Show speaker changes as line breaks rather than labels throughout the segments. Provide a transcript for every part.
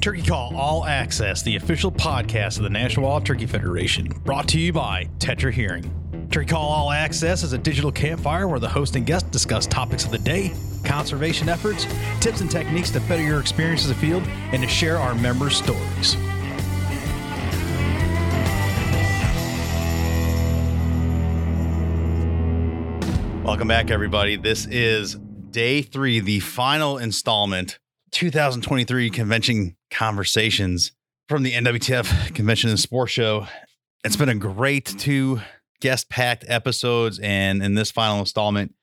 Turkey Call All Access, the official podcast of the National Wild Turkey Federation, brought to you by Tetra Hearing. Turkey Call All Access is a digital campfire where the host and guest discuss topics of the day, conservation efforts, tips and techniques to better your experience as a field, and to share our members' stories. Welcome back, everybody. This is day three, the final installment, 2023 convention conversations from the NWTF Convention and Sports Show. It's been a great two guest packed episodes. And in this final installment,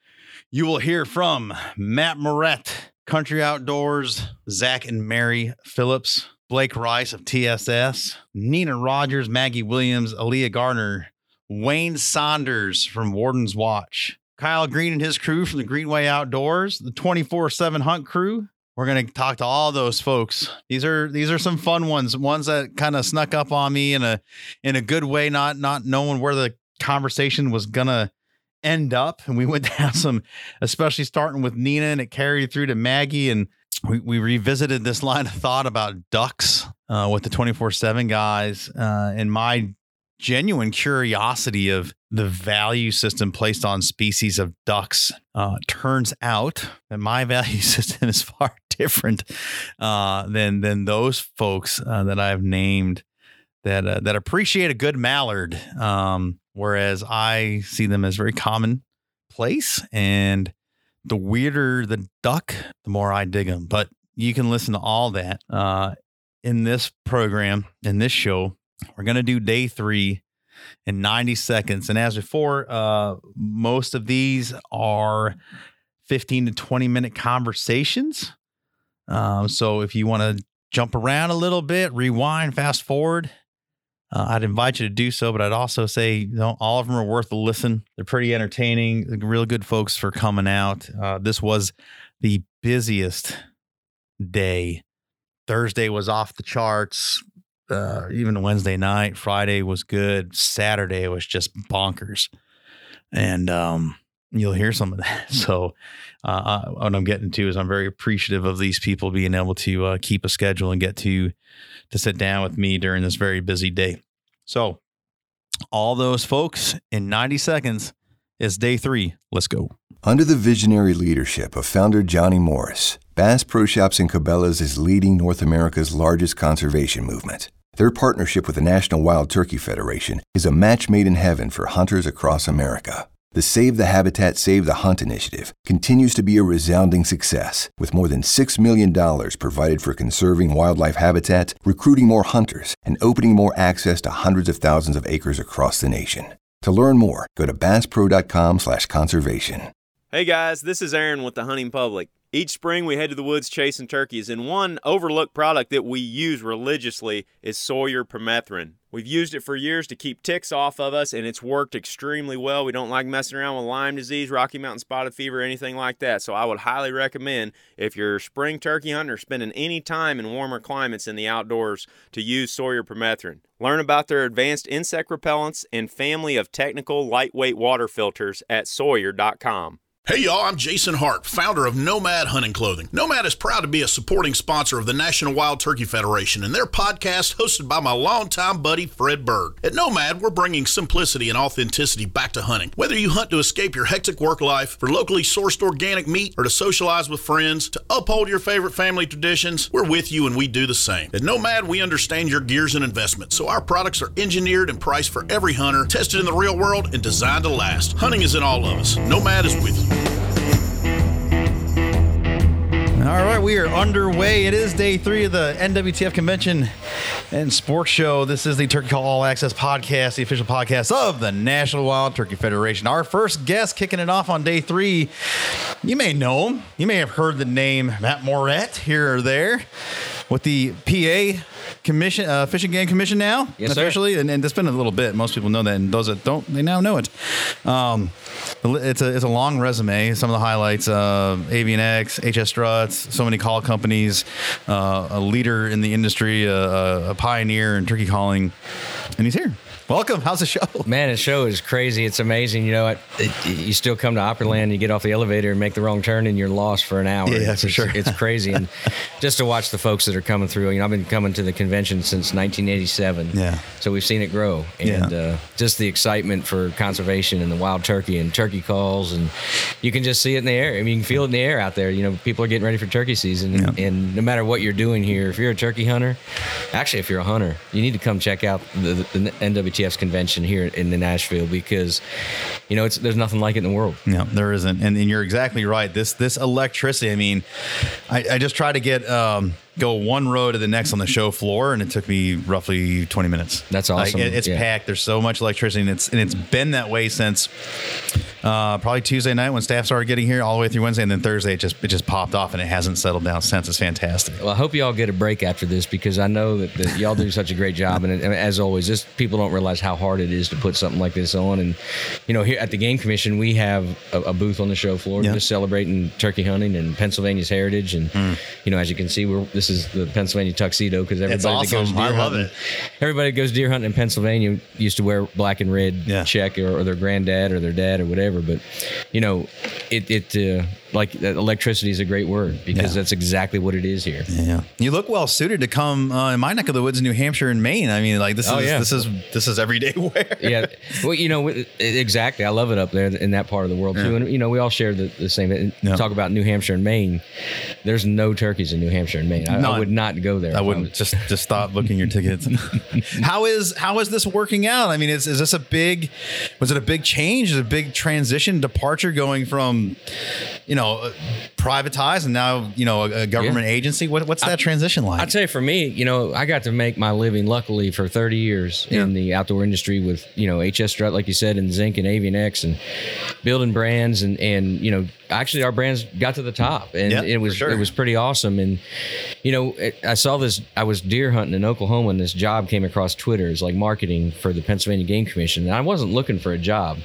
you will hear from Matt Morrett, Country Outdoors, Zach and Mary Phillips, Blake Rice of TSS, Nina Rogers, Maggie Williams, Aaliyah Garner, Wayne Saunders from Warden's Watch, Kyle Green and his crew from the Greenway Outdoors, the 24/7 Hunt crew. We're going to talk to all those folks. These are these are some fun ones, ones that kind of snuck up on me in a in a good way, not not knowing where the conversation was going to end up. And we went down some, especially starting with Nina, and it carried through to Maggie, and we, we revisited this line of thought about ducks uh, with the 24 7 guys uh, and my genuine curiosity of the value system placed on species of ducks. Uh, turns out that my value system is far different uh, than than those folks uh, that I've named that uh, that appreciate a good mallard, um, whereas I see them as very commonplace. And the weirder the duck, the more I dig them. But you can listen to all that uh, in this program in this show we're to do day three in 90 seconds. And as before, uh, most of these are 15 to 20 minute conversations. Um, so if you want to jump around a little bit, rewind, fast forward, uh, I'd invite you to do so. But I'd also say, you know, all of them are worth a listen. They're pretty entertaining. Real good folks for coming out. Uh, this was the busiest day. Thursday was off the charts uh, even Wednesday night, Friday was good. Saturday was just bonkers, and um, you'll hear some of that. So, uh, what I'm getting to is I'm very appreciative of these people being able to uh, keep a schedule and get to to sit down with me during this very busy day. So, all those folks in 90 seconds is day three. Let's go.
Under the visionary leadership of founder Johnny Morris, Bass Pro Shops and Cabela's is leading North America's largest conservation movement. Their partnership with the National Wild Turkey Federation is a match made in heaven for hunters across America. The Save the Habitat, Save the Hunt initiative continues to be a resounding success, with more than $6 million provided for conserving wildlife habitat, recruiting more hunters, and opening more access to hundreds of thousands of acres across the nation. To learn more, go to basspro.com slash conservation.
Hey guys, this is Aaron with the Hunting Public. Each spring, we head to the woods chasing turkeys, and one overlooked product that we use religiously is Sawyer permethrin. We've used it for years to keep ticks off of us, and it's worked extremely well. We don't like messing around with Lyme disease, Rocky Mountain spotted fever, anything like that. So I would highly recommend if you're a spring turkey hunter or spending any time in warmer climates in the outdoors to use Sawyer permethrin. Learn about their advanced insect repellents and family of technical lightweight water filters at Sawyer.com.
Hey y'all, I'm Jason Hart, founder of Nomad Hunting Clothing. Nomad is proud to be a supporting sponsor of the National Wild Turkey Federation and their podcast hosted by my longtime buddy Fred Berg. At Nomad, we're bringing simplicity and authenticity back to hunting. Whether you hunt to escape your hectic work life, for locally sourced organic meat, or to socialize with friends, to uphold your favorite family traditions, we're with you and we do the same. At Nomad, we understand your gears and investments, so our products are engineered and priced for every hunter, tested in the real world, and designed to last. Hunting is in all of us. Nomad is with you.
All right, we are underway. It is day three of the NWTF Convention and Sports Show. This is the Turkey Call All Access podcast, the official podcast of the National Wild Turkey Federation. Our first guest kicking it off on day three. You may know him. You may have heard the name Matt Morrett here or there with the PA commission, uh, fishing game commission now
Yes, sir.
officially, and, and it's been a little bit. Most people know that, and those that don't, they now know it. Um, it's a it's a long resume. Some of the highlights: uh, Avian X, HS Struts, so many call companies, uh, a leader in the industry, a, a- a pioneer in turkey calling, and he's here. Welcome. How's the show?
Man, the show is crazy. It's amazing. You know what? You still come to Opryland, you get off the elevator and make the wrong turn, and you're lost for an hour.
Yeah, yeah
it's,
for sure.
It's crazy, and just to watch the folks that are coming through. You know, I've been coming to the convention since 1987.
Yeah.
So we've seen it grow, and
Yeah.
uh, just the excitement for conservation and the wild turkey and turkey calls, and you can just see it in the air. I mean, you can feel it in the air out there. You know, people are getting ready for turkey season, and, and no matter what you're doing here, if you're a turkey hunter, actually, if you're a hunter, you need to come check out the, the, the NWTF's convention here in the Nashville because, you know, it's there's nothing like it in the world.
No, there isn't, and, and you're exactly right. This this electricity. I mean, I, I just try to get um, go one row to the next on the show floor, and it took me roughly 20 minutes.
That's
Like,
awesome.
it- it's
Yeah.
packed. There's so much electricity, and it's and it's been that way since uh, probably Tuesday night when staff started getting here, all the way through Wednesday, and then Thursday it just it just popped off, and it hasn't settled down since. It's fantastic.
Well, I hope you all get a break after this because I know that, that y'all do such a great job. And, and as always, just people don't realize how hard it is to put something like this on. And you know, here at the Game Commission, we have a, a booth on the show floor
Yeah.
just celebrating turkey hunting and Pennsylvania's heritage. And you know, as you can see, we're this is the Pennsylvania tuxedo because everybody that
awesome.
goes deer
I love
hunting,
it.
everybody that goes deer hunting in Pennsylvania used to wear black and red
Yeah.
check or, or their granddad or their dad or whatever. But you know, it it uh, like electricity is a great word because
Yeah.
that's exactly what it is here.
Yeah, you look well suited to come uh, in my neck of the woods, New Hampshire and Maine. I mean, like this
Oh,
is
yeah.
this is this is everyday wear.
yeah. Well, you know, exactly. I love it up there in that part of the world too. And you know, we all share the, the same.
Yeah.
Talk about New Hampshire and Maine. There's no turkeys in New Hampshire and Maine. I, I would not go there.
I wouldn't
was-
just just stop booking your tickets. how is how is this working out? I mean, is, is this a big was it a big change? Is it a big transition departure going from you know uh, privatized and now you know a, a government agency? What, what's that transition like?
I'd say for me, you know, I got to make my living luckily for 30 years in the outdoor industry with, you know, HS Strut, like you said, and Zink and Avian X and building brands and, and, you know, actually our brands got to the top and
Yeah,
it was,
sure.
it was pretty awesome. And, you know, it, I saw this, I was deer hunting in Oklahoma and this job came across Twitter. It's like marketing for the Pennsylvania Game Commission. And I wasn't looking for a job.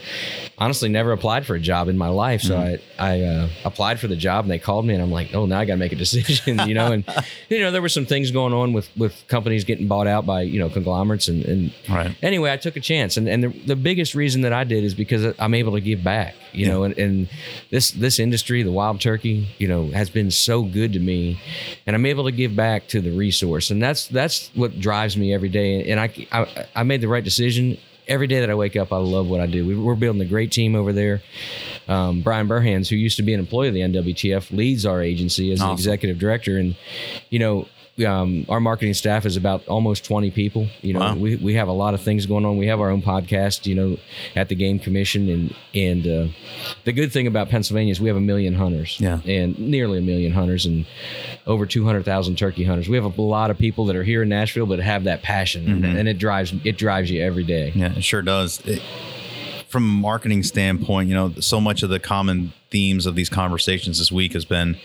Honestly, never applied for a job in my life. So
Mm-hmm.
I, I uh, applied for the job and they called me and I'm like, oh, now I got to make a decision, you know? And, you know, there were some things going on with, with companies getting bought out by, you know, conglomerates. And, and
Right.
anyway, I took a chance. And, and the, the biggest reason that I did is because I'm able to give back, you know, and, and this, this industry, the wild turkey, you know, has been so good to me and I'm able to give back to the resource. And that's, that's what drives me every day. And I, I, I made the right decision. Every day that I wake up, I love what I do. We- We're building a great team over there. Um, Bryan Burhans, who used to be an employee of the NWTF, leads our agency as the executive director. And, you know, um, our marketing staff is about almost 20 people. You know,
Wow.
we, we have a lot of things going on. We have our own podcast, you know, at the Game Commission. And, and uh, the good thing about Pennsylvania is we have a million hunters.
Yeah.
And nearly a million hunters and over 200,000 turkey hunters. We have a lot of people that are here in Nashville, but have that passion.
Mm-hmm.
And, and it drives, it drives you every day.
Yeah, it sure does. It, from a marketing standpoint, you know, so much of the common themes of these conversations this week has been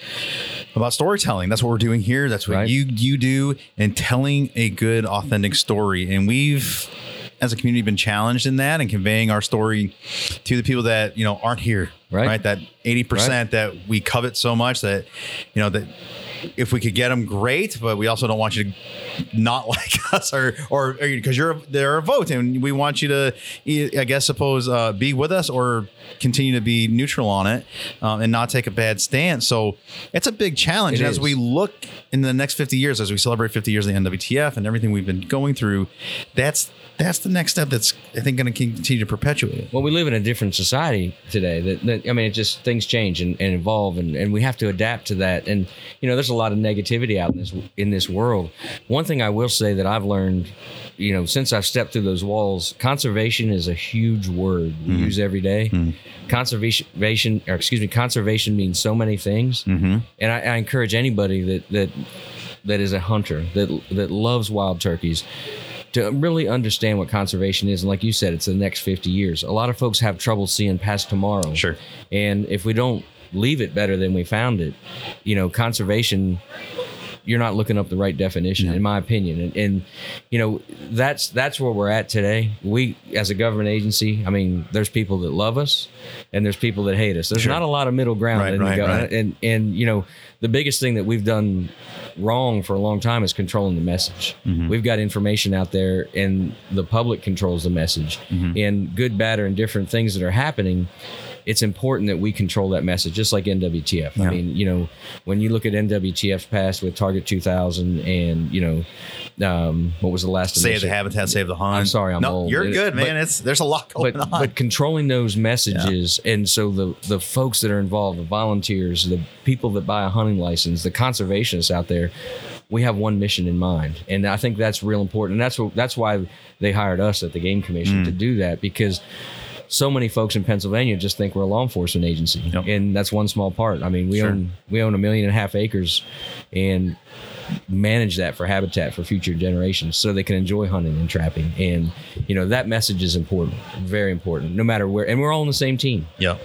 about storytelling. That's what we're doing here. That's what
Right.
you you do, and telling a good, authentic story. And we've, as a community, been challenged in that and conveying our story to the people that you know aren't here.
Right.
That eighty percent that we covet so much that you know that if we could get them, great. But we also don't want you to not like us or or because you're they're a vote and we want you to I guess suppose uh, be with us or continue to be neutral on it um, and not take a bad stance. So it's a big challenge.
It
and as we look in the next 50 years, as we celebrate 50 years of the NWTF and everything we've been going through, that's that's the next step that's I think going to continue to perpetuate it.
well, we live in a different society today. That, that I mean, it just things change and, and evolve, and, and we have to adapt to that. And you know, there's a lot of negativity out in this in this world. One thing I will say that I've learned, you know, since I've stepped through those walls, conservation is a huge word we mm-hmm. use every day. Mm-hmm. Conservation, or excuse me, conservation means so many things, mm-hmm. and I, I encourage anybody that that that is a hunter that that loves wild turkeys to really understand what conservation is and like you said it's the next 50 years a lot of folks have trouble seeing past tomorrow
Sure.
and if we don't leave it better than we found it you know conservation you're not looking up the right definition, in my opinion. And, and you know, that's that's where we're at today. We, as a government agency, I mean, there's people that love us, and there's people that hate us. There's
Sure.
not a lot of middle ground.
Right,
in the
right,
gov-
right.
And and you know, the biggest thing that we've done wrong for a long time is controlling the message.
Mm-hmm.
We've got information out there, and the public controls the message.
Mm-hmm.
And good, bad, or indifferent things that are happening it's important that we control that message, just like NWTF.
Yeah.
I mean, you know, when you look at NWTF's past with Target 2000 and, you know, um, what was the last
Save the habitat, save the hunt.
I'm sorry, I'm
no,
old.
You're
It-
good,
but-
man. it's there's a lot going
but,
on.
but controlling those messages and so the the folks that are involved the volunteers the people that buy a hunting license the conservationists out there we have one mission in mind and i think that's real important and that's what that's why they hired us at the game commission
Mm.
to do that because so many folks in Pennsylvania just think we're a law enforcement agency,
Yep.
and that's one small part. I mean, we
Sure.
own we own a million and a half acres, and manage that for habitat for future generations, so they can enjoy hunting and trapping. And you know that message is important, very important, no matter where. And we're all on the same team.
Yeah.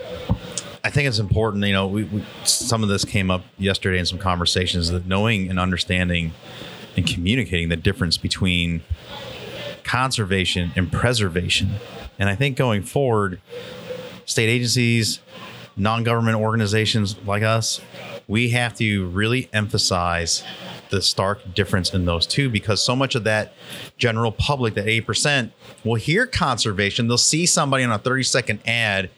I think it's important, you know, we, we some of this came up yesterday in some conversations that knowing and understanding and communicating the difference between conservation and preservation. And I think going forward, state agencies, non-government organizations like us, we have to really emphasize the stark difference in those two because so much of that general public, that 8%, will hear conservation. They'll see somebody on a 30 second ad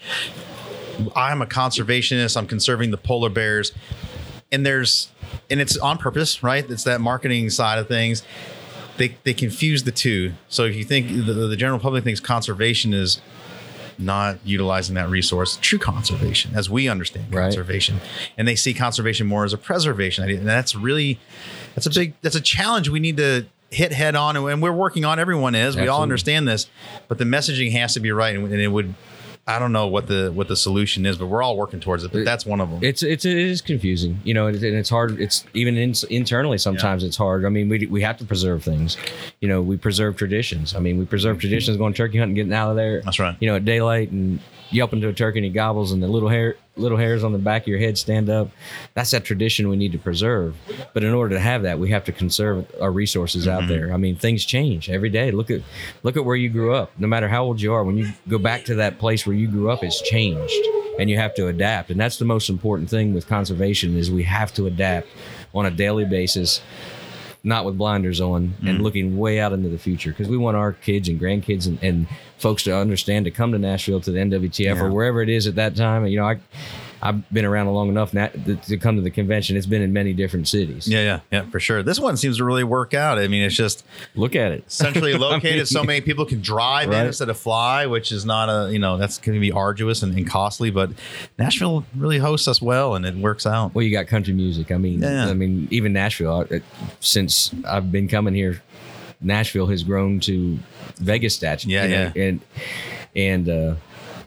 I'm a conservationist. I'm conserving the polar bears. And there's, and it's on purpose, right? It's that marketing side of things. They, they confuse the two. So if you think the, the general public thinks conservation is not utilizing that resource, true conservation, as we understand
Right.
conservation, and they see conservation more as a preservation idea. And that's really, that's a big, that's a challenge we need to hit head on. And we're working on, everyone is, we all understand this, but the messaging has to be right. And it would, I don't know what the what the solution is, but we're all working towards it. But that's one of them.
It's it's it is confusing, you know, and and it's hard. It's even in, internally sometimes it's hard. I mean, we we have to preserve things, you know. We preserve traditions. I mean, we preserve mm-hmm. traditions going turkey hunting, getting out of there.
That's right.
You know, at daylight and you up into a turkey and he gobbles and the little hair little hairs on the back of your head stand up. That's that tradition we need to preserve. But in order to have that, we have to conserve our resources
Mm-hmm.
out there. I mean, things change every day. Look at look at where you grew up. No matter how old you are, when you go back to that place where you grew up, it's changed. And you have to adapt. And that's the most important thing with conservation is we have to adapt on a daily basis not with blinders on and mm. looking way out into the future. Because we want our kids and grandkids and, and folks to understand to come to Nashville to the NWTF or wherever it is at that time. You know, I I've been around long enough now to, come to the convention. It's been in many different cities.
yeah, yeah, yeah, for sure. This one seems to really work out. I mean, it's just
Look at it.
centrally located, so many people can drive in instead of fly, which is not a you know that's going to be arduous and, and costly. But Nashville really hosts us well, and it works out.
Well, you got country music. I mean,
Yeah.
I mean, even Nashville. Since I've been coming here, Nashville has grown to Vegas stature.
Yeah,
you know,
yeah.
and and uh,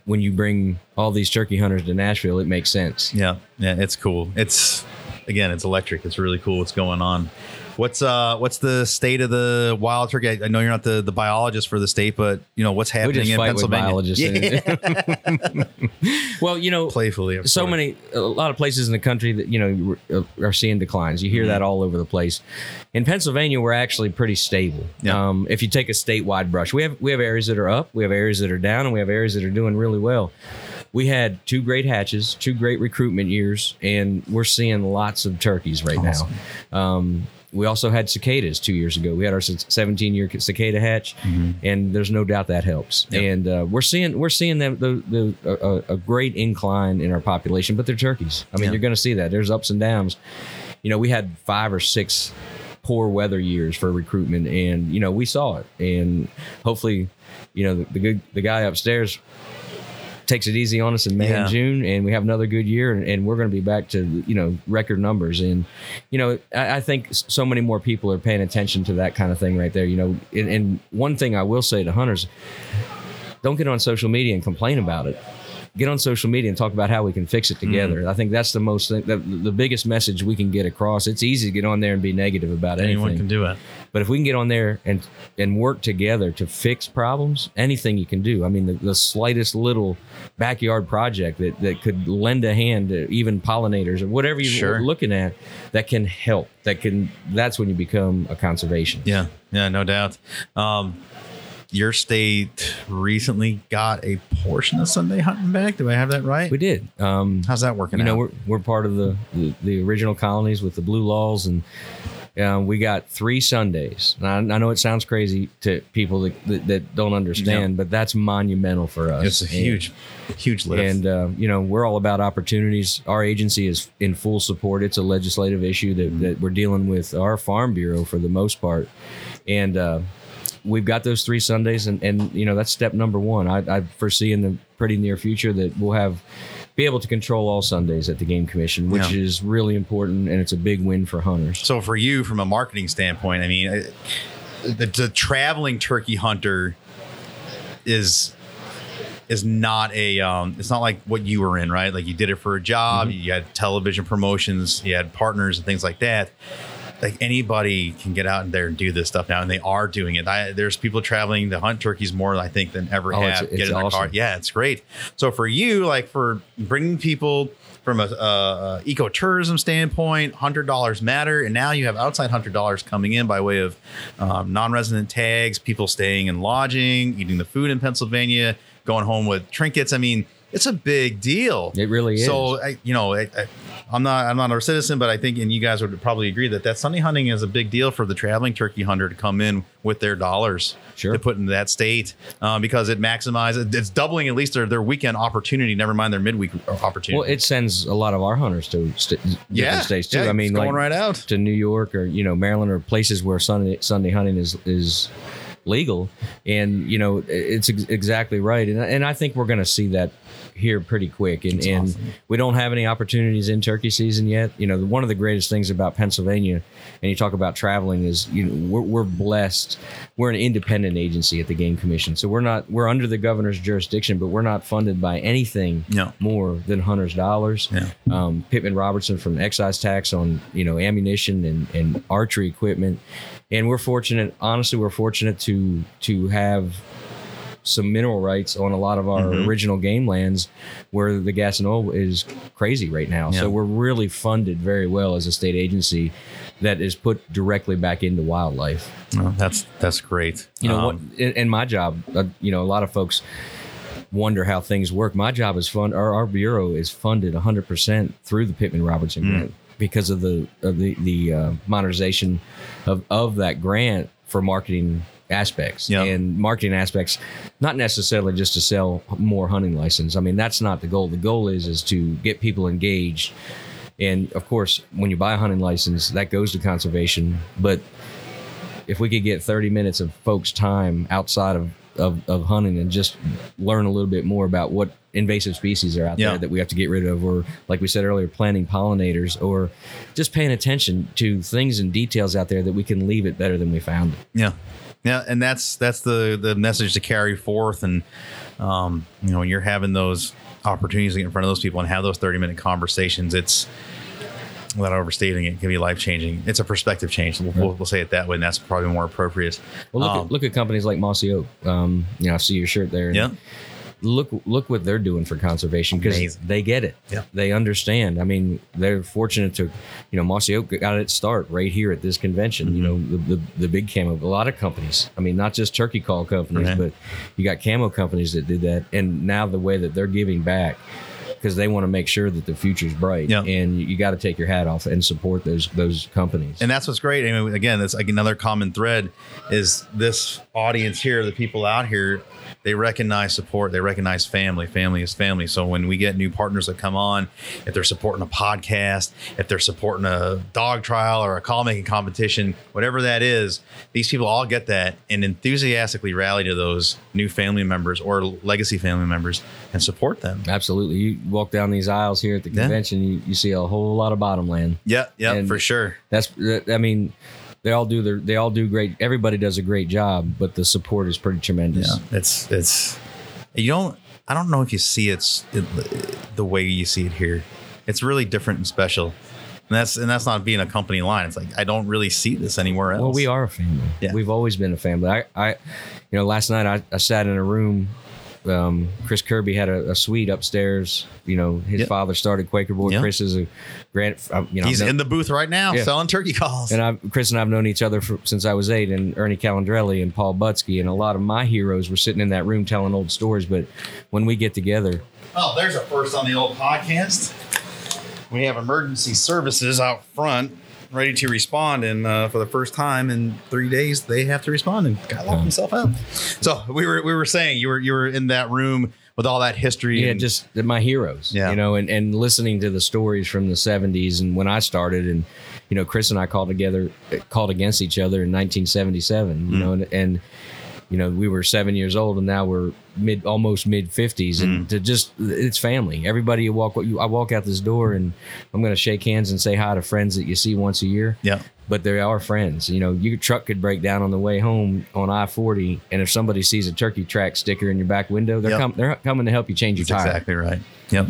when you bring all these turkey hunters to Nashville, it makes sense.
Yeah, yeah, it's cool. It's again, it's electric. It's really cool what's going on. What's uh what's the state of the wild turkey? I, I know you're not the, the biologist for the state, but you know what's happening in Pennsylvania. Yeah,
well, you know,
playfully. of
so
course.
many a lot of places in the country that you know are- are seeing declines you hear
Mm-hmm.
that all over the place in pennsylvania we're actually pretty stable
Yeah.
um, if you take a statewide brush we have we have areas that are up we have areas that are down and we have areas that are doing really well we had two great hatches two great recruitment years and we're seeing lots of turkeys right
Awesome.
now um, we also had cicadas two years ago. We had our 17 year cicada hatch, and there's no doubt that helps.
Mm-hmm. Yep.
And uh, we're seeing we're seeing them the, the a, a great incline in our population, but they're turkeys. I mean,
Yeah.
you're going to see that. There's ups and downs. You know, we had five or six poor weather years for recruitment, and you know we saw it. And hopefully, you know the, the good the guy upstairs takes it easy on us in May
Yeah.
and June, and we have another good year, and, and we're going to be back to you know record numbers. And you know, I, I think so many more people are paying attention to that kind of thing right there. You know, and, and one thing I will say to hunters, don't get on social media and complain about it. get on social media and talk about how we can fix it together.
Mm.
I think that's the most the, the biggest message we can get across. It's easy to get on there and be negative about
Anyone
anything.
can do it.
But if we can get on there and and work together to fix problems, anything you can do. I mean, the, the slightest little backyard project that, that could lend a hand to even pollinators or whatever you're
Sure.
looking at that can help. That can that's when you become a conservation.
Yeah, yeah, no doubt. Um, your state recently got a portion of Sunday hunting back. Do I have that right?
We did. Um,
How's that working
you know,
out?
we're, we're part of the, the, the original colonies with the blue laws and uh, we got three Sundays. And I, I know it sounds crazy to people that, that, that don't understand, but that's monumental for us.
it's a
And-
huge, huge lift.
And uh, you know, we're all about opportunities. Our agency is in full support. It's a legislative issue that, that we're dealing with our farm bureau for the most part, and uh, we've got those three Sundays, and, and you know that's step number one. I, I foresee in the pretty near future that we'll have be able to control all Sundays at the game commission, which
Yeah.
is really important, and it's a big win for hunters.
So for you, from a marketing standpoint, I mean, the, the traveling turkey hunter is is not a um it's not like what you were in right like you did it for a job you had television promotions you had partners and things like that like anybody can get out there and do this stuff now and they are doing it. I, there's people traveling to hunt turkeys more i think than ever
Oh, it's-
have.
It's
get in their car.
awesome.
yeah it's great. So for you like for bringing people from a, a, a ecotourism standpoint hundred dollars matter and now you have outside hundred dollars coming in by way of um, non-resident tags people staying and lodging eating the food in pennsylvania going home with trinkets. I mean it's a big deal.
It really is.
so I, you know I, I, i'm not i'm not a citizen but i think and you guys would probably agree that that sunday hunting is a big deal for the traveling turkey hunter to come in with their dollars
Sure.
to put into that state um, because it maximizes it's doubling at least their, their weekend opportunity never mind their midweek opportunity
Well, it sends a lot of our hunters to st- different
yeah
states too.
yeah,
I mean,
it's going
like,
right out
to New York or you know Maryland or places where Sunday Sunday hunting is is legal, and you know it's ex- exactly right, and and I think we're going to see that here pretty quick, and and we don't have any opportunities in turkey season yet. You know, one of the greatest things about Pennsylvania, and you talk about traveling, is you know we're, we're blessed. We're an independent agency at the Game Commission, so we're not we're under the governor's jurisdiction, but we're not funded by anything
No.
more than hunters' dollars
Yeah.
um, Pittman Robertson from excise tax on you know ammunition and, and archery equipment, and we're fortunate. Honestly, we're fortunate to to have some mineral rights on a lot of our
Mm-hmm.
original game lands where the gas and oil is crazy right now.
Yeah.
So we're really funded very well as a state agency that is put directly back into wildlife.
Oh, that's that's great
You know,
Um,
what, in, in my job, uh, you know, a lot of folks wonder how things work. My job is fund. Our, our bureau is funded 100 percent through the Pittman Robertson
Hmm.
grant because of the of the the uh, monetization of of that grant for marketing aspects.
Yeah.
and marketing aspects not necessarily just to sell more hunting license. I mean that's not the goal. The goal is is to get people engaged. And of course when you buy a hunting license that goes to conservation. But if we could get 30 minutes of folks' time outside of, of, of hunting and just learn a little bit more about what invasive species are out
Yeah.
there that we have to get rid of, or like we said earlier, planting pollinators, or just paying attention to things and details out there that we can leave it better than we found it.
Yeah, yeah, and that's that's the the message to carry forth, and um, you know when you're having those opportunities to get in front of those people and have those 30 minute conversations, it's without overstating it, can be life changing. It's a perspective change. We'll, we'll, we'll say it that way, and that's probably more appropriate.
Well, look,
Um,
at, look at companies like Mossy Oak. Um, you know, I see your shirt there.
Yeah.
Look, look what they're doing for conservation because they get it.
Yeah.
They understand. I mean, they're fortunate to, you know, Mossy Oak got its start right here at this convention. You
Mm-hmm.
know, the, the the big camo. A lot of companies. I mean, not just turkey call companies,
Right.
but you got camo companies that did that. And now the way that they're giving back. Because they want to make sure that the future's bright,
Yeah.
and you, got to take your hat off and support those those companies.
and that's what's great. I mean, again, that's like another common thread is this audience here, the people out here, they recognize support, they recognize family. Family is family. So when we get new partners that come on, if they're supporting a podcast, if they're supporting a dog trial or a call making competition, whatever that is, these people all get that and enthusiastically rally to those new family members or legacy family members and support them.
Absolutely. You walk down these aisles here at the
Yeah.
convention, you, you see a whole lot of bottom land.
Yeah, yeah,
And-
for sure.
That's, I mean, they all do their, they all do great. Everybody does a great job, but the support is pretty tremendous.
Yeah, it's it's you don't I don't know if you see it's it, the way you see it here. It's really different and special. And that's and that's not being a company line. It's like I don't really see this anywhere else.
Well, we are a family.
Yeah.
We've always been a family. I, I you know, last night I, I sat in a room. Um, Chris Kirby had a, a suite upstairs. You know, his
Yep.
father started Quaker Boy.
Yep.
Chris is a grand. uh, You know,
He's
known-
in the booth right now
Yeah.
selling turkey calls.
and I've, Chris and I've known each other for, since I was eight, and Ernie Calandrelli and Paul Butski, and a lot of my heroes were sitting in that room telling old stories. But when we get together,
Oh, there's a first on the old podcast. We have emergency services out front, ready to respond, and uh, for the first time in three days, they have to respond and got locked himself out. So we were we were saying you were you were in that room with all that history.
yeah,
and,
just my heroes,
Yeah.
you know, and, and listening to the stories from the '70s and when I started, and you know, Chris and I called together, called against each other in 1977, you know, and, and you know, we were seven years old, and now we're mid, almost mid 50s, and mm. to just it's family. Everybody you walk, you, I walk out this door, and I'm going to shake hands and say hi to friends that you see once a year.
yeah.
but they are friends. You know, your truck could break down on the way home on I forty, and if somebody sees a turkey track sticker in your back window, they're
Yep.
com- they're coming to help you change your
That's
tire.
exactly right. Yep.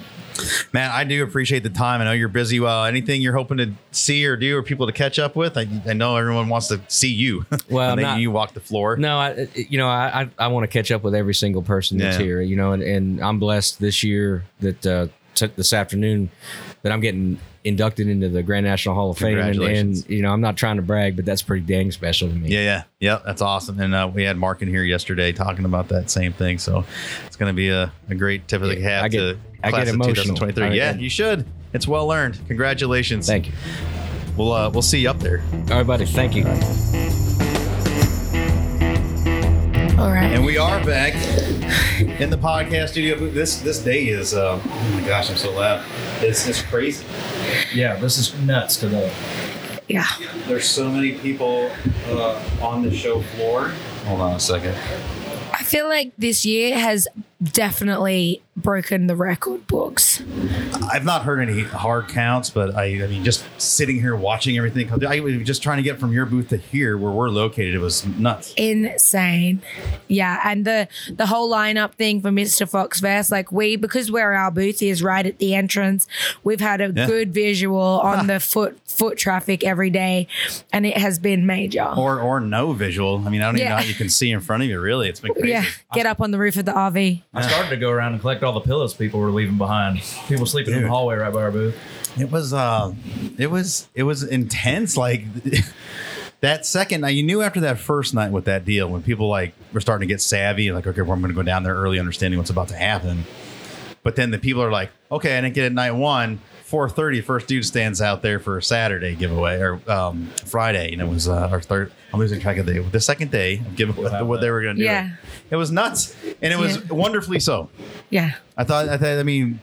Man, I do appreciate the time. I know you're busy. Well, anything you're hoping to see or do or people to catch up with, I, I know everyone wants to see you.
Well,
And then
not-
you walk the floor.
No, I you know I I, I want to catch up with every single person that's
Yeah.
here. You know, and, and I'm blessed this year that uh, t- this afternoon that I'm getting inducted into the Grand National Hall of Fame, and, and you know I'm not trying to brag, but that's pretty dang special to me.
Yeah, yeah, yeah. That's awesome. And uh, we had Mark in here yesterday talking about that same thing. So it's going to be a, a great tip of the
Yeah,
hat
get-
to
I
class
get
of
emotional.
2023.
I-
yeah,
I-
you should. It's well earned. Congratulations.
Thank you.
We'll uh, we'll see you up there.
All right, buddy. Thank you.
All right.
And we are back in the podcast studio. This this day is uh, oh my gosh, I'm so loud. It's it's crazy.
Yeah, this is nuts today.
yeah.
There's so many people uh, on the show floor. Hold on a second.
I feel like this year has definitely broken the record books.
I've not heard any hard counts, but I, I mean, just sitting here watching everything. I was just trying to get from your booth to here where we're located. It was nuts.
Insane. Yeah. And the the whole lineup thing for Mr. Fox Fest, like we because where our booth is right at the entrance, we've had a
Yeah.
good visual on the foot foot traffic every day and it has been major.
Or or no visual. I mean, I don't even
Yeah.
know how you can see in front of you. Really, it's been crazy.
yeah. Get up on the roof of the RV.
I started to go around and collect all the pillows people were leaving behind. People sleeping in the hallway right by our booth.
It was uh, it was it was intense. Like that second night, you knew after that first night with that deal when people like were starting to get savvy, like okay, well, I'm going to go down there early, understanding what's about to happen. But then the people are like, okay, I didn't get it night one. 4:30, first dude stands out there for a Saturday giveaway or um, Friday, and it was uh, our third. I'm losing track of the the second day of giveaway what they were going to do.
Yeah.
it was nuts, and it was
Yeah.
wonderfully so.
Yeah.
I thought, I thought, I mean,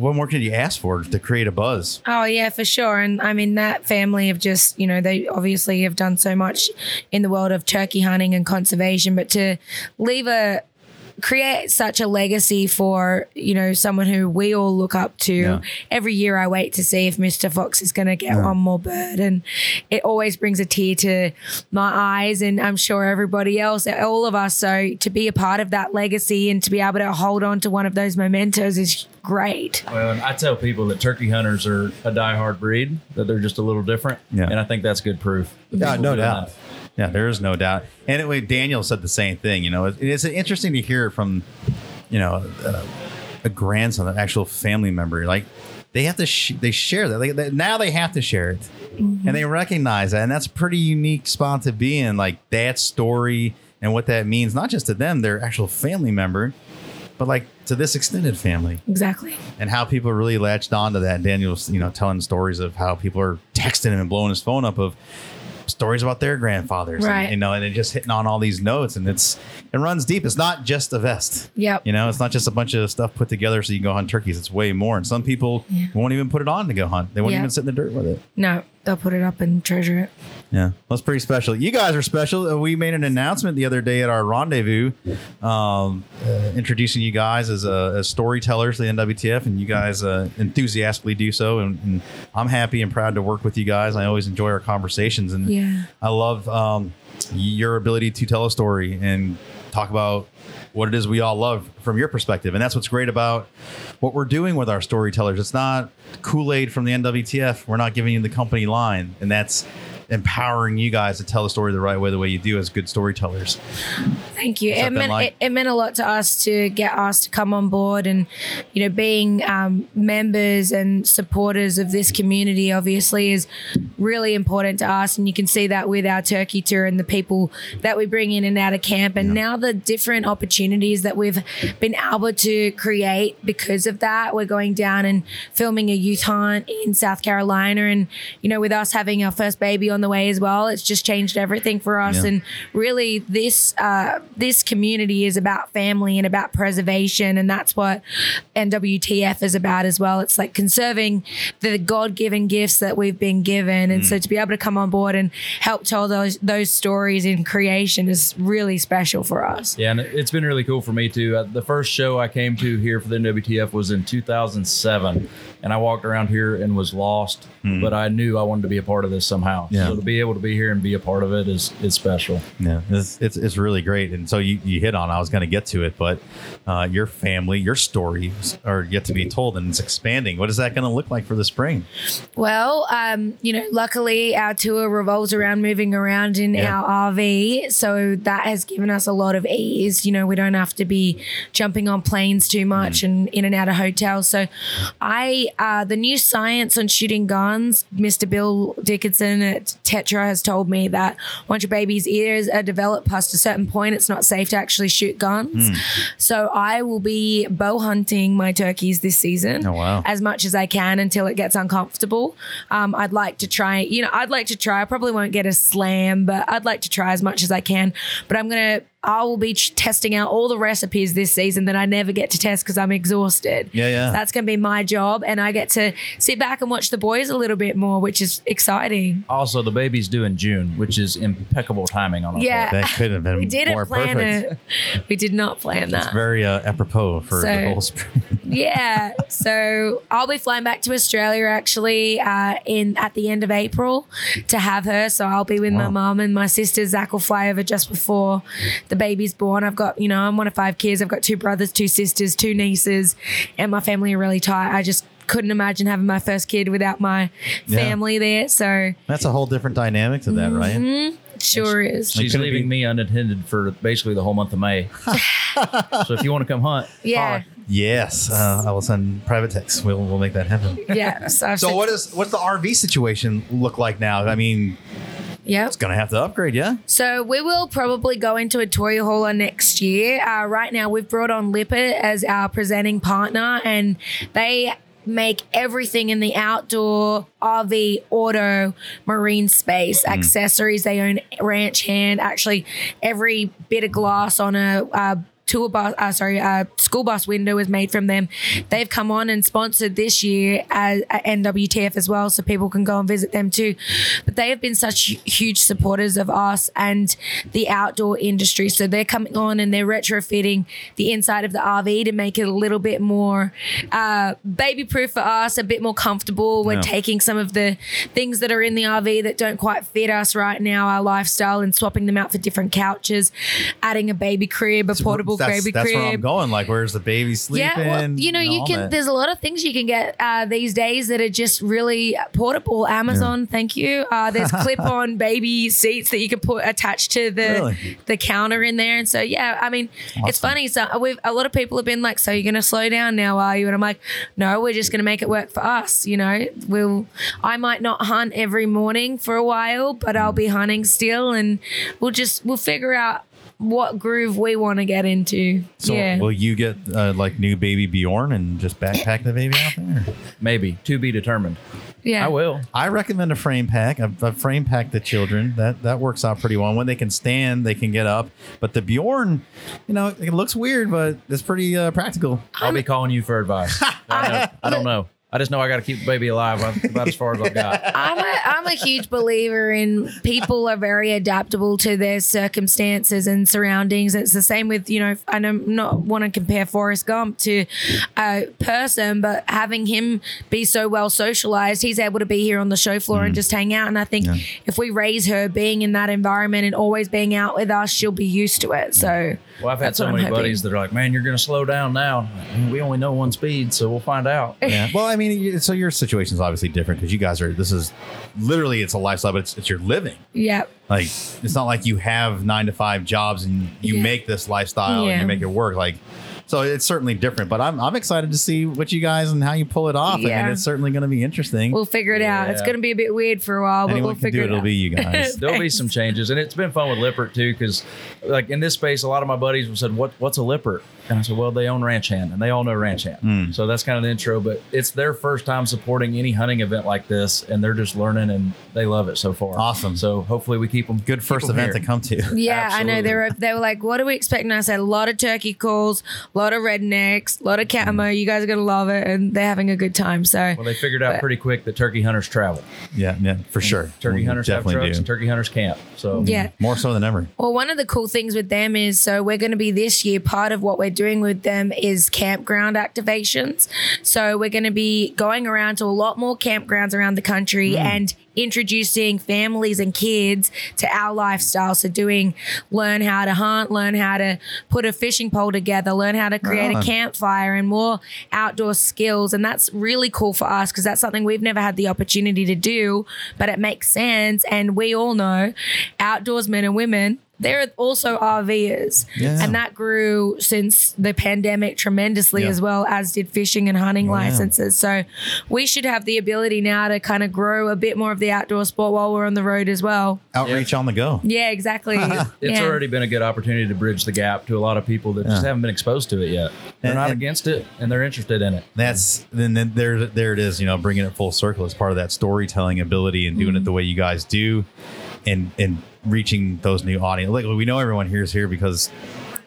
what more could you ask for to create a buzz?
Oh yeah, for sure. And I mean that family have just, you know, they obviously have done so much in the world of turkey hunting and conservation, but to leave a create such a legacy for, you know, someone who we all look up to.
Yeah.
Every year I wait to see if Mr. Fox is gonna get one more bird. And it always brings a tear to my eyes and I'm sure everybody else, all of us. So to be a part of that legacy and to be able to hold on to one of those mementos is great.
Well, and I tell people that turkey hunters are a diehard breed, that they're just a little different.
Yeah.
And I think that's good proof.
Yeah, no doubt.
that.
Yeah, there is no doubt. And anyway, Daniel said the same thing. You know, it, it's interesting to hear from, you know, uh, a grandson, an actual family member. Like they have to, sh- they share that. Like they, now they have to share it, and they recognize that, and that's a pretty unique spot to be in. Like that story and what that means, not just to them, their actual family member, but like to this extended family
Exactly.
and how people really latched on to that. Daniel's, you know, telling stories of how people are texting him and blowing his phone up of stories about their grandfathers,
Right.
And, you know, and it just hitting on all these notes, and it's it runs deep. It's not just a vest.
Yep.
You know, it's not just a bunch of stuff put together so you can go hunt turkeys. It's way more. And some people
Yeah.
won't even put it on to go hunt. They won't
Yeah.
even sit in the dirt with it.
No, they'll put it up and treasure it.
Yeah, that's pretty special. You guys are special. Uh, We made an announcement the other day at our rendezvous, um, uh, introducing you guys as, uh, as storytellers to the NWTF, and you guys uh, enthusiastically do so. And, and I'm happy and proud to work with you guys. I always enjoy our conversations, and
Yeah.
I love um, your ability to tell a story and talk about what it is we all love from your perspective. And that's what's great about what we're doing with our storytellers. It's not Kool Aid from the NWTF. We're not giving you the company line, and that's empowering you guys to tell the story the right way, the way you do as good storytellers.
Thank you. It meant,
like?
it, it meant a lot to us to get us to come on board and, you know, being um, members and supporters of this community obviously is really important to us. And you can see that with our turkey tour and the people that we bring in and out of camp. And now the different opportunities that we've been able to create because of that. We're going down and filming a youth hunt in South Carolina. And, you know, with us having our first baby on the way as well, it's just changed everything for us.
Yeah.
And really this uh, this community is about family and about preservation. And that's what NWTF is about as well. It's like conserving the god-given gifts that we've been given. And so to be able to come on board and help tell those those stories in creation is really special for us.
Yeah, and it's been really cool for me too. Uh, the first show I came to here for the NWTF was in 2007, and I walked around here and was lost, but I knew I wanted to be a part of this somehow.
Yeah.
So to be able to be here and be a part of it is is special.
Yeah, it's, it's, it's really great. And so you, you hit on, I was going to get to it, but uh, your family, your stories are yet to be told and it's expanding. What is that going to look like for the spring?
Well, um, you know, luckily our tour revolves around moving around in
Yeah.
our RV. So that has given us a lot of ease. You know, we don't have to be jumping on planes too much and in and out of hotels. So I, uh, the new science on shooting guns, Mr. Bill Dickinson at Tetra has told me that once your baby's ears are developed past a certain point, it's not safe to actually shoot guns. So I will be bow hunting my turkeys this season
Oh, wow.
as much as I can until it gets uncomfortable. Um, I'd like to try, you know, I'd like to try. I probably won't get a slam, but I'd like to try as much as I can. But I'm going to, I will be ch- testing out all the recipes this season that I never get to test because I'm exhausted.
Yeah, yeah.
That's going to be my job. And I get to sit back and watch the boys a little bit more, which is exciting.
Also, the baby's due in June, which is impeccable timing on our
Yeah.
part.
That could have been
We didn't
more
plan
perfect.
it. We did not plan that.
Very uh, apropos for the whole spring.
yeah. So I'll be flying back to Australia actually uh, in at the end of April to have her. So I'll be with my mom and my sister. Zach will fly over just before the baby's born. I've got, you know, I'm one of five kids. I've got two brothers, two sisters, two nieces, and my family are really tight. I just couldn't imagine having my first kid without my
Yeah.
family there. So
That's a whole different dynamic to that, right? Mm-hmm.
it sure is.
She's leaving
be-
me unattended for basically the whole month of May. so if you want to come hunt,
Yeah.
holler.
Yes, uh, I will send private texts. We'll we'll make that happen.
Yes. So, I've
So
said-
what is what's the RV situation look like now? I mean,
yeah.
it's gonna have to upgrade, yeah.
So we will probably go into a toy hauler next year. Uh, right now, we've brought on Lippert as our presenting partner, and they make everything in the outdoor RV, auto, marine space, accessories. They own ranch hand. Actually, every bit of glass on a uh, tour bus, uh, sorry, uh, school bus window is made from them. They've come on and sponsored this year as at NWTF as well, so people can go and visit them too. But they have been such huge supporters of us and the outdoor industry. So they're coming on and they're retrofitting the inside of the RV to make it a little bit more uh, baby proof for us, a bit more comfortable. We're
Yeah.
taking some of the things that are in the RV that don't quite fit us right now, our lifestyle, and swapping them out for different couches, adding a baby crib, a portable
that's,
baby
that's
crib.
where I'm going. Like, where's the baby sleeping?
Yeah, well, you know, you can.
that.
There's a lot of things you can get uh, these days that are just really portable. Amazon, thank you. Uh, there's clip-on baby seats that you can put attached to the
Really?
the counter in there, and so yeah, I mean, it's funny. So we've a lot of people have been like, "So you're gonna slow down now, are you?" And I'm like, "No, we're just gonna make it work for us." You know, we'll. I might not hunt every morning for a while, but I'll be hunting still, and we'll just we'll figure out what groove we want to get into.
So
yeah.
will you get uh, like new baby Bjorn and just backpack the baby out there?
maybe to be determined.
yeah.
I will.
I recommend a frame pack. I've, I've frame pack the children. That that works out pretty well. When they can stand, they can get up. But the Bjorn, you know, it looks weird, but it's pretty uh, practical.
I'll be calling you for advice. I, know, I don't know.
I just know I got to keep the baby alive. That's about as far as I've got.
I'm a, I'm a huge believer in people are very adaptable to their circumstances and surroundings. It's the same with, you know, I don't not want to compare Forrest Gump to a person, but having him be so well socialized, he's able to be here on the show floor and mm. just hang out. And I think if we raise her being in that environment and always being out with us, she'll be used to it. So
Well, I've had so many buddies that are like, "Man, you're going to slow down now." I'm like, "Man, We only know one speed, so we'll find out.
Yeah. Well, I mean, you- so your situation is obviously different because you guys are. This is literally it's a lifestyle, but it's, it's your living.
yeah.
Like it's not like you have nine to five jobs and you
Yeah.
make this lifestyle and you make it work. Like so, it's certainly different. But I'm I'm excited to see what you guys and how you pull it off. I
Yeah.
mean, it's certainly going to be interesting.
We'll figure it out. It's going to be a bit weird for a while, but
Anyone
we'll
can
figure
do it.
it
It'll be you guys.
There'll be some changes, and it's been fun with Lippert too, because like in this space, a lot of my buddies have said, "What what's a Lippert?" And I said, "Well, they own Ranch Hand, and they all know Ranch Hand."
Hmm.
So that's kind of the intro. But it's their first time supporting any hunting event like this, and they're just learning, and they love it so far.
Awesome.
So hopefully we keep them
Good first event to come to.
Yeah, I know. They
Absolutely.
were they were like, "What do we expect?" And I said, "A lot of turkey calls, a lot of rednecks, a lot of camo. You guys are gonna love it, and they're having a good time." So
Well, they figured out
But-
pretty quick that turkey hunters travel.
Yeah, yeah, for sure.
Turkey
We
hunters have
definitely
trucks,
do.
and turkey hunters camp. So
yeah.
More so than ever.
Well, one of the cool things with them is so we're going to be this year. Part of what we're doing with them is campground activations. So we're going to be going around to a lot more campgrounds around the country mm. and introducing families and kids to our lifestyle. So doing learn how to hunt, learn how to put a fishing pole together, learn how to create a campfire and more outdoor skills. And that's really cool for us because that's something we've never had the opportunity to do, but it makes sense. And we all know outdoorsmen and women. They're also RVers.
Yeah.
And that grew since the pandemic tremendously,
Yeah.
as well as did fishing and hunting
yeah.
licenses. So we should have the ability now to kind of grow a bit more of the outdoor sport while we're on the road as well.
Outreach on the go.
Yeah, exactly.
It's
Yeah.
already been a good opportunity to bridge the gap to a lot of people that just haven't been exposed to it yet. They're
And-
not
and-
against it, and they're interested in it.
That's then, then there there it is. You know, bringing it full circle as part of that storytelling ability and doing it mm-hmm. the way you guys do, and and reaching those new audience. Like we know everyone here is here because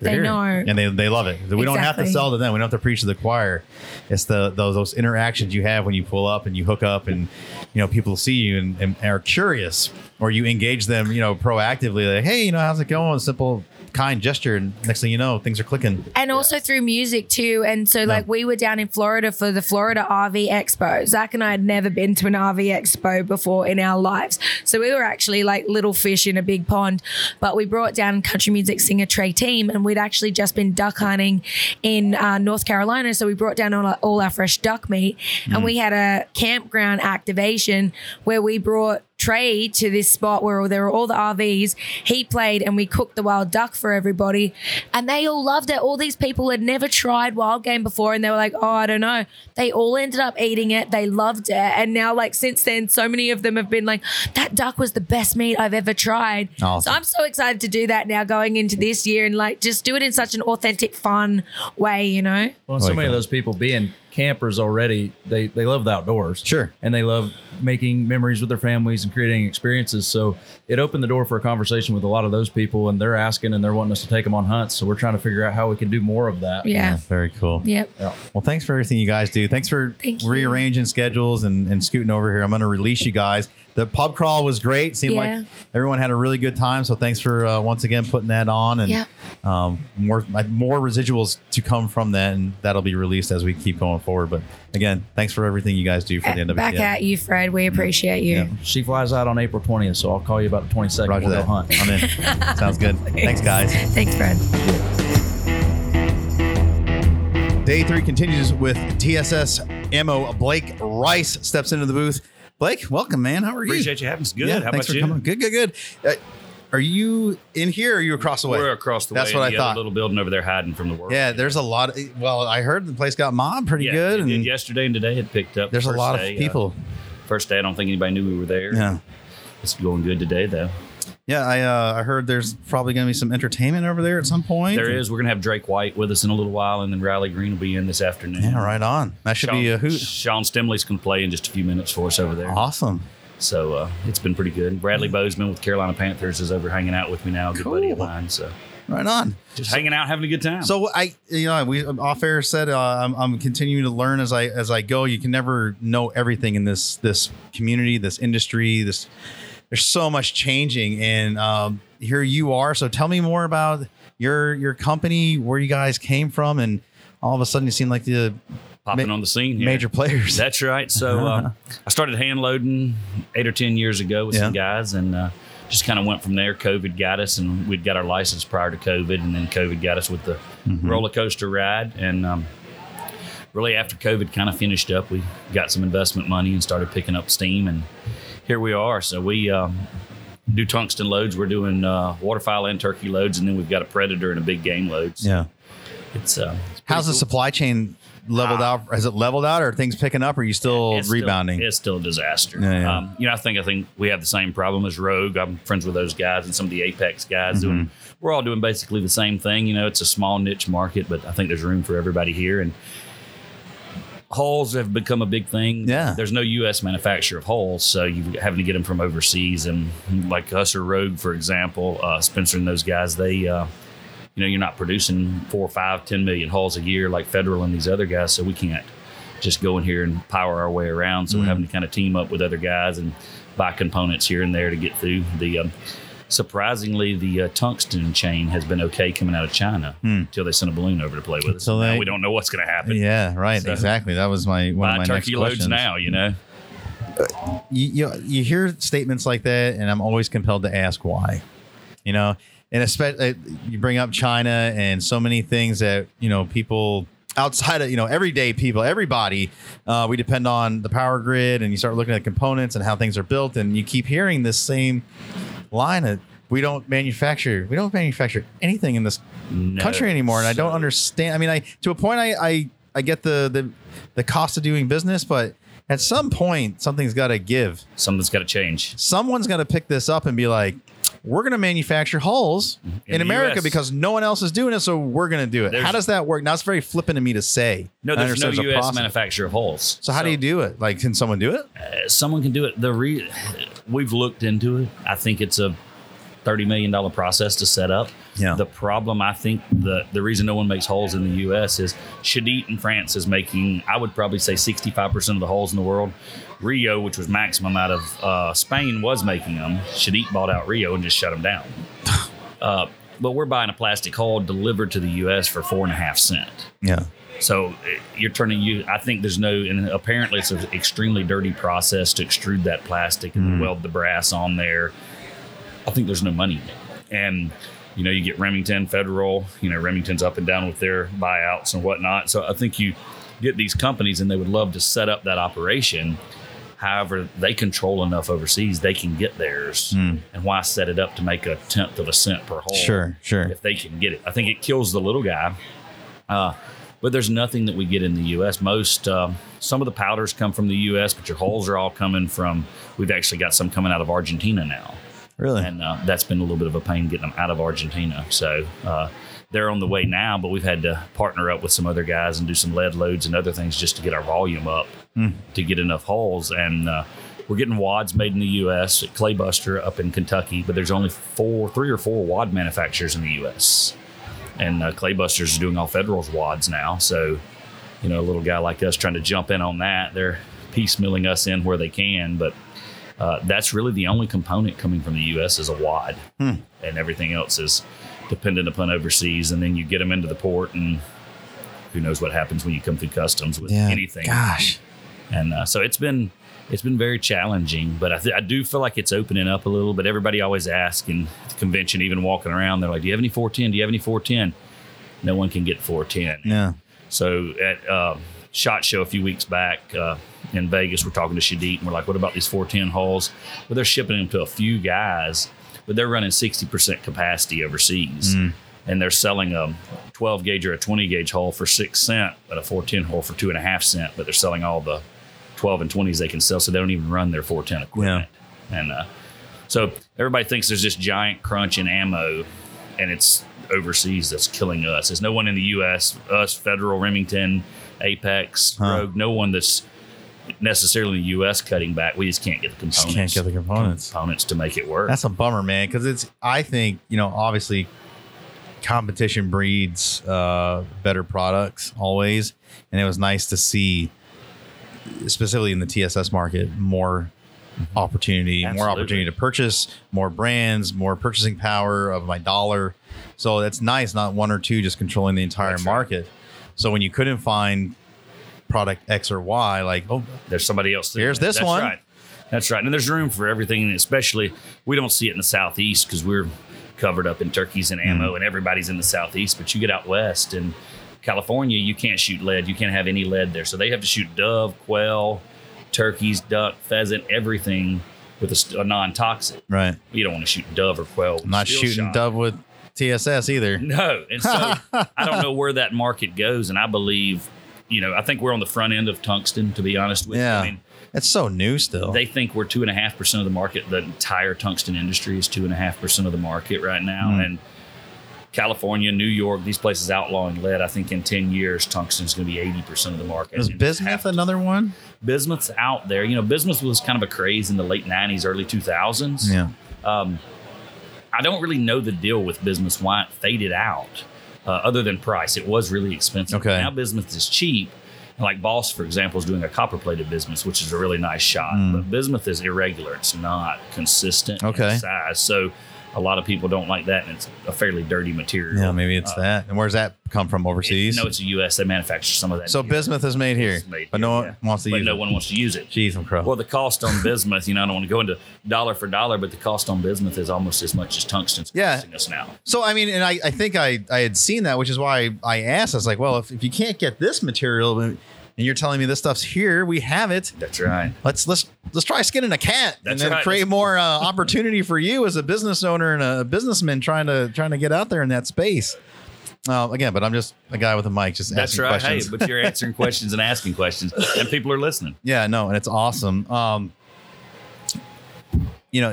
they're
They
here,
know.
and they they love it. We don't have to sell to them. We don't have to preach to the choir. It's the those those interactions you have when you pull up and you hook up, and you know people see you and, and are curious, or you engage them. You know, proactively, like, hey, you know, how's it going? Simple. Kind gesture, and next thing you know, things are clicking.
and also through music too. And so, like, we were down in Florida for the Florida RV Expo. Zach and I had never been to an RV Expo before in our lives. So we were actually like little fish in a big pond. But we brought down country music singer Trey Team, and we'd actually just been duck hunting in uh, North Carolina. So we brought down all our, all our fresh duck meat, and we had a campground activation where we brought Trey to this spot where there were all the RVs. He played and we cooked the wild duck for everybody. And they all loved it. All these people had never tried wild game before and they were like, oh, I don't know. They all ended up eating it. They loved it. And now, like, since then, so many of them have been like, that duck was the best meat I've ever tried.
Awesome.
So I'm so excited to do that now going into this year and like just do it in such an authentic, fun way, you know?
Well, so many of those people being campers already, they they love the outdoors.
Sure.
And they love making memories with their families and creating experiences. So it opened the door for a conversation with a lot of those people, and they're asking and they're wanting us to take them on hunts. So we're trying to figure out how we can do more of that.
Yeah.
very cool.
Yep.
Well, thanks for everything you guys do. Thanks for
Thank
rearranging schedules and, and scooting over here. I'm going to release you guys. The pub crawl was great. Seemed
Yeah.
like everyone had a really good time. So thanks for uh, once again putting that on and
Yeah.
um, more more residuals to come from that, and that'll be released as we keep going forward. But again, thanks for everything you guys do for the end of
Back
it.
at you, Fred. We appreciate you.
Yeah.
She flies out on April 20th, so I'll call you about the 22nd.
Roger
we'll
that.
go hunt.
I'm in. Sounds good. Thanks, guys.
Thanks, Fred.
Day three continues with TSS Ammo. Blake Rice steps into the booth. Blake, welcome, man. How are you?
Appreciate you having us. Good.
Yeah,
How
thanks
about
for
you?
coming. Good, good, good. Uh, are you in here or are you across the way?
We're across the
That's
way.
what I thought.
Little building over there, hiding from the world.
Yeah, there's a lot. Of, well, I heard the place got mobbed pretty
yeah,
good,
it did yesterday and today it picked up.
there's a lot
day,
of
uh,
people.
first day, I don't think anybody knew we were there.
yeah,
It's going good today, though.
Yeah. I uh, I heard there's probably going to be some entertainment over there at some point.
There is. We're gonna have Drake White with us in a little while, and then Riley Green will be in this afternoon.
Yeah, right on. That should
Sean,
be a hoot.
Sean Stemaly's gonna play in just a few minutes for us over there.
Awesome.
So uh, it's been pretty good. Bradley Bozeman with Carolina Panthers is over hanging out with me now. a Good buddy of mine. So
Right on.
Just hanging out, having a good time.
So I, you know, we off air said uh, I'm, I'm continuing to learn as I as I go. You can never know everything in this this community, this industry. This there's so much changing, and um, here you are. So tell me more about your your company, where you guys came from, and all of a sudden you seem like the
popping
ma-
on the scene here.
major players.
That's right. So uh, I started hand loading eight or ten years ago with some guys, and uh, just kind of went from there. COVID got us, and we'd got our license prior to COVID, and then COVID got us with the
Mm-hmm.
roller coaster ride. And um, really, after COVID kind of finished up, we got some investment money and started picking up steam, and here we are. So we. Um, do tungsten loads. We're doing uh, waterfowl and turkey loads, and then we've got a predator and a big game loads.
yeah.
It's uh, it's
How's the
cool.
supply chain leveled
Ah.
out? Has it leveled out, or are things picking up? Or are you still
It's still-
rebounding?
it's still a disaster.
Yeah, yeah.
Um, you know, I think I think we have the same problem as Rogue. I'm friends with those guys and some of the Apex guys
Mm-hmm.
doing. We're all doing basically the same thing. You know, it's a small niche market, but I think there's room for everybody here. And hulls have become a big thing.
Yeah.
There's no U.S. manufacturer of hulls, so you're having to get them from overseas. And like us or Rogue, for example, uh, Spencer and those guys, they. Uh, you know, you're not producing four, five, ten million hulls a year like Federal and these other guys, so we can't just go in here and power our way around. So we're having to kind of team up with other guys and buy components here and there to get through. The um, surprisingly, the uh, tungsten chain has been okay coming out of China hmm. until they sent a balloon over to play with us.
So
Now
they-
we don't know what's going to happen.
yeah, right.
So-
exactly. That was my one of my
turkey
next
loads
questions.
now, you know.
Uh, you, you you hear statements like that, and I'm always compelled to ask why. You know, and especially uh, you bring up China and so many things that you know people outside of you know everyday people, everybody, uh, we depend on the power grid, and you start looking at components and how things are built, and you keep hearing this same line of we don't manufacture we don't manufacture anything in this
No.
country anymore, and I don't understand. I mean, I to a point, I I, I get the the the cost of doing business, but at some point, something's got to give
Something's got to change.
someone's got to pick this up and be like, we're going to manufacture hulls in,
In
America
US.
because no one else is doing it, so we're going to do it.
There's-
How does that work? Now it's very flippant to me to say.
No, there's no
a
U.S. manufacturer of hulls.
So how do you do it? Like, can someone do it?
Uh, someone can do it. The re- we've looked into it. I think it's a thirty million dollar process to set up.
Yeah.
The problem, I think, the the reason no one makes holes in the U.S. is Cheddite in France is making. I would probably say sixty five percent of the holes in the world. Rio, which was Maxam out of uh, Spain, was making them. Cheddite bought out Rio and just shut them down. Uh, but we're buying a plastic hull delivered to the U.S. for four and a half cent.
Yeah.
So uh, you're turning you. I think there's no, and apparently it's an extremely dirty process to extrude that plastic and weld the brass on there. I think there's no money in it. And you know, you get Remington, Federal. You know, Remington's up and down with their buyouts and whatnot. So I think you get these companies, and they would love to set up that operation. However, they control enough overseas, they can get theirs. And why set it up to make a tenth of a cent per hole?
Sure, sure.
if they can get it. I think it kills the little guy. Uh, but there's nothing that we get in the U.S. Most, um, some of the powders come from the U.S., but your holes are all coming from. We've actually got some coming out of Argentina now,
Really?
and uh, that's been a little bit of a pain getting them out of Argentina. So uh, they're on the way now, but we've had to partner up with some other guys and do some lead loads and other things just to get our volume up to get enough holes. And uh, we're getting wads made in the U.S. at Claybuster up in Kentucky, but there's only four, three or four wad manufacturers in the U.S. And uh, Claybuster's doing all Federal's wads now. So, you know, a little guy like us trying to jump in on that, they're piecemealing us in where they can. But uh, that's really the only component coming from the U.S. is a wad, and everything else is dependent upon overseas. And then you get them into the port, and who knows what happens when you come through customs with
yeah.
anything
Gosh.
and uh, so it's been it's been very challenging but I, th- I do feel like it's opening up a little but everybody always asks in the convention even walking around they're like do you have any 410 do you have any 410 no one can get 410
Yeah.
so at uh, shot show a few weeks back uh, in vegas we're talking to Cheddite and we're like what about these 410 hulls well they're shipping them to a few guys but they're running 60% capacity overseas and they're selling a 12 gauge or a 20 gauge hull for six cent, but a 410 hull for two and a half cent. But they're selling all the 12 and 20s they can sell, so they don't even run their 410 equipment. And uh, so everybody thinks there's this giant crunch in ammo, and it's overseas that's killing us. There's no one in the U.S., us, Federal, Remington, Apex,
Huh.
Rogue, no one that's necessarily the U.S. cutting back. We just can't get the
Just
components.
can't get the components.
components to make it work.
That's a bummer, man. Because it's, I think, you know, obviously, competition breeds uh, better products always, and it was nice to see, specifically in the TSS market, more opportunity, more opportunity to purchase, more brands, more purchasing power of my dollar. So that's nice, not one or two just controlling the entire
That's right.
market. So when you couldn't find product X or Y, like oh,
There's somebody else.
Here's this
That's
one.
Right. That's right. And there's room for everything, and especially we don't see it in the southeast because we're covered up in turkeys and ammo,
Mm-hmm.
and everybody's in the southeast. But you get out west and California, you can't shoot lead. You can't have any lead there, so they have to shoot dove, quail, turkeys, duck, pheasant, everything with a, a non-toxic.
right,
You don't want to shoot dove or quail.
I'm not shooting
shot.
dove with TSS either.
No, and so I don't know where that market goes, and I believe, you know, I think we're on the front end of tungsten. To be honest with
Yeah,
you, I mean,
it's so new still.
they think we're two and a half percent of the market. The entire tungsten industry is two and a half percent of the market right now,
Hmm.
and California, New York, these places outlawing lead. I think in ten years, tungsten is going to be eighty percent of the market.
Is bismuth another one?
bismuth's out there? You know, bismuth was kind of a craze in the late '90s, early 2000s.
Yeah.
I don't really know the deal with bismuth, why it faded out, uh, other than price. It was really expensive.
Okay.
Now bismuth is cheap. Like Boss, for example, is doing a copper plated bismuth, which is a really nice shot.
Mm.
But bismuth is irregular. It's not consistent
Okay.
in size. So a lot of people don't like that, and it's a fairly dirty material.
Yeah, maybe it's
Uh,
that. And where's that come from overseas?
No, it's the U.S. They manufacture some of that.
so
here.
bismuth is made here,
made
but
here,
no one
yeah.
wants to
but
use
no
it.
one wants to use it.
Jeez, I'm crow.
Well, the cost on bismuth, you know, I don't want to go into dollar for dollar, but the cost on bismuth is almost as much as tungsten's
Yeah.
costing us now.
So I mean, and I, I think I, I had seen that, which is why I asked. I was like, well, if, if you can't get this material, and you're telling me this stuff's here, we have it.
That's right.
Let's let's let's try skinning a cat, and then
right.
create more uh, opportunity for you as a business owner and a businessman trying to trying to get out there in that space. Uh, again, but I'm just a guy with a mic, just
That's
asking
right.
questions.
Hey, but you're answering questions and asking questions, and people are listening.
Yeah, no, and it's awesome. Um, you know,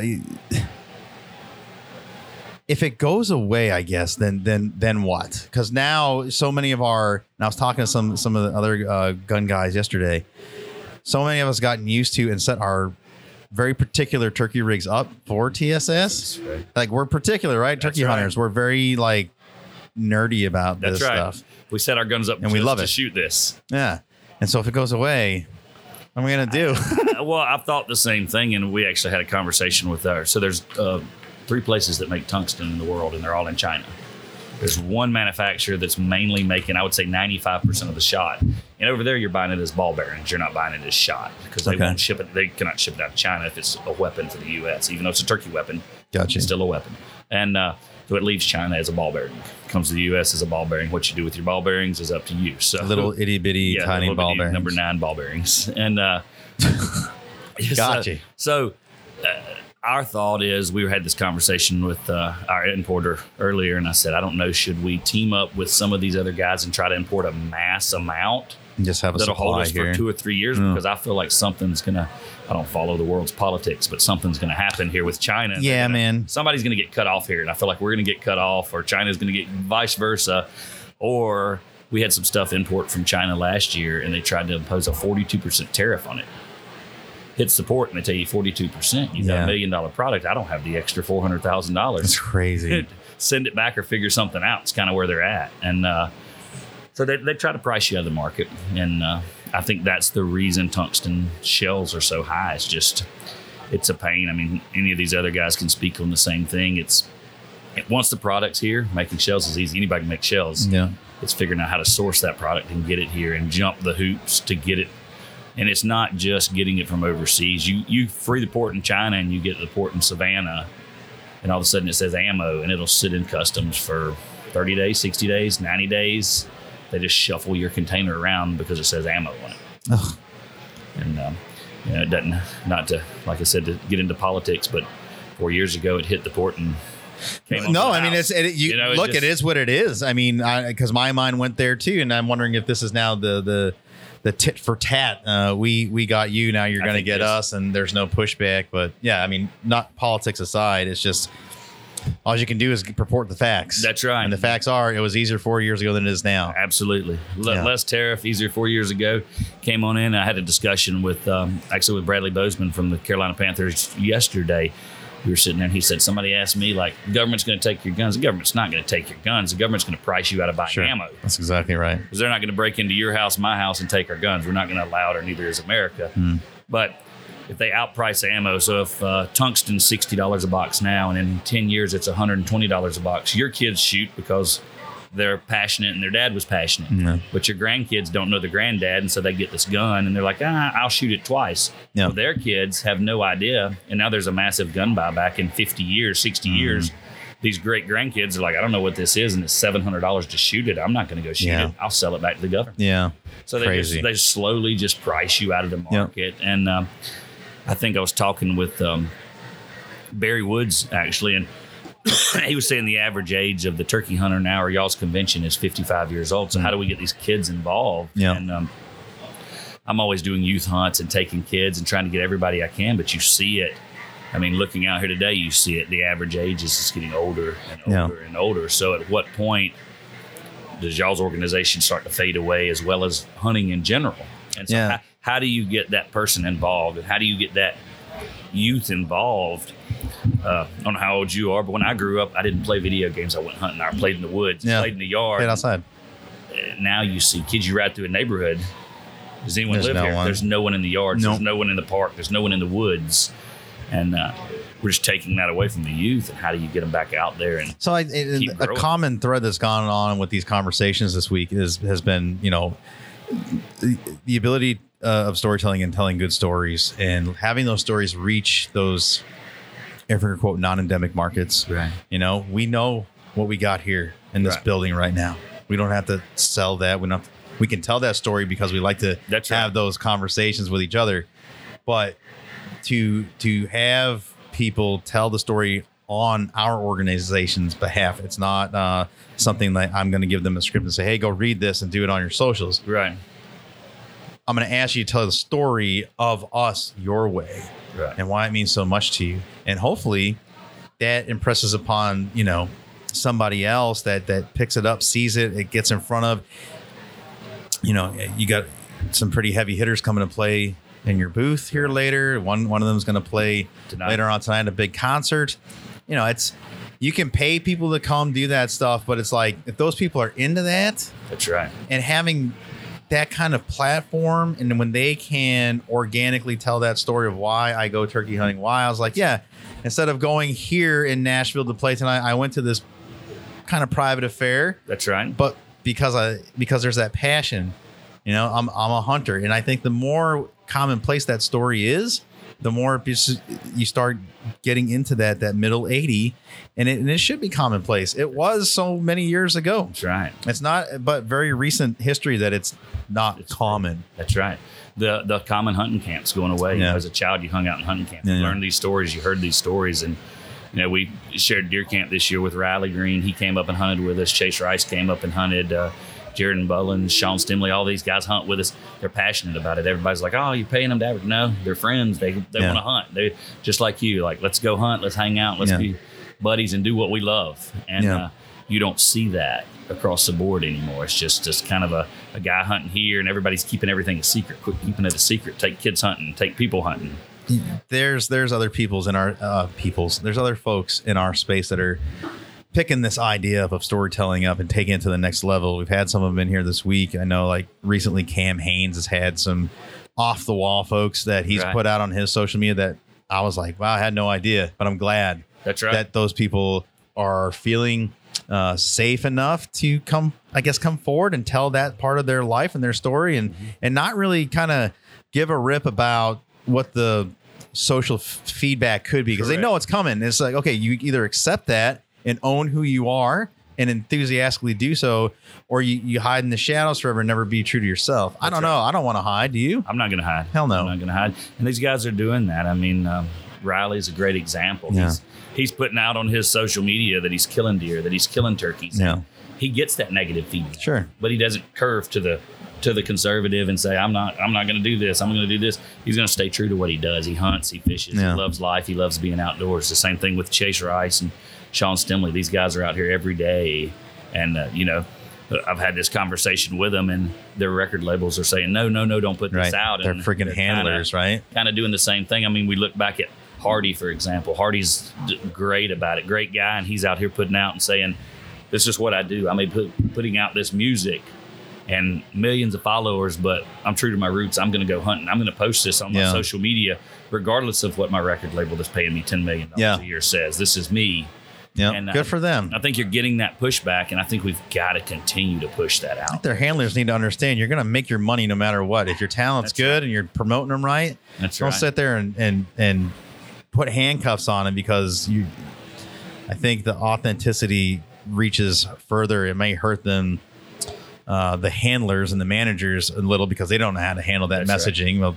if it goes away, I guess then then then what? Because now so many of our, and I was talking to some some of the other uh, gun guys yesterday. So many of us gotten used to and set our very particular turkey rigs up for TSS. Like we're particular, right? turkey
right.
hunters. We're very like nerdy about
That's
this
right.
stuff.
We set our guns up
And we love
to
it.
shoot this.
Yeah. And so if it goes away, what am I gonna do?
Uh, well, I've thought the same thing, and we actually had a conversation with our. So there's uh, three places that make tungsten in the world, and they're all in China. There's one manufacturer that's mainly making, I would say, 95% of the shot. And over there, you're buying it as ball bearings. You're not buying it as shot because they
Okay.
won't ship it. They cannot ship it out of China if it's a weapon for the U.S. Even though it's a turkey weapon,
Gotcha.
it's still a weapon. And uh, so it leaves China as a ball bearing. Comes to the U.S. as a ball bearing. What you do with your ball bearings is up to you. So
Little itty bitty
yeah,
tiny ball bearings.
number nine ball bearings, and uh,
Gotcha.
So, so uh, our thought is we had this conversation with uh, our importer earlier, and I said, I don't know, should we team up with some of these other guys and try to import a mass amount
Just have a
that'll hold us
here.
for two or three years? Because I feel like something's gonna. I don't follow the world's politics, but something's gonna happen here with China.
Yeah,
gonna-
man.
Somebody's gonna get cut off here, and I feel like we're gonna get cut off, or China's gonna get vice versa, or we had some stuff import from China last year, and they tried to impose a forty-two percent tariff on it. Hit support, and they tell you forty-two percent. You got
Yeah.
a million-dollar product. I don't have the extra four hundred thousand dollars
It's crazy.
send it back or figure something out. It's kind of where they're at. And uh, so they, they try to price you out of the market. And uh, I think that's the reason tungsten shells are so high. It's just, it's a pain. I mean, any of these other guys can speak on the same thing. It's, once the product's here, making shells is easy. Anybody can make shells.
yeah.
It's figuring out how to source that product and get it here and jump the hoops to get it. And it's not just getting it from overseas. You you free the port in China and you get the port in Savannah, and all of a sudden it says ammo and it'll sit in customs for 30 days, 60 days, 90 days. They just shuffle your container around because it says ammo on it.
Ugh.
And um, you know, it doesn't not to like I said to get into politics, but four years ago it hit the port and came
No, I mean it's it, you,
You know, it
look.
just-
it is what it is. I mean, because my mind went there too, and I'm wondering if this is now the the the tit for tat. Uh, we we got you. Now you're going to get us, and there's no pushback. But yeah, I mean, not politics aside, it's just all you can do is purport the facts.
That's right.
And the facts are, it was easier four years ago than it is now.
Absolutely. Le-
Yeah.
Less tariff, easier four years ago. Came on in. I had a discussion with um, actually with Bradley Bozeman from the Carolina Panthers yesterday. We were sitting there and he said, somebody asked me, like, the government's going to take your guns. The government's not going to take your guns. The government's going to price you out of buying
Sure.
ammo
That's exactly right.
because they're not going to break into your house, my house, and take our guns. We're not going to allow it, or neither is America. But if they outprice ammo, so if uh, tungsten's sixty dollars a box now, and in ten years it's one hundred and twenty dollars a box, your kids shoot because they're passionate and their dad was passionate. But your grandkids don't know the granddad, and so they get this gun and they're like, ah, I'll shoot it twice.
Yeah.
Well, their kids have no idea, and now there's a massive gun buyback in fifty years, 60 years. These great grandkids are like, I don't know what this is, and it's seven hundred dollars to shoot it. I'm not going to go shoot
Yeah.
it. I'll sell it back to the government.
Yeah.
So they
Crazy.
just, they slowly just price you out of the market. And um, I think I was talking with um, Barry Woods actually, and he was saying the average age of the turkey hunter now, or y'all's convention, is 55 years old. So how do we get these kids involved?
Yeah.
And um, I'm always doing youth hunts and taking kids and trying to get everybody I can, but you see it. I mean, looking out here today, you see it. The average age is just getting older and
Yeah.
older and older. So at what point does y'all's organization start to fade away as well as hunting in general? And so,
Yeah.
how, how do you get that person involved, and how do you get that youth involved? Uh, I don't know how old you are, but when I grew up, I didn't play video games. I went hunting. I played in the woods,
Yeah.
played in the yard.
Played outside.
Now you see kids. You ride through a neighborhood. Does anyone
There's
live
no
here?
one.
There's no one in the yards. There's no one in the park. There's no one in the woods, and uh, we're just taking that away from the youth. And how do you get them back out there? And
So I, it, a common thread that's gone on with these conversations this week is has been you know the, the ability uh, of storytelling and telling good stories and having those stories reach those air quote non-endemic markets.
Right.
You know, we know what we got here in this
Right.
building right now. We don't have to sell that. We don't. To, we can tell that story because we like to
That's right.
have those conversations with each other. But to to have people tell the story on our organization's behalf, it's not uh, something that I'm going to give them a script and say, "Hey, go read this and do it on your socials."
right,
I'm going to ask you to tell the story of us your way
right,
and why it means so much to you, and hopefully that impresses upon you know somebody else that that picks it up, sees it, it gets in front of. You know, you got some pretty heavy hitters coming to play in your booth here later. One one of them is going to play
Tonight.
later on tonight at a big concert. You know, it's you can pay people to come do that stuff, but it's like if those people are into that,
that's right.
and having that kind of platform and when they can organically tell that story of why I go turkey hunting, why I was like, yeah, instead of going here in Nashville to play tonight, I went to this kind of private affair,
That's right.
but because I because there's that passion, you know, I'm I'm a hunter, and I think the more commonplace that story is, the more you start getting into that that middle 80 and it, and it should be commonplace it was so many years ago
That's right.
it's not, but very recent history that it's not common.
That's right. The the common hunting camps going away. You know, as a child, you hung out in hunting camp.
Yeah,
you learned these stories. You heard these stories, and you know we shared deer camp this year with Riley Green. He came up and hunted with us. Chase Rice came up and hunted. Uh, Jared Bullins, Sean Stemaly, all these guys hunt with us. They're passionate about it. Everybody's like, "Oh, you're paying them to average?" No, they're friends. They they
Yeah.
want to hunt. They just like you. Like, let's go hunt. Let's hang out. Let's
Yeah.
be buddies and do what we love. And
Yeah.
uh, you don't see that across the board anymore. It's just just kind of a, a guy hunting here, and everybody's keeping everything a secret. Quit keeping it a secret. Take kids hunting. Take people hunting.
There's there's other peoples in our uh, peoples. There's other folks in our space that are picking this idea of, of storytelling up and taking it to the next level. We've had some of them in here this week. I know, like recently, Cam Hanes has had some off the wall folks that he's
Right.
put out on his social media that I was like, wow, I had no idea, but I'm glad
That's right.
that those people are feeling uh, safe enough to come, I guess, come forward and tell that part of their life and their story, and
Mm-hmm.
and not really kind of give a rip about what the social f- feedback could be because they know it's coming. It's like okay, you either accept that and own who you are and enthusiastically do so, or you, you hide in the shadows forever and never be true to yourself. I don't know. I don't want to hide. Do you?
I'm not going to hide.
Hell no.
I'm not going to hide. And these guys are doing that. I mean, um, Riley's a great example.
Yeah.
He's he's putting out on his social media that he's killing deer, that he's killing turkeys.
Yeah.
He gets that negative feedback.
Sure.
But he doesn't curve to the to the conservative and say, I'm not I'm not going to do this. I'm going to do this. He's going to stay true to what he does. He hunts, he fishes,
Yeah.
he loves life, he loves being outdoors. The same thing with Chase Rice and Sean Stemaly. These guys are out here every day, and uh, you know. I've had this conversation with them, and their record labels are saying, "No, no, no, don't put
Right.
this out."
They're
And
freaking handlers, right?
Kind of doing the same thing. I mean, we look back at Hardy, for example. Hardy's d- great about it, great guy, and he's out here putting out and saying, "This is what I do. I may put putting out this music." And millions of followers, but I'm true to my roots. I'm going to go hunting. I'm going to post this on my
Yeah.
social media, regardless of what my record label that's paying me $10 million
Yeah.
a year says. This is me.
Yeah,
And, uh,
good for them.
I think you're getting that pushback, and I think we've got to continue to push that out.
Their handlers need to understand you're going to make your money no matter what. If your talent's
That's
good
right.
and you're promoting them right,
That's
don't
right.
sit there and and and put handcuffs on them because you. I think the authenticity reaches further. It may hurt them, uh, the handlers and the managers a little because they don't know how to handle that
That's right.
messaging. Well,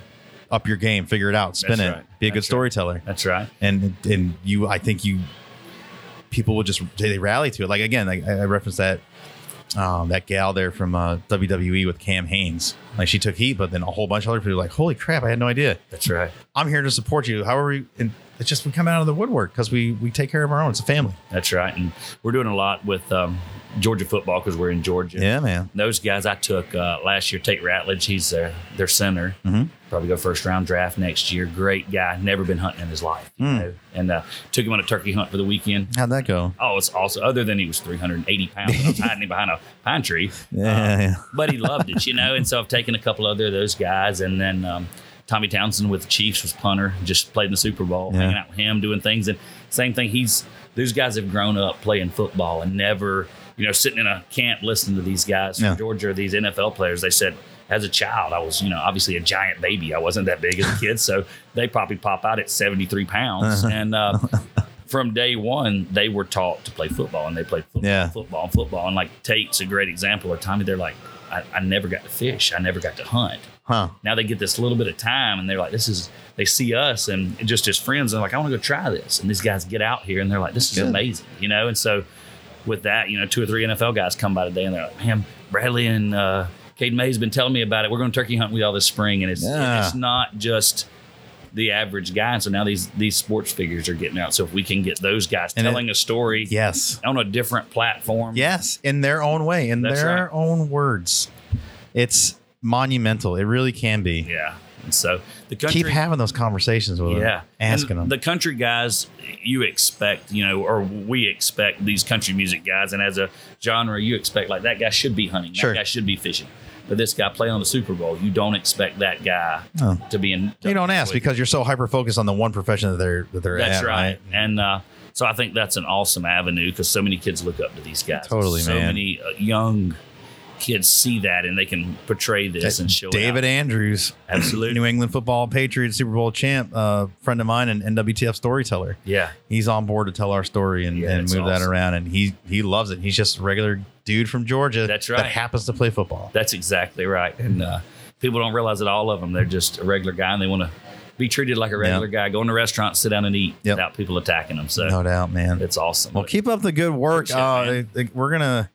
up your game, figure it out, spin
That's
it,
right.
be a good
That's right.
storyteller,
That's right.
and and you. I think you people will just they rally to it. Like again, like I referenced that um, that gal there from uh, WWE with Cam Hanes. Like she took heat, but then a whole bunch of other people were like, "Holy crap! I had no idea."
That's right.
I'm here to support you. However, we, and it's just we come out of the woodwork because we we take care of our own. It's a family.
That's right. And we're doing a lot with um, Georgia football because we're in Georgia.
Yeah, man.
Those guys I took uh, last year, Tate Ratledge, he's their, their center.
Mhm.
Probably go first round draft next year. Great guy. Never been hunting in his life. you
Mm.
know? And uh, took him on a turkey hunt for the weekend.
How'd that go?
Oh, it's also Other than he was 380 pounds, I was hiding him behind a pine tree.
Yeah,
Uh,
yeah.
but he loved it, you know. And so I've taken a couple other of those guys, and then um, Tommy Townsend with the Chiefs was punter, just played in the Super Bowl,
Yeah.
hanging out with him, doing things. And same thing, he's those guys have grown up playing football and never, you know, sitting in a camp listening to these guys from
Yeah.
Georgia or these NFL players. They said. As a child, I was, you know, obviously a giant baby. I wasn't that big as a kid, so they probably pop out at 73 pounds. and uh, from day one, they were taught to play football, and they played football,
Yeah.
football, and football. And like Tate's a great example. Or Tommy, they're like, I, I never got to fish. I never got to hunt.
Huh?
Now they get this little bit of time, and they're like, this is. They see us and just as friends, and they're like, I want to go try this. And these guys get out here, and they're like, this is
Good.
amazing, you know. And so, with that, you know, two or three NFL guys come by today, and they're like, man, Bradley and uh, Cade Mays been telling me about it. We're going to turkey hunt with y'all this spring, and it's
Yeah.
it's not just the average guy. And so now these these sports figures are getting out. So if we can get those guys
And it-
telling a story
Yes.
on a different platform,
Yes, in their own way, in
That's
their
right.
own words. It's monumental. It really can be.
yeah. And so the country,
Keep having those conversations with
yeah,
them, asking
And
them.
The country guys, you expect, you know, or we expect these country music guys, and as a genre, you expect like that guy should be hunting,
Sure.
that guy should be fishing. But this guy playing on the Super Bowl, you don't expect that guy
Oh.
to be in.
you don't ask because you're so hyper focused on the one profession that they're that they're
That's
at,
right. And uh, so I think that's an awesome avenue because so many kids look up to these guys.
Totally,
so
man.
many uh, young kids see that and they can portray this and show
David. Andrews,
Absolutely.
New England football Patriots Super Bowl champ, uh, friend of mine and NWTF storyteller.
Yeah.
He's on board to tell our story and,
Yeah,
and move that around, and he he loves it. He's just a regular dude from Georgia.
That's right.
That happens to play football.
That's exactly right. And uh, people don't realize that all of them, they're just a regular guy and they want to be treated like a regular guy, go in a restaurant, sit down and eat
Yep.
without people attacking them. So
No doubt, man.
it's awesome.
Well, keep up the good work. Uh,
man.
I- I- we're gonna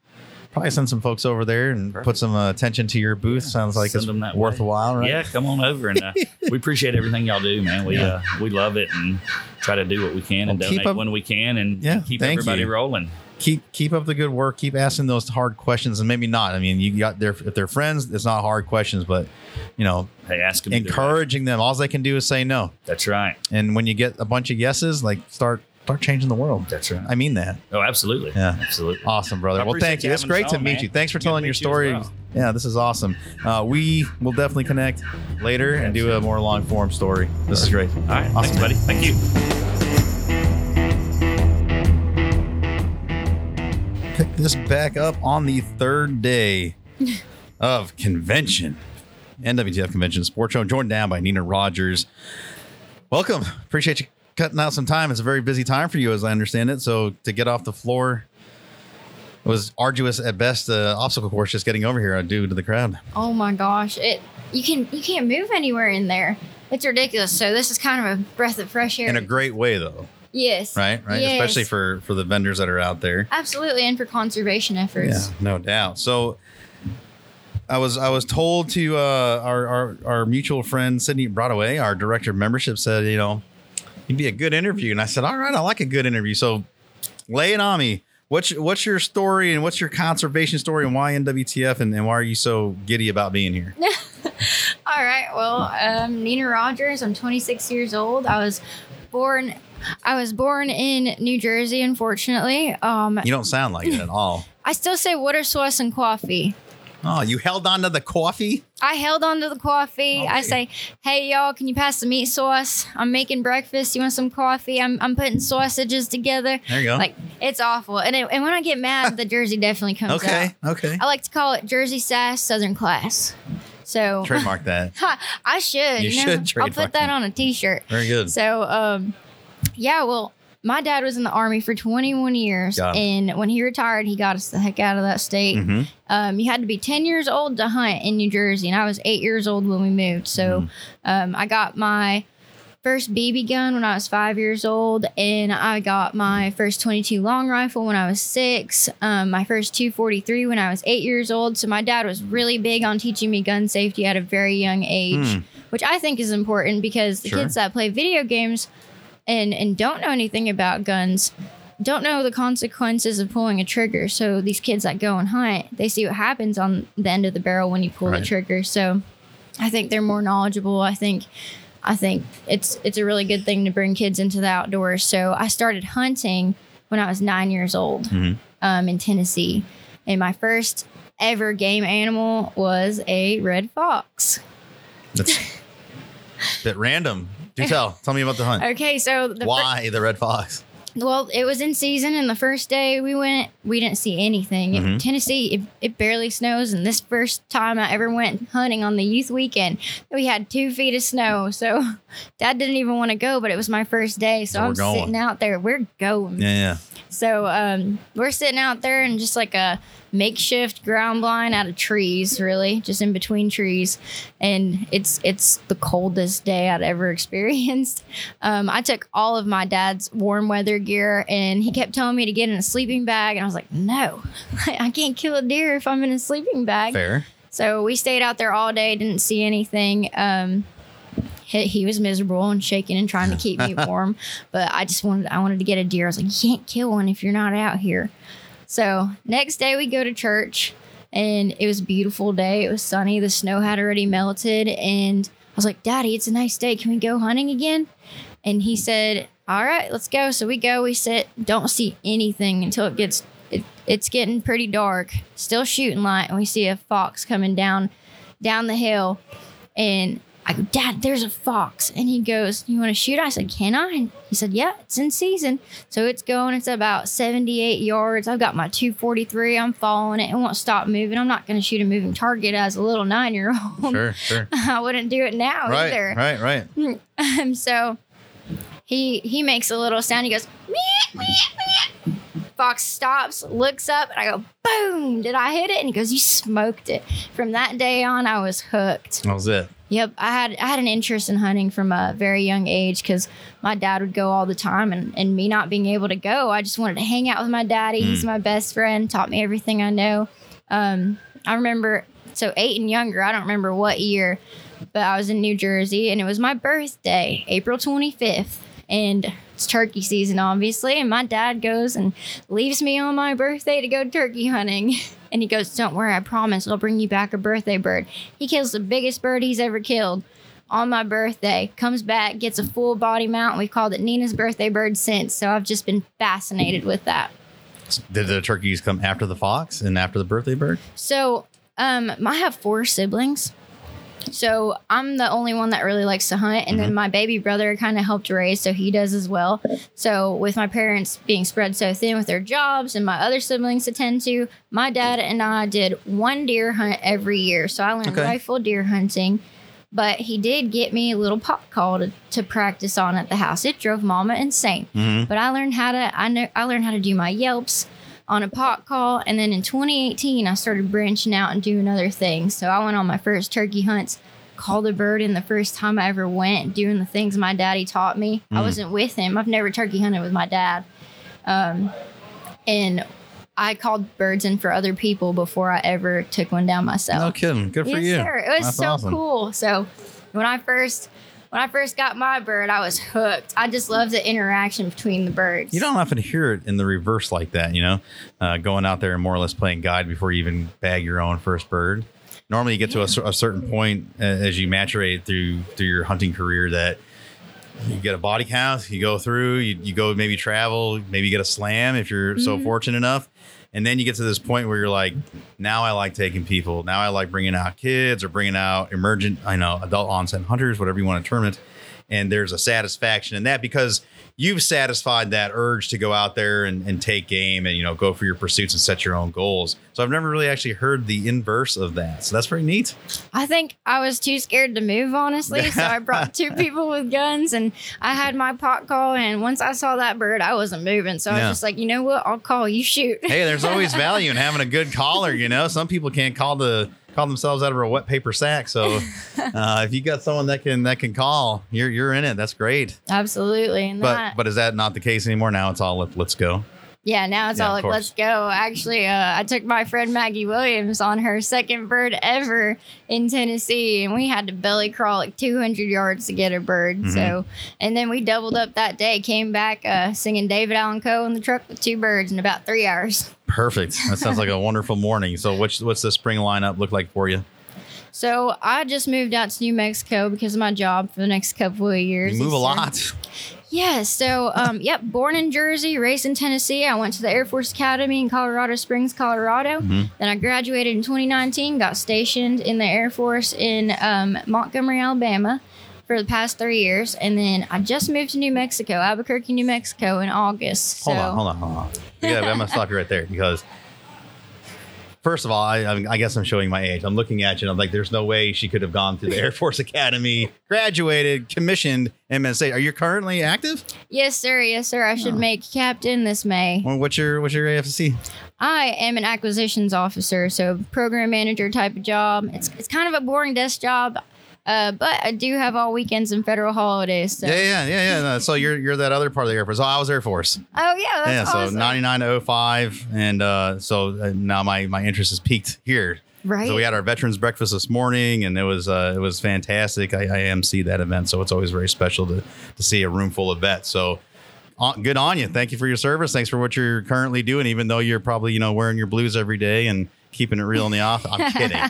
probably send some folks over there and put some uh, attention to your booth. Sounds like it's
them that
worth
way.
a while, right?
Yeah, come on over and uh, we appreciate everything y'all do, man. We uh, we love it and try to do what we can and
Well, keep
donate
up-
when we can and
Yeah,
keep everybody
you.
rolling.
Keep keep up the good work. Keep asking those hard questions, and maybe not. I mean, you got their if they're friends, it's not hard questions, but you know,
Hey, ask them.
encouraging them. All they can do is say no.
That's right.
And when you get a bunch of yeses, like start start changing the world.
That's right.
I mean that.
Oh, absolutely.
Yeah.
absolutely.
Awesome, brother.
I
Well, thank you.
you
It's great to meet
man.
you. Thanks for
Good
telling your
meet you
story.
well.
Yeah, this is awesome. Uh, we will definitely connect later and do a more long form story. This is great.
All right.
Awesome.
Thanks, buddy. Thank you.
Pick this back up on the third day of convention. NWTF convention sports show, joined down by Nina Rogers. Welcome. Appreciate you cutting out some time. It's a very busy time for you, as I understand it. So to get off the floor was arduous at best. The obstacle course just getting over here due to the crowd.
Oh my gosh, it you can you can't move anywhere in there. It's ridiculous. So this is kind of a breath of fresh air.
In a great way, though,
yes.
right? Right.
Yes.
Especially for for the vendors that are out there.
absolutely and for conservation efforts.
Yeah, no doubt. So I was I was told to uh, our, our our mutual friend Sydney Broadway, our director of membership, said you know you'd be a good interview, and I said all right, I like a good interview. So lay it on me. What's what's your story and what's your conservation story and why NWTF and, and why are you so giddy about being here?
All right. Well, um, Nina Rogers. I'm 26 years old. I was born. I was born in New Jersey, unfortunately. Um,
You don't sound like it at all.
I still say water sauce and coffee.
Oh, you held on to the coffee?
I held on to the coffee. I say, "Hey y'all, can you pass the meat sauce? I'm making breakfast. You want some coffee? I'm I'm putting sausages together.
There you go.
Like it's awful. And it, and when I get mad, the Jersey definitely comes out.
Okay, okay.
I like to call it Jersey sass, Southern class. So
Trademark that.
Ha, I should.
You
You, know?
should
I'll put that
that.
on a T-shirt.
Very good.
So, um, yeah. Well, my dad was in the army for 21 years, and when he retired, he got us the heck out of that state.
Mhm.
Um, you had to be 10 years old to hunt in New Jersey, and I was eight years old when we moved. So,
Mm-hmm.
um, I got my first BB gun when I was five years old, and I got my first 22 long rifle when I was six. Um, my first 243 when I was eight years old. So my dad was really big on teaching me gun safety at a very young age,
Hmm.
which I think is important because the
Sure.
kids that play video games and and don't know anything about guns don't know the consequences of pulling a trigger. So these kids that go and hunt, they see what happens on the end of the barrel when you pull
Right.
the trigger. So I think they're more knowledgeable. I think I think it's it's a really good thing to bring kids into the outdoors. So I started hunting when I was nine years old um, in Tennessee, and my first ever game animal was a red fox.
That's a bit random. Do tell. Tell me about the hunt.
Okay, so the fir-
Why the red fox?
Well, it was in season, and the first day we went, we didn't see anything. In
Mhm.
Tennessee, it, it barely snows, and this first time I ever went hunting on the youth weekend, we had two feet of snow. So, Dad didn't even want to go, but it was my first day, so
So
I'm
going.
sitting out there. We're going.
Yeah, yeah.
So um, we're sitting out there and just like a makeshift ground blind out of trees, really, just in between trees, and it's it's the coldest day I'd ever experienced. Um, I took all of my dad's warm weather gear, and he kept telling me to get in a sleeping bag, and I was like, no, I can't kill a deer if I'm in a sleeping bag.
Fair.
So we stayed out there all day, didn't see anything. Um, he, he was miserable and shaking and trying to keep me warm, but I just wanted I wanted to get a deer. I was like, you can't kill one if you're not out here. So next day we go to church, and it was a beautiful day. It was sunny. The snow had already melted, and I was like, Daddy, it's a nice day. Can we go hunting again? And he said, All right, let's go. So we go. We sit. Don't see anything until it gets. It, it's getting pretty dark. Still shooting light, and we see a fox coming down down the hill, and I go, Dad, there's a fox. And he goes, You want to shoot? I said, Can I? And he said, Yeah, it's in season. So it's going, it's about 78 yards. I've got my 243. I'm following it. It won't stop moving. I'm not going to shoot a moving target as a little nine year old.
Sure, sure.
I wouldn't do it now
right,
either.
right, right.
Um, so he he makes a little sound. He goes, meow, meow, meow. Fox stops, looks up, and I go, boom! Did I hit it? And he goes, you smoked it. From that day on, I was hooked.
That was it.
Yep, I had I had an interest in hunting from a very young age because my dad would go all the time, and, and me not being able to go, I just wanted to hang out with my daddy. He's my best friend, taught me everything I know. Um, I remember so eight and younger. I don't remember what year, but I was in New Jersey, and it was my birthday, April twenty fifth, and it's turkey season, obviously. And my dad goes and leaves me on my birthday to go turkey hunting. And he goes, Don't worry, I promise I'll bring you back a birthday bird. He kills the biggest bird he's ever killed on my birthday, comes back, gets a full body mount. We've called it Nina's birthday bird since. So I've just been fascinated with that.
Did the turkeys come after the fox and after the birthday bird?
So um, I have four siblings. So I'm the only one that really likes to hunt, and then mm-hmm. my baby brother kind of helped raise, so he does as well. So with my parents being spread so thin with their jobs and my other siblings to tend to, my dad and I did one deer hunt every year. So I learned
Okay.
rifle deer hunting. But he did get me a little pot call to, to practice on at the house. It drove Mama insane. Mm-hmm. But I learned how to I know I learned how to do my yelps on a pot call, and then in 2018 I started branching out and doing other things. So I went on my first turkey hunts, called a bird in the first time I ever went, doing the things my daddy taught me. I wasn't with him. I've never turkey hunted with my dad, um, and I called birds in for other people before I ever took one down myself.
No kidding. Good for
yes,
you.
sir. It was
That's
so
awesome.
cool. So when I first when I first got my bird, I was hooked. I just love the interaction between the birds.
You don't often hear it in the reverse like that, you know, uh, going out there and more or less playing guide before you even bag your own first bird. Normally, you get to a, a certain point uh, as you maturate through through your hunting career that you get a body count, you go through, you, you go maybe travel, maybe get a slam if you're so fortunate enough. And then you get to this point where you're like, now I like taking people. Now I like bringing out kids or bringing out emergent, I know, adult onset hunters, whatever you want to term it. And there's a satisfaction in that because you've satisfied that urge to go out there and, and take game and, you know, go for your pursuits and set your own goals. So I've never really actually heard the inverse of that. So that's pretty neat.
I think I was too scared to move, honestly. So I brought two people with guns and I had my pot call. And once I saw that bird, I wasn't moving. So I was just like, you know what? I'll call you shoot.
hey, there's always value in having a good caller. You know, some people can't call the call themselves out of a wet paper sack. So uh, if you got someone that can that can call, you're you're in it. That's great.
Absolutely.
But
that,
but is that not the case anymore? Now it's all let, let's go.
Yeah, now it's
Yeah,
all like, let's go. Actually, uh, I took my friend Maggie Williams on her second bird ever in Tennessee, and we had to belly crawl like 200 yards to get a bird.
Mm-hmm.
So, and then we doubled up that day, came back uh, singing David Allan Coe in the truck with two birds in about three hours.
Perfect. That sounds like a wonderful morning. So what's what's the spring lineup look like for you?
So I just moved out to New Mexico because of my job for the next couple of years.
You move a
uh,
lot.
Yeah. So, um, yep, born in Jersey, raised in Tennessee. I went to the Air Force Academy in Colorado Springs, Colorado.
Mm-hmm.
Then I graduated in 2019, got stationed in the Air Force in um, Montgomery, Alabama for the past three years. And then I just moved to New Mexico, Albuquerque, New Mexico in August.
Hold
so,
on, hold on, hold on. Yeah, I'm gonna stop you right there because first of all, I, I guess I'm showing my age. I'm looking at you and I'm like, there's no way she could have gone to the Air Force Academy, graduated, commissioned, and then say, are you currently active?
Yes, sir. Yes, sir. I should oh. make captain this May.
Well, what's your what's your AFC?
I am an acquisitions officer, so program manager type of job. It's it's kind of a boring desk job, uh, but I do have all weekends and federal holidays. So.
Yeah, yeah, yeah, yeah. No, so you're you're that other part of the Air Force. Oh, I was Air Force.
Oh yeah,
yeah, so
awesome.
99 to 05, and uh, so uh, now my my interest is peaked here.
Right.
So we had our veterans breakfast this morning, and it was uh, it was fantastic. I, I MC that event, so it's always very special to to see a room full of vets. So. Good on you. Thank you for your service. Thanks for what you're currently doing, even though you're probably, you know, wearing your blues every day and keeping it real in the office. I'm kidding.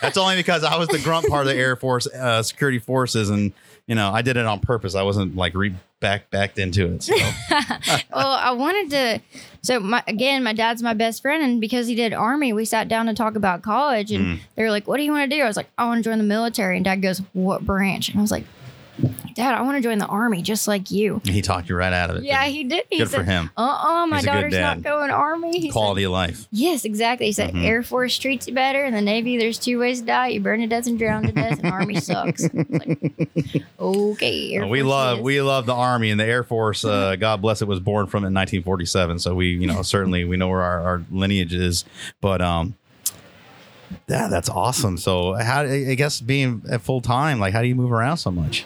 That's only because I was the grunt part of the Air Force uh, security forces, and you know I did it on purpose. I wasn't like re back backed into it. So
well, I wanted to. So my again, my dad's my best friend, and because he did army, we sat down to talk about college, and
Mm.
they were like, "What do you want to do?" I was like, "I want to join the military," and Dad goes, "What branch?" And I was like, "Dad, I want to join the army, just like you."
he talked you right out of it.
Yeah, he did. He
Good
said,
for him.
Uh uh my daughter's not going army. He said,
Quality of life.
Yes, exactly. He said
Mhm.
Air Force treats you better. In the Navy, there's two ways to die: you burn to death and drown to death. And Army sucks. Like, okay, Air
we
Force
love
is.
we love the army and the air force uh, god bless it was born from in 1947 so we you know certainly we know where our, our lineage is but um yeah that's awesome so how i guess being at full time like how do you move around so much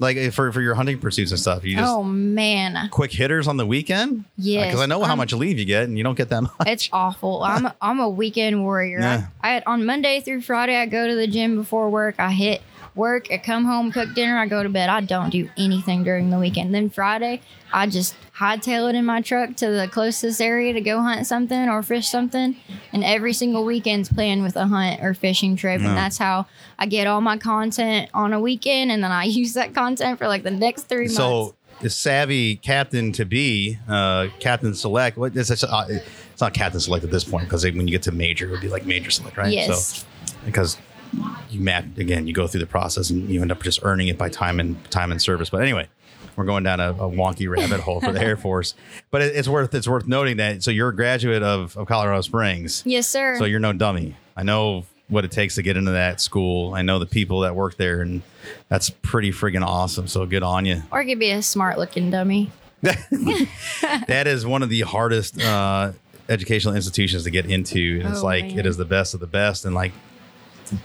like eh, for for your hunting pursuits and stuff you just
Oh man,
quick hitters on the weekend
yes.
because i know how
I'm-
much leave you get and you don't get that much
It's awful. I'm a, I'm a weekend warrior.
Yeah.
I, I on Monday through Friday, I go to the gym before work. I hit work. I come home, cook dinner. I go to bed. I don't do anything during the weekend. Then Friday, I just hightail it in my truck to the closest area to go hunt something or fish something. And every single weekend's planned with a hunt or fishing trip.
Yeah.
And that's how I get all my content on a weekend. And then I use that content for like the next three months.
so the savvy captain to be uh captain select what is it uh, it's not captain select at this point because when you get to major it would be like major select right
Yes.
so because you map again you go through the process and you end up just earning it by time and time and service but anyway we're going down a, a wonky rabbit hole for the air force but it, it's worth it's worth noting that so you're a graduate of, of colorado springs
yes, sir.
so you're no dummy i know what it takes to get into that school i know the people that work there and that's pretty friggin' awesome so good on you
or it could be a smart looking dummy.
that is one of the hardest uh, educational institutions to get into. And it's
Oh,
like
man.
it is the best of the best, and like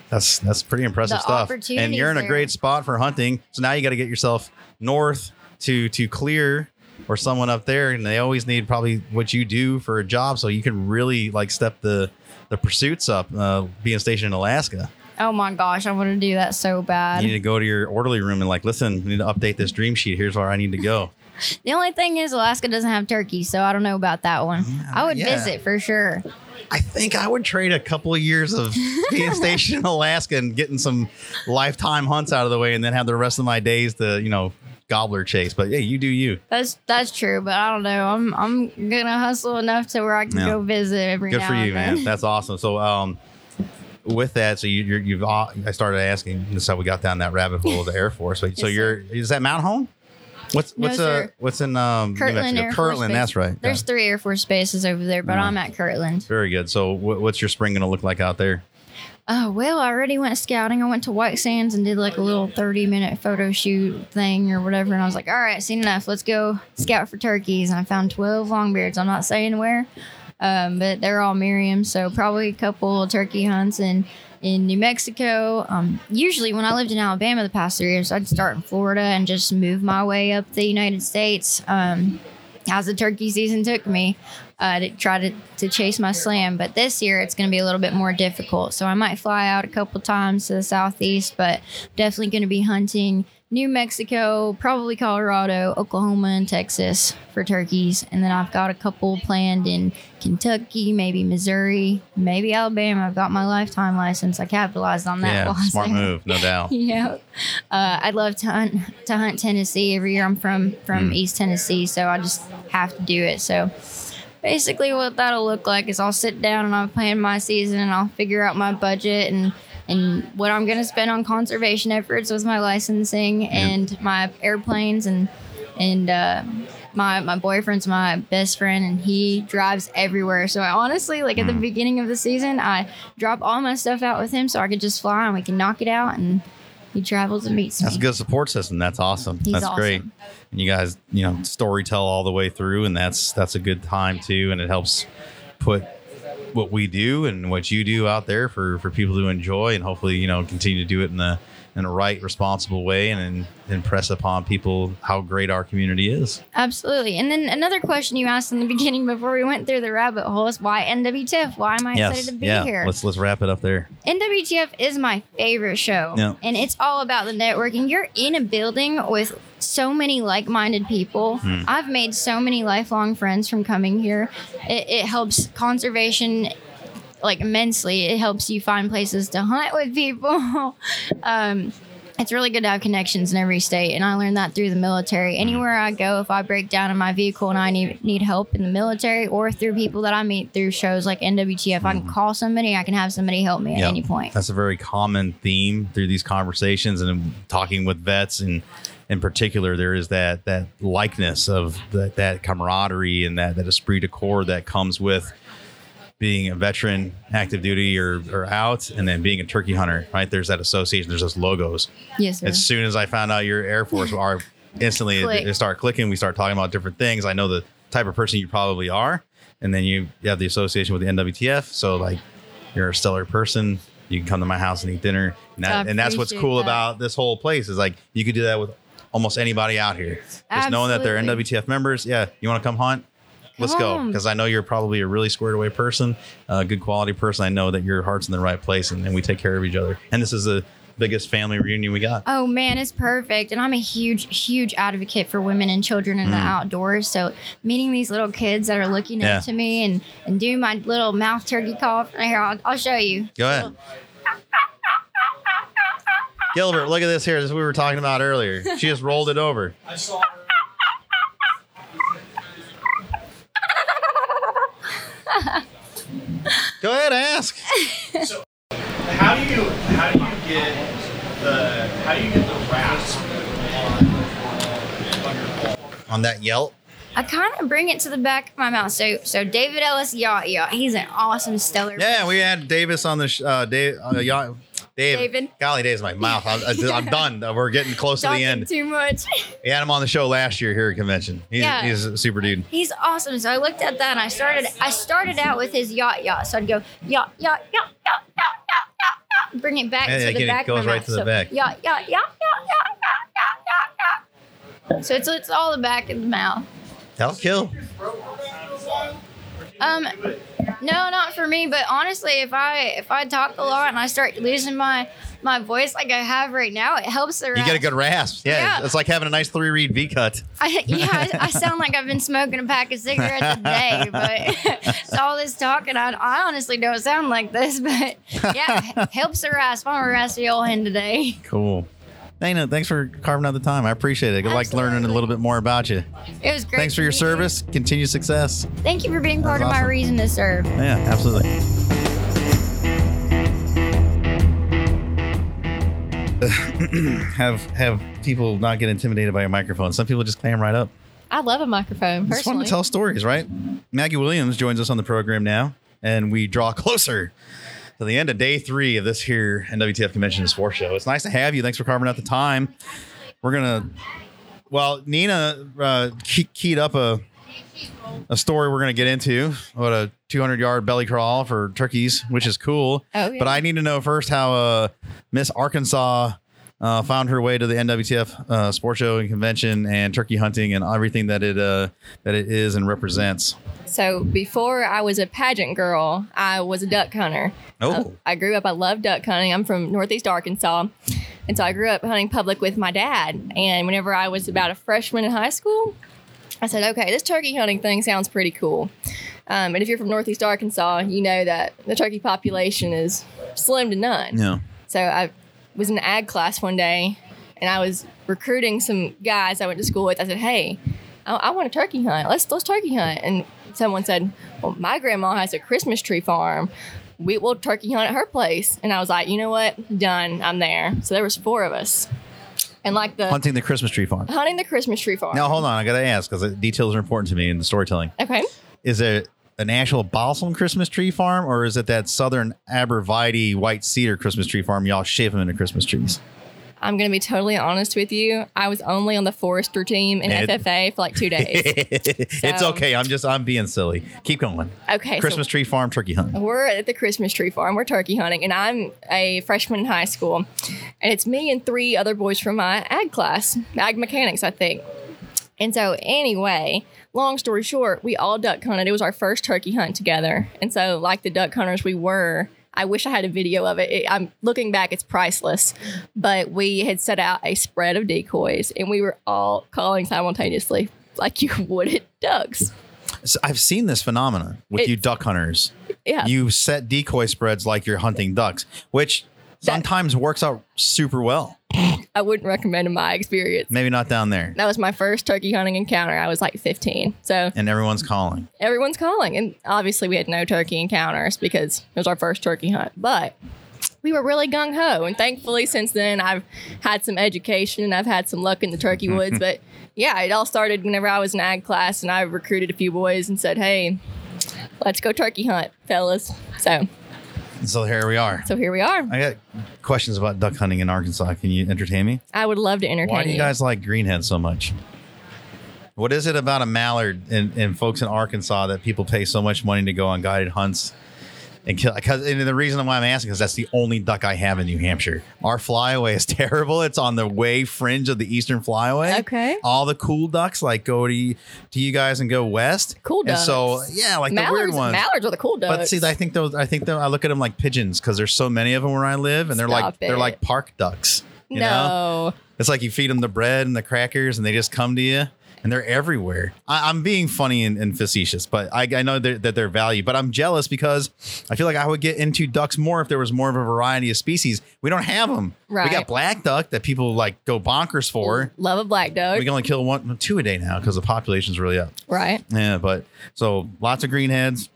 that's that's pretty impressive
The
stuff. And you're in a great spot for hunting. So now you got to get yourself north to to clear or someone up there, and they always need probably what you do for a job, so you can really like step the the pursuits up. Uh, being stationed in Alaska,
Oh my gosh, I want to do that so bad.
you need to go to your orderly room and like, listen, we need to update this dream sheet. Here's where I need to go.
The only thing is, Alaska doesn't have turkey, so I don't know about that one. I would
yeah.
visit for sure.
I think I would trade a couple of years of being stationed in Alaska and getting some lifetime hunts out of the way, and then have the rest of my days to you know gobbler chase. But hey, you do you.
That's that's true, but I don't know. I'm I'm gonna hustle enough to where I can
Yeah.
go visit every
Good for you, man. That's awesome. So, um, with that, so you, you're, you've all, I started asking. This is how we got down that rabbit hole of the Air Force. So, so you're is that Mount Home? What's
No,
what's uh
sir.
what's in um
Kirtland? Air
Kirtland, that's right.
There's
Yeah.
three Air Force bases over there, but
Yeah.
I'm at Kirtland.
very good. So, what, what's your spring going to look like out there?
Oh well, I already went scouting. I went to White Sands and did like a little 30 minute photo shoot thing or whatever. And I was like, all right, seen enough. Let's go scout for turkeys. And I found 12 longbeards. I'm not saying where, um, but they're all Merriam. So probably a couple turkey hunts in in New Mexico. Um, usually when I lived in Alabama the past three years, I'd start in Florida and just move my way up the United States. Um, as the turkey season took me uh, to try to, to chase my slam. But this year it's going to be a little bit more difficult. So I might fly out a couple times to the southeast, but definitely going to be hunting New Mexico, probably Colorado, Oklahoma, and Texas for turkeys. And then I've got a couple planned in Kentucky, maybe Missouri, maybe Alabama. I've got my lifetime license. I capitalized on that.
yeah,
while I was
smart
there.
move, no doubt.
Yeah, uh, I'd love to hunt to hunt Tennessee every year. I'm from from
Mm.
East Tennessee, so I just have to do it. So basically, what that'll look like is I'll sit down and I'll plan my season and I'll figure out my budget and and what I'm gonna spend on conservation efforts with my licensing and my airplanes and and. Uh, my, my boyfriend's my best friend and he drives everywhere. So I honestly, like at
Mm.
the beginning of the season, I drop all my stuff out with him so I could just fly and we can knock it out and he travels and meets me.
That's a good support system. That's awesome.
He's
that's
awesome.
great. And you guys, you know, story tell all the way through, and that's that's a good time too, and it helps put what we do and what you do out there for for people to enjoy, and hopefully, you know, continue to do it in the in a right, responsible way, and, and impress upon people how great our community is.
Absolutely. And then another question you asked in the beginning before we went through the rabbit hole is why NWTF? Why am I excited to be
yeah.
here?
Let's let's wrap it up there.
NWTF is my favorite show.
Yeah.
And it's all about the networking. You're in a building with so many like minded people.
Hmm.
I've made so many lifelong friends from coming here. It, it helps conservation like immensely. It helps you find places to hunt with people. um, it's really good to have connections in every state, and I learned that through the military.
Hmm.
Anywhere I go, if I break down in my vehicle and I need need help in the military, or through people that I meet through shows like NWTF, I can call somebody. I can have somebody help me at.
Yeah.
any point.
That's a very common theme through these conversations and talking with vets and in particular there is that that likeness of that, that camaraderie and that that esprit de corps that comes with being a veteran active duty or, or out and then being a turkey hunter right? There's that association there's those logos.
Yes, sir.
as soon as i found out you're air force our instantly it, it start clicking we start talking about different things. I know the type of person you probably are and then you, you have the association with the nwtf so like you're a stellar person. You can come to my house and eat dinner and, that, and that's what's cool
that.
about this whole place is like you could do that with almost anybody out here. Just knowing that they're nwtf members yeah you want to come hunt let's go because i know you're probably a really squared away person a good quality person i know that your heart's in the right place and, and we take care of each other and this is the biggest family reunion we got
Oh man, it's perfect. And I'm a huge, huge advocate for women and children in the outdoors. So meeting these little kids that are looking
Mm. Yeah.
up to me and, and doing my little mouth turkey cough. Here, I'll, I'll show you.
Go ahead. Gilbert, look at this here. This is what we were talking about earlier. She just rolled it over. Go ahead, ask.
so, How do you how do you get the how do you get the rasp
On that Yelp.
I kind of bring it to the back of my mouth. So, so David Ellis Yacht Yacht, he's an awesome stellar.
Yeah, we had Davis on the sh- uh, Dave, uh, Yacht. Dave,
David.
Golly, Dave's my mouth. I, am done. We're getting close Talking to the end.
Too much.
We had him on the show last year here at convention. He's,
yeah.
he's a super dude.
He's awesome. So I looked at that and I started. I started out with his yacht yacht. So I'd go yacht yacht yacht yacht yacht yacht yacht. yacht. Bring it back
yeah,
to the
back. It goes
of my
right
mouth.
to the
so,
back.
yeah, yeah, yeah, yeah. yacht yacht yacht yacht. So it's it's all the back of the mouth.
That'll kill.
Um, no, not for me. But honestly, if I if I talk a lot and I start losing my my voice like I have right now, it helps the
You get a good rasp. Yeah,
Yeah.
it's like having a nice three reed V cut.
I, yeah, I, I sound like I've been smoking a pack of cigarettes a day, but it's all this talking. I, I honestly don't sound like this, but yeah, helps the rasp. I'm a raspy old hen today.
Cool. No, thanks for carving out the time. I appreciate it. I like learning a little bit more about you.
It was great.
Thanks for your service. Continued success.
Thank you for being part
That's
of my reason to serve.
Yeah, absolutely. have have people not get intimidated by a microphone. Some people just clam right up.
I love a microphone
It's fun
personally.
to tell stories, right? Maggie Williams joins us on the program now, and we draw closer to the end of day three of this here NWTF Convention and Sports Show. It's nice to have you. Thanks for carving out the time. We're gonna, well, Nina uh, key- keyed up a a story we're gonna get into about a 200 yard belly crawl for turkeys, which is cool.
Oh, yeah.
But I need to know first how uh, Miss Arkansas. Uh, found her way to the NWTF uh, sports show and convention and turkey hunting and everything that it uh, that it is and represents.
So before I was a pageant girl, I was a duck hunter.
Oh.
I grew up. I love duck hunting. I'm from Northeast Arkansas, and so I grew up hunting public with my dad. And whenever I was about a freshman in high school, I said, "Okay, this turkey hunting thing sounds pretty cool." Um, and if you're from Northeast Arkansas, you know that the turkey population is slim to none.
Yeah.
So I was in ag class one day and I was recruiting some guys I went to school with. I said, Hey, I, I want a turkey hunt. Let's let's turkey hunt. And someone said, Well, my grandma has a Christmas tree farm. We will turkey hunt at her place. And I was like, you know what? Done. I'm there. So there was four of us. And like the
Hunting the Christmas tree farm.
hunting the Christmas tree farm.
Now hold on, I gotta ask because details are important to me in the storytelling.
Okay.
Is it an actual balsam Christmas tree farm, or is it that Southern arborvitae white cedar Christmas tree farm? Y'all shave them into Christmas trees.
I'm going to be totally honest with you. I was only on the forester team in
It-
FFA for like two days.
it's okay. I'm just I'm being silly. Keep going.
Okay. so-
Christmas tree farm turkey hunt.
We're at the Christmas tree farm. We're turkey hunting, and I'm a freshman in high school. And it's me and three other boys from my ag class, ag mechanics, I think. And so, anyway, long story short, we all duck hunted. It was our first turkey hunt together. And so, like the duck hunters we were, I wish I had a video of it. it. I'm looking back, it's priceless. But we had set out a spread of decoys, and we were all calling simultaneously, like you would at ducks.
So I've seen this phenomenon with you duck hunters.
Yeah.
You set decoy spreads like you're hunting ducks, which sometimes works out super well.
I wouldn't recommend in my experience.
Maybe not down there.
That was my first turkey hunting encounter. I was like 15. So
And everyone's calling.
everyone's calling. And obviously, we had no turkey encounters because it was our first turkey hunt. But we were really gung ho. And thankfully, since then, I've had some education and I've had some luck in the turkey woods. but yeah, it all started whenever I was in ag class and I recruited a few boys and said, hey, let's go turkey hunt, fellas. So,
So here we are.
so here we are.
I got questions about duck hunting in Arkansas. Can you entertain me?
I would love to entertain
Why do you guys like greenhead so much? What is it about a mallard and, and folks in Arkansas that people pay so much money to go on guided hunts and kill? Because and the reason why I'm asking is that's the only duck I have in New Hampshire. Our flyaway is terrible. It's on the way fringe of the eastern flyaway.
Okay.
All the cool ducks like go to you, to you guys and go west.
Cool
And so yeah, like
mallards,
the weird ones.
Mallards are the cool ducks.
But see, I think those. I think though I look at them like pigeons because there's so many of them where I live, and they're like
Stop
they're like park ducks. You know,
no.
it's like you feed them the bread and the crackers, and they just come to you, and they're everywhere. I, I'm being funny and, and facetious, but I, I know they're, that they're valued. But I'm jealous because I feel like I would get into ducks more if there was more of a variety of species. We don't have them. We got black duck that people like go bonkers for.
Love a black duck.
We can only kill one, two a day now because the population's really up.
right.
Yeah, but so lots of greenheads,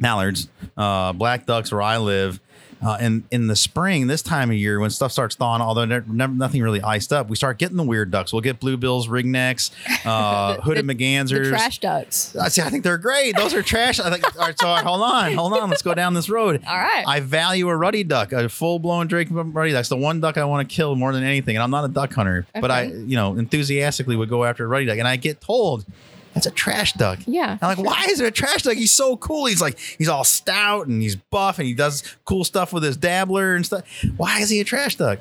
mallards, uh, black ducks where I live. Uh, and in the spring, this time of year, when stuff starts thawing, although ne- never, nothing really iced up, we start getting the weird ducks. We'll get bluebills, ringnecks, uh, hooded
The
mergansers.
trash ducks.
I see. I think they're great. Those are trash. I think. All right, so hold on, hold on. Let's go down this road.
All right.
I value a ruddy duck, a full blown Drake ruddy. That's the one duck I want to kill more than anything. And I'm not a duck hunter, but I, you know, enthusiastically would go after a ruddy duck. And I get told that's a trash duck.
Yeah.
I'm like, why is it a trash duck? He's so cool. He's like, he's all stout and he's buff and he does cool stuff with his dabbler and stuff. Why is he a trash duck?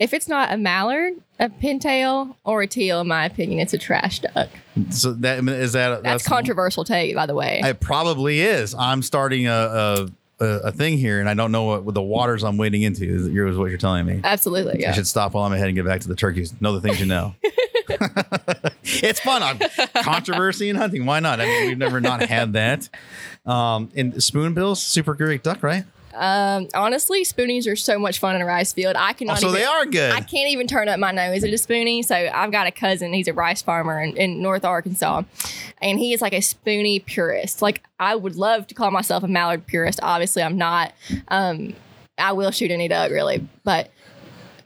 If it's not a mallard, a pintail, or a teal, in my opinion, it's a trash duck.
So that is that
That's, controversial take, by the way.
It probably is. I'm starting a a, a, a thing here, and I don't know what, what the waters I'm wading into is, is what you're telling me.
Absolutely, Yeah.
I should stop while I'm ahead and get back to the turkeys. Know the things you know. it's fun. I'm, controversy in hunting. Why not? I mean, we've never not had that. Um, and spoonbills, super great duck, right?
Um, honestly, spoonies are so much fun in a rice field. I
Oh, so
even,
they are good.
I can't even turn up my nose at a spoonie. So I've got a cousin. He's a rice farmer in, in North Arkansas, and he is like a spoonie purist. Like I would love to call myself a mallard purist. Obviously, I'm not. Um, I will shoot any duck, really, but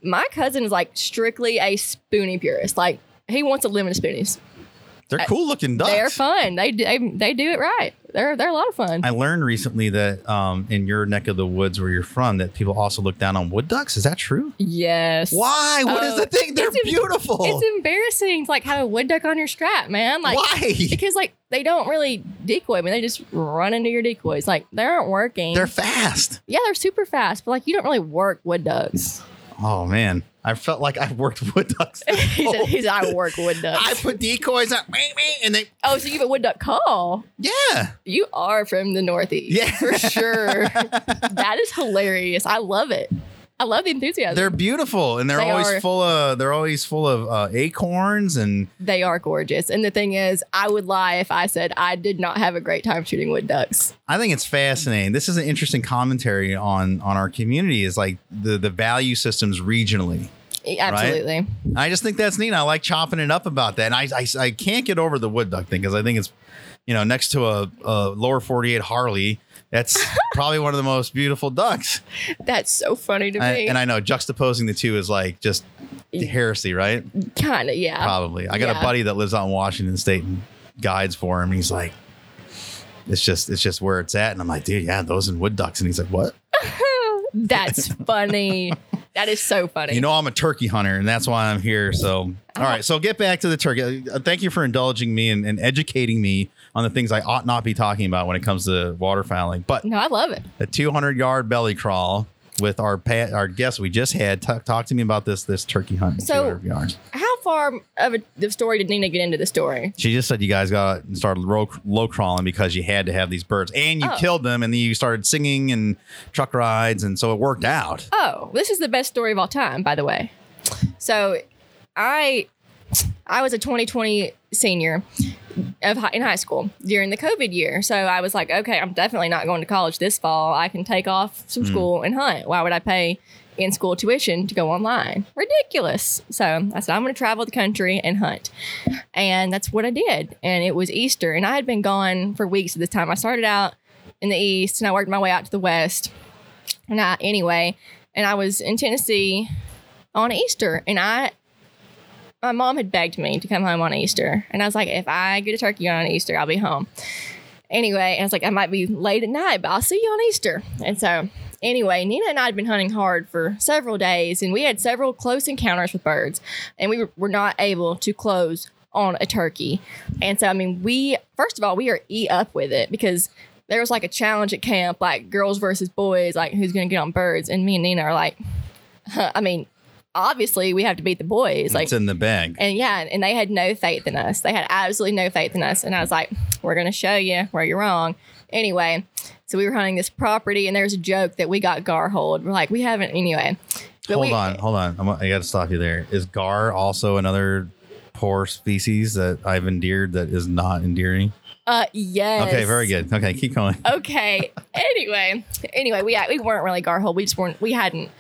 my cousin is like strictly a spoonie purist. Like he wants a limit of spoonies.
They're cool looking ducks.
They're fun. They, they they do it right. They're they're a lot of fun.
I learned recently that um, in your neck of the woods where you're from, that people also look down on wood ducks. Is that true?
Yes.
Why? What is
Oh,
the thing? They're
it's em-
beautiful.
It's embarrassing to like have a wood duck on your strap, man. Like
Why?
Because like they don't really decoy. I mean, they just run into your decoys. Like they aren't working.
They're fast.
yeah, they're super fast, but like you don't really work wood ducks.
Oh man, I felt like I worked wood ducks.
he said, he said, I work wood ducks.
I put decoys on, and they.
oh, so you have a wood duck call?
Yeah.
You are from the Northeast.
Yeah.
For sure. that is hilarious. I love it. I love the enthusiasm.
They're beautiful, and they're
They
always
are.
full of. They're always full of uh, acorns, and
they are gorgeous. And the thing is, I would lie if I said I did not have a great time shooting wood ducks.
I think it's fascinating. This is an interesting commentary on on our community. Is like the the value systems regionally.
Absolutely.
I just think that's neat. I like chopping it up about that. And I, I, I can't get over the wood duck thing because I think it's, you know, next to a, a lower 48 Harley, that's probably one of the most beautiful ducks.
That's so funny to
I-
me.
and I know juxtaposing the two is like just heresy, right?
kind of, yeah.
Probably. I got
Yeah.
a buddy that lives out in Washington State and guides for him. He's like, it's just, it's just where it's at. And I'm like, dude, yeah, those and wood ducks. And he's like, what?
That's funny. That is so funny.
You know, I'm a turkey hunter, and that's why I'm here. So, all right. So, get back to the turkey. Uh, Thank you for indulging me and, and educating me on the things I ought not be talking about when it comes to waterfowling. But
no, I love it.
a 200 yard belly crawl with our pa- our guest we just had. Talk, talk to me about this this turkey hunt.
So-
200.
How far of a, the story did Nina get into the story?
She just said you guys got started low, low crawling because you had to have these birds, and you
Oh.
killed them, and then you started singing and truck rides, and so it worked out.
Oh, this is the best story of all time, by the way. So, I I was a 2020 senior of hi- in high school during the COVID year. So I was like, okay, I'm definitely not going to college this fall. I can take off some
Mm.
school and hunt. Why would I pay in school tuition to go online? Ridiculous. So I said, I'm going to travel the country and hunt. And that's what I did. And it was Easter. And I had been gone for weeks at this time. I started out in the East and I worked my way out to the West. And I, anyway, and I was in Tennessee on Easter. And I, my mom had begged me to come home on Easter. And I was like, if I get a turkey on Easter, I'll be home. Anyway, I was like, I might be late at night, but I'll see you on Easter. And so, anyway, Nina and I had been hunting hard for several days, and we had several close encounters with birds, and we were, not able to close on a turkey. And so, I mean, we, first of all, we are eat up with it because there was like a challenge at camp, like girls versus boys, like who's going to get on birds. And me and Nina are like, I mean, obviously we have to beat the boys. Like,
it's in the bag.
and yeah, and they had no faith in us. They had absolutely no faith in us. And I was like, we're going to show you where you're wrong. Anyway, so we were hunting this property, and there's a joke that we got gar hold. We're like, we haven't, anyway. But
hold
we,
on, hold on. I'm, I got to stop you there. Is gar also another poor species that I've endeared that is not endearing?
Uh, yes.
Okay, very good. Okay, keep going.
okay. Anyway, anyway, we we weren't really Garhold. We just weren't. We hadn't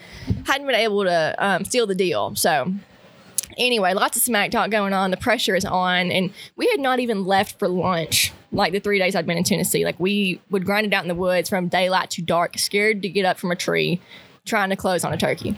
hadn't been able to um, steal the deal. So anyway, lots of smack talk going on. The pressure is on, and we had not even left for lunch. Like the three days I'd been in Tennessee, like we would grind it out in the woods from daylight to dark, scared to get up from a tree, trying to close on a turkey.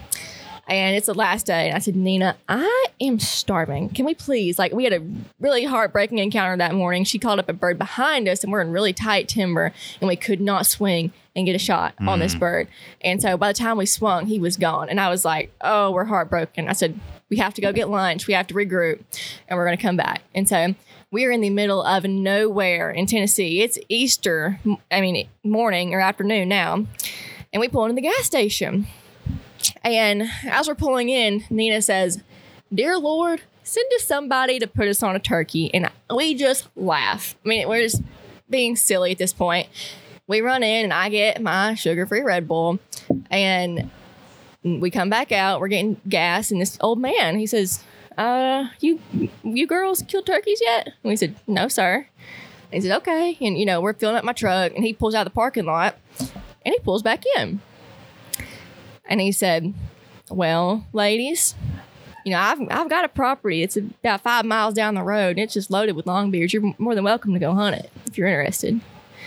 And it's the last day, and I said, Nina, I am starving. Can we please? Like, we had a really heartbreaking encounter that morning. She called up a bird behind us, and we're in really tight timber, and we could not swing and get a shot on this
Mm.
bird. And so by the time we swung, he was gone. And I was like, oh, we're heartbroken. I said, we have to go get lunch. We have to regroup, and we're going to come back. And so we are in the middle of nowhere in Tennessee. It's Easter, I mean, morning or afternoon now. And we pull into the gas station. And as we're pulling in, Nina says, Dear Lord, send us somebody to put us on a turkey. And we just laugh. I mean, we're just being silly at this point. We run in and I get my sugar free Red Bull. And we come back out, we're getting gas. And this old man, he says, uh, you you girls killed turkeys yet? And we said, No, sir. And he said, Okay. And you know, we're filling up my truck and he pulls out of the parking lot And he pulls back in. And he said, Well, ladies, you know, I've, I've got a property. It's about five miles down the road and it's just loaded with longbeards. You're more than welcome to go hunt it if you're interested.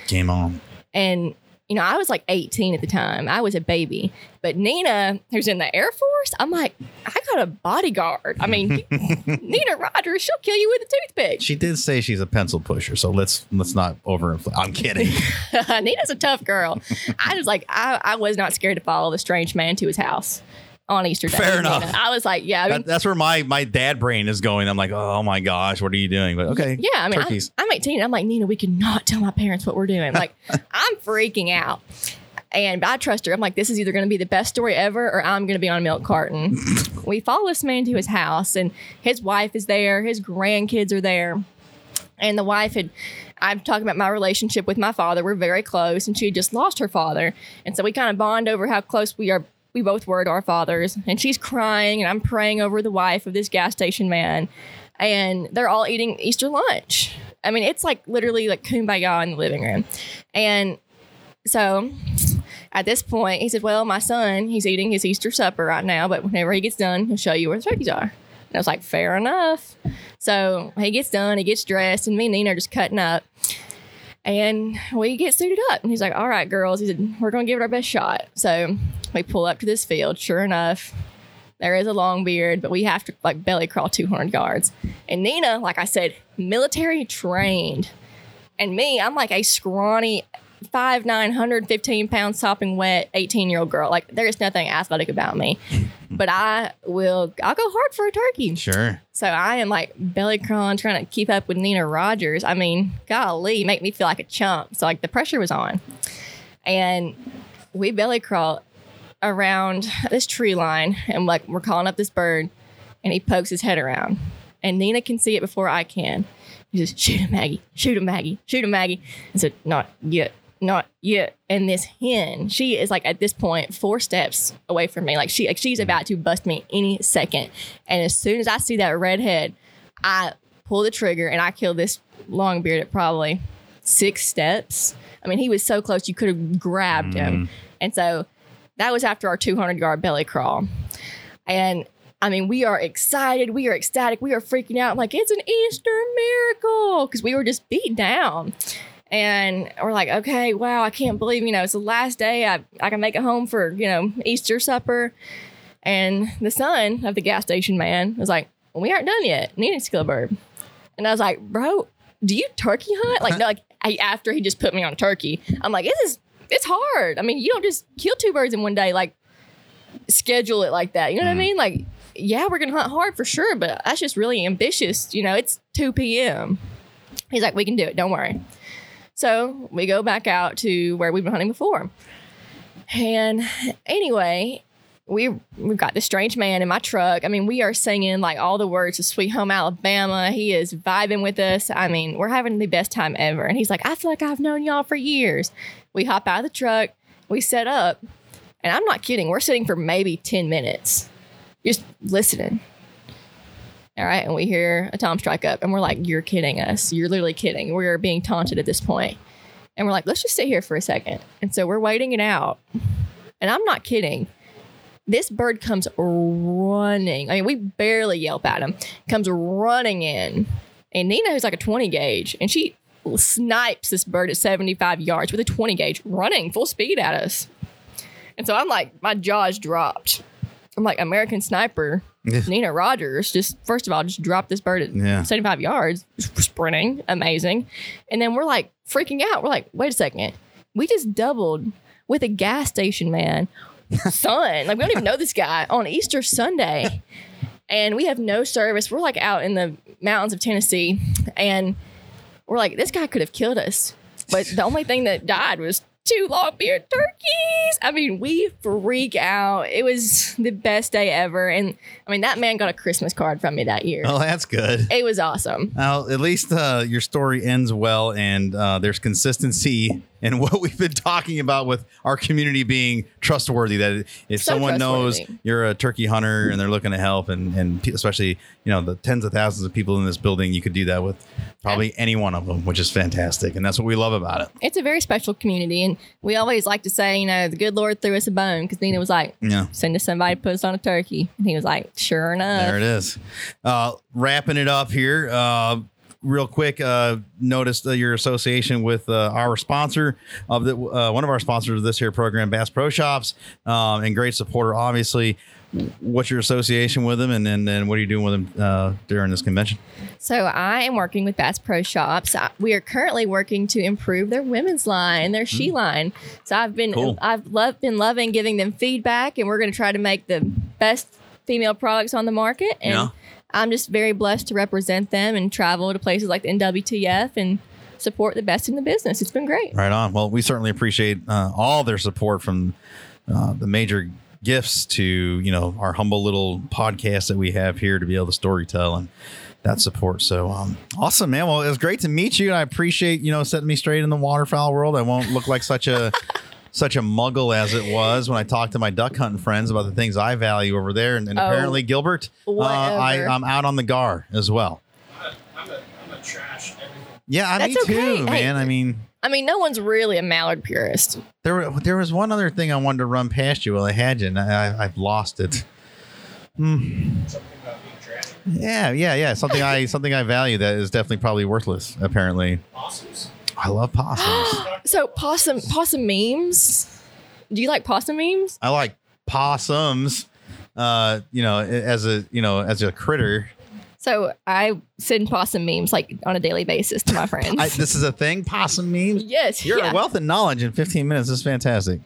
Game on.
And, you know, I was like 18 at the time. I was a baby. But Nina, who's in the Air Force, I'm like, I got a bodyguard. I mean, Nina Rogers, she'll kill you with a toothpick.
She did say she's a pencil pusher, so let's let's not overinflate. I'm kidding.
Nina's a tough girl. I was like, I, I was not scared to follow the strange man to his house on Easter Day.
Fair enough.
Nina. I was like, yeah, I mean,
That- that's where my my dad brain is going. I'm like, oh my gosh, what are you doing? But okay,
Yeah, I mean, I'm,
turkeys.
I'm 18. I'm like, Nina, we cannot tell my parents what we're doing. Like, I'm freaking out. And I trust her. I'm like, this is either going to be the best story ever or I'm going to be on a milk carton. we follow this man to his house, and his wife is there, his grandkids are there. And the wife had, I'm talking about my relationship with my father. We're very close, and she had just lost her father. And so we kind of bond over how close we are. We both were to our fathers. And she's crying, and I'm praying over the wife of this gas station man. And they're all eating Easter lunch. I mean, it's like literally like kumbaya in the living room. And so at this point, he said, Well, my son, he's eating his Easter supper right now, but whenever he gets done, he'll show you where the turkeys are. And I was like, Fair enough. So he gets done, he gets dressed, and me and Nina are just cutting up. And we get suited up. And he's like, All right, girls. He said, We're going to give it our best shot. So we pull up to this field. Sure enough, there is a long beard, but we have to like belly crawl 200 yards. And Nina, like I said, military trained. And me, I'm like a scrawny, five nine hundred fifteen pound sopping wet 18 year old girl. Like there is nothing athletic about me. But I will, I'll go hard for a turkey.
Sure.
So I am like belly crawling, trying to keep up with Nina Rogers. I mean, golly, make me feel like a chump. So like the pressure was on. And we belly crawl around this tree line and like we're calling up this bird and he pokes his head around. And Nina can see it before I can. He says, shoot him, Maggie, shoot him, Maggie, shoot him, Maggie. I said, not yet, not yet. And this hen, she is like at this point four steps away from me. Like she like she's about to bust me any second. And as soon as I see that red head, I pull the trigger and I kill this long beard at probably six steps. I mean, he was so close you could have grabbed him. Mm. And so that was after our 200 yard belly crawl. And I mean, we are excited. We are ecstatic. We are freaking out. I'm like, it's an Easter miracle because we were just beat down. And we're like, okay, wow, I can't believe, you know, it's the last day I, I can make it home for, you know, Easter supper. And the son of the gas station man was like, well, we aren't done yet. Need to kill a bird. And I was like, bro, do you turkey hunt? Like, no, like I, after he just put me on turkey, I'm like, this is, it's hard. I mean, you don't just kill two birds in one day. Like, schedule it like that. You know what I mm-hmm. mean? Like, yeah, we're gonna hunt hard for sure, but that's just really ambitious. You know, it's 2 p.m. He's like, we can do it, don't worry. So we go back out to where we've been hunting before. And anyway, we we've got this strange man in my truck. I mean, we are singing like all the words of Sweet Home Alabama. He is vibing with us. I mean, we're having the best time ever. And he's like, I feel like I've known y'all for years. We hop out of the truck, we set up, and I'm not kidding. We're sitting for maybe 10 minutes, just listening. All right. And we hear a Tom strike up, and we're like, You're kidding us. You're literally kidding. We're being taunted at this point. And we're like, Let's just sit here for a second. And so we're waiting it out. And I'm not kidding. This bird comes running. I mean, we barely yelp at him, comes running in. And Nina is like a 20 gauge, and she snipes this bird at 75 yards with a 20 gauge running full speed at us. And so I'm like, my jaw's dropped. I'm like, American sniper, Nina Rogers, just first of all, just dropped this bird at
Yeah.
75 yards, sprinting, amazing. And then we're like freaking out. We're like, wait a second. We just doubled with a gas station man, son. Like, we don't even know this guy on Easter Sunday. And we have no service. We're like out in the mountains of Tennessee. And we're like, this guy could have killed us. But the only thing that died was two long beard turkeys. I mean, we freak out. It was the best day ever. And I mean, that man got a Christmas card from me that year.
Oh, that's good.
It was awesome.
Well, at least uh, your story ends well, and uh, there's consistency in what we've been talking about with our community being trustworthy. That if
So
someone knows you're a turkey hunter and they're looking to help, and and especially you know the tens of thousands of people in this building, you could do that with probably any one of them, which is fantastic, and that's what we love about it.
It's a very special community. And we always like to say, you know, the good Lord threw us a bone because Nina was like,
Yeah.
send us somebody to put us on a turkey. And he was like, sure enough.
There it is. Uh, wrapping it up here. Uh, real quick, uh, noticed uh, your association with uh, our sponsor of the uh, one of our sponsors of this here program, Bass Pro Shops, um, and great supporter. Obviously, what's your association with them, and then and what are you doing with them uh, during this convention?
So I am working with Bass Pro Shops. I- We are currently working to improve their women's line and their she line. So I've been
Cool.
I've loved been loving giving them feedback, and we're going to try to make the best female products on the market. And
Yeah.
I'm just very blessed to represent them and travel to places like the NWTF and support the best in the business. It's been great.
Right on. Well, we certainly appreciate uh, all their support from uh, the major gifts to you know our humble little podcast that we have here to be able to storytell and that support. So um, awesome, man. Well, it was great to meet you. And I appreciate you know setting me straight in the waterfowl world. I won't look like such a such a muggle as it was when I talked to my duck hunting friends about the things I value over there. And, and
Oh,
apparently, Gilbert, uh, I, I'm out on the gar as well.
I'm a, I'm a trash everything.
Yeah, I
That's
me
okay.
too,
Hey,
man. I mean.
I mean, no one's really a mallard purist.
There, were- there was one other thing I wanted to run past you while I had you, and I, I, I've lost it.
Something about being trash.
Yeah, yeah, yeah. Something I, something I value that is definitely probably worthless. Apparently,
Possums.
I love possums.
So possum possum memes. Do you like possum memes?
I like possums. Uh, you know, as a, you know, as a critter.
So I send possum memes like on a daily basis to my friends.
I, this is a thing. Possum memes.
yes,
You're
yeah.
a wealth of knowledge in 15 minutes. This is fantastic.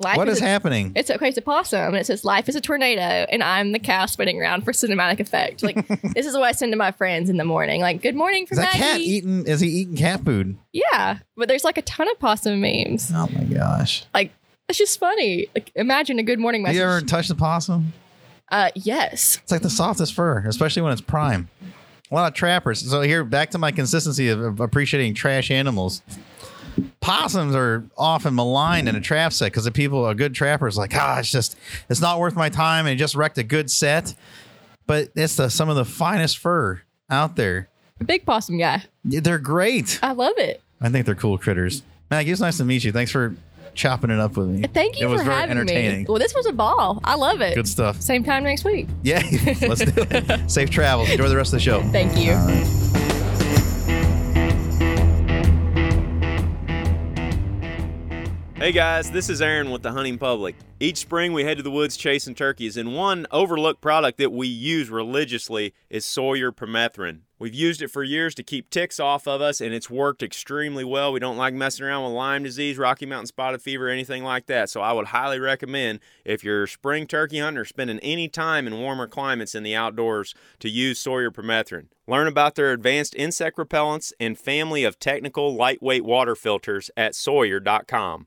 Life
what is
a-
happening?
It's okay. It's a possum, and it says "Life is a tornado," and I'm the cow spinning around for cinematic effect. Like this is what I send to my friends in the morning. Like, "Good morning from
Is that
Maggie."
cat eating? Is he eating cat food?
Yeah, but there's like a ton of possum memes.
Oh my gosh!
Like it's just funny. Like imagine a good morning
Have
message.
you ever touched a possum?
uh, yes.
It's like the softest fur, especially when it's prime. A lot of trappers. So here, back to my consistency of appreciating trash animals. Possums are often maligned in a trap set because the people, a good trapper is like, ah, it's just, it's not worth my time, and just wrecked a good set. But it's the some of the finest fur out there.
A big possum guy.
They're great.
I love it.
I think they're cool critters. Maggie, it's nice to meet you. Thanks for chopping it up with me.
Thank you
It was
for
very
having
entertaining.
me. Well, this was a ball. I love it.
Good stuff.
Same time next week.
Yeah, let's do it. Safe travels. Enjoy the rest of the show.
Thank you.
Hey guys, this is Aaron with the Hunting Public. Each spring we head to the woods chasing turkeys, and one overlooked product that we use religiously is Sawyer permethrin. We've used it for years to keep ticks off of us, and it's worked extremely well. We don't like messing around with Lyme disease, Rocky Mountain spotted fever, anything like that. So I would highly recommend if you're spring turkey hunter or spending any time in warmer climates in the outdoors to use Sawyer permethrin. Learn about their advanced insect repellents and family of technical lightweight water filters at Sawyer.com.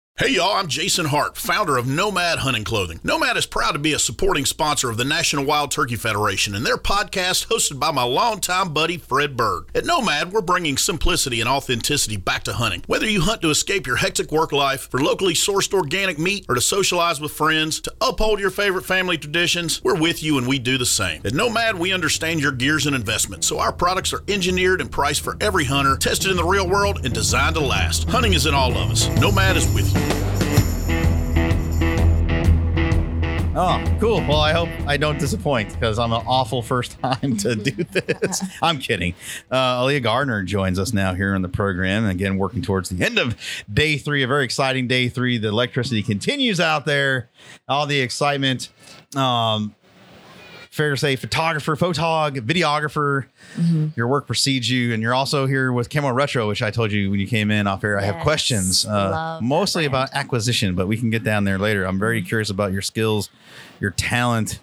Hey y'all, I'm Jason Hart, founder of Nomad Hunting Clothing. Nomad is proud to be a supporting sponsor of the National Wild Turkey Federation and their podcast hosted by my longtime buddy Fred Berg. At Nomad, we're bringing simplicity and authenticity back to hunting. Whether you hunt to escape your hectic work life, for locally sourced organic meat, or to socialize with friends, to uphold your favorite family traditions, we're with you and we do the same. At Nomad, we understand your gears and investments, so our products are engineered and priced for every hunter, tested in the real world, and designed to last. Hunting is in all of us. Nomad is with you.
Oh, cool. Well, I hope I don't disappoint because I'm an awful first time to do this. I'm kidding. Uh, Aaliyah Gardner joins us now here on the program. Again, working towards the end of day three, a very exciting day three. The electricity continues out there, all the excitement. Um, fair to say, photographer, photog, videographer. Your work precedes you, and you're also here with Camo Retro, which I told you when you came in off air. I have questions, uh, mostly about acquisition, but we can get down there later. I'm very curious about your skills, your talent,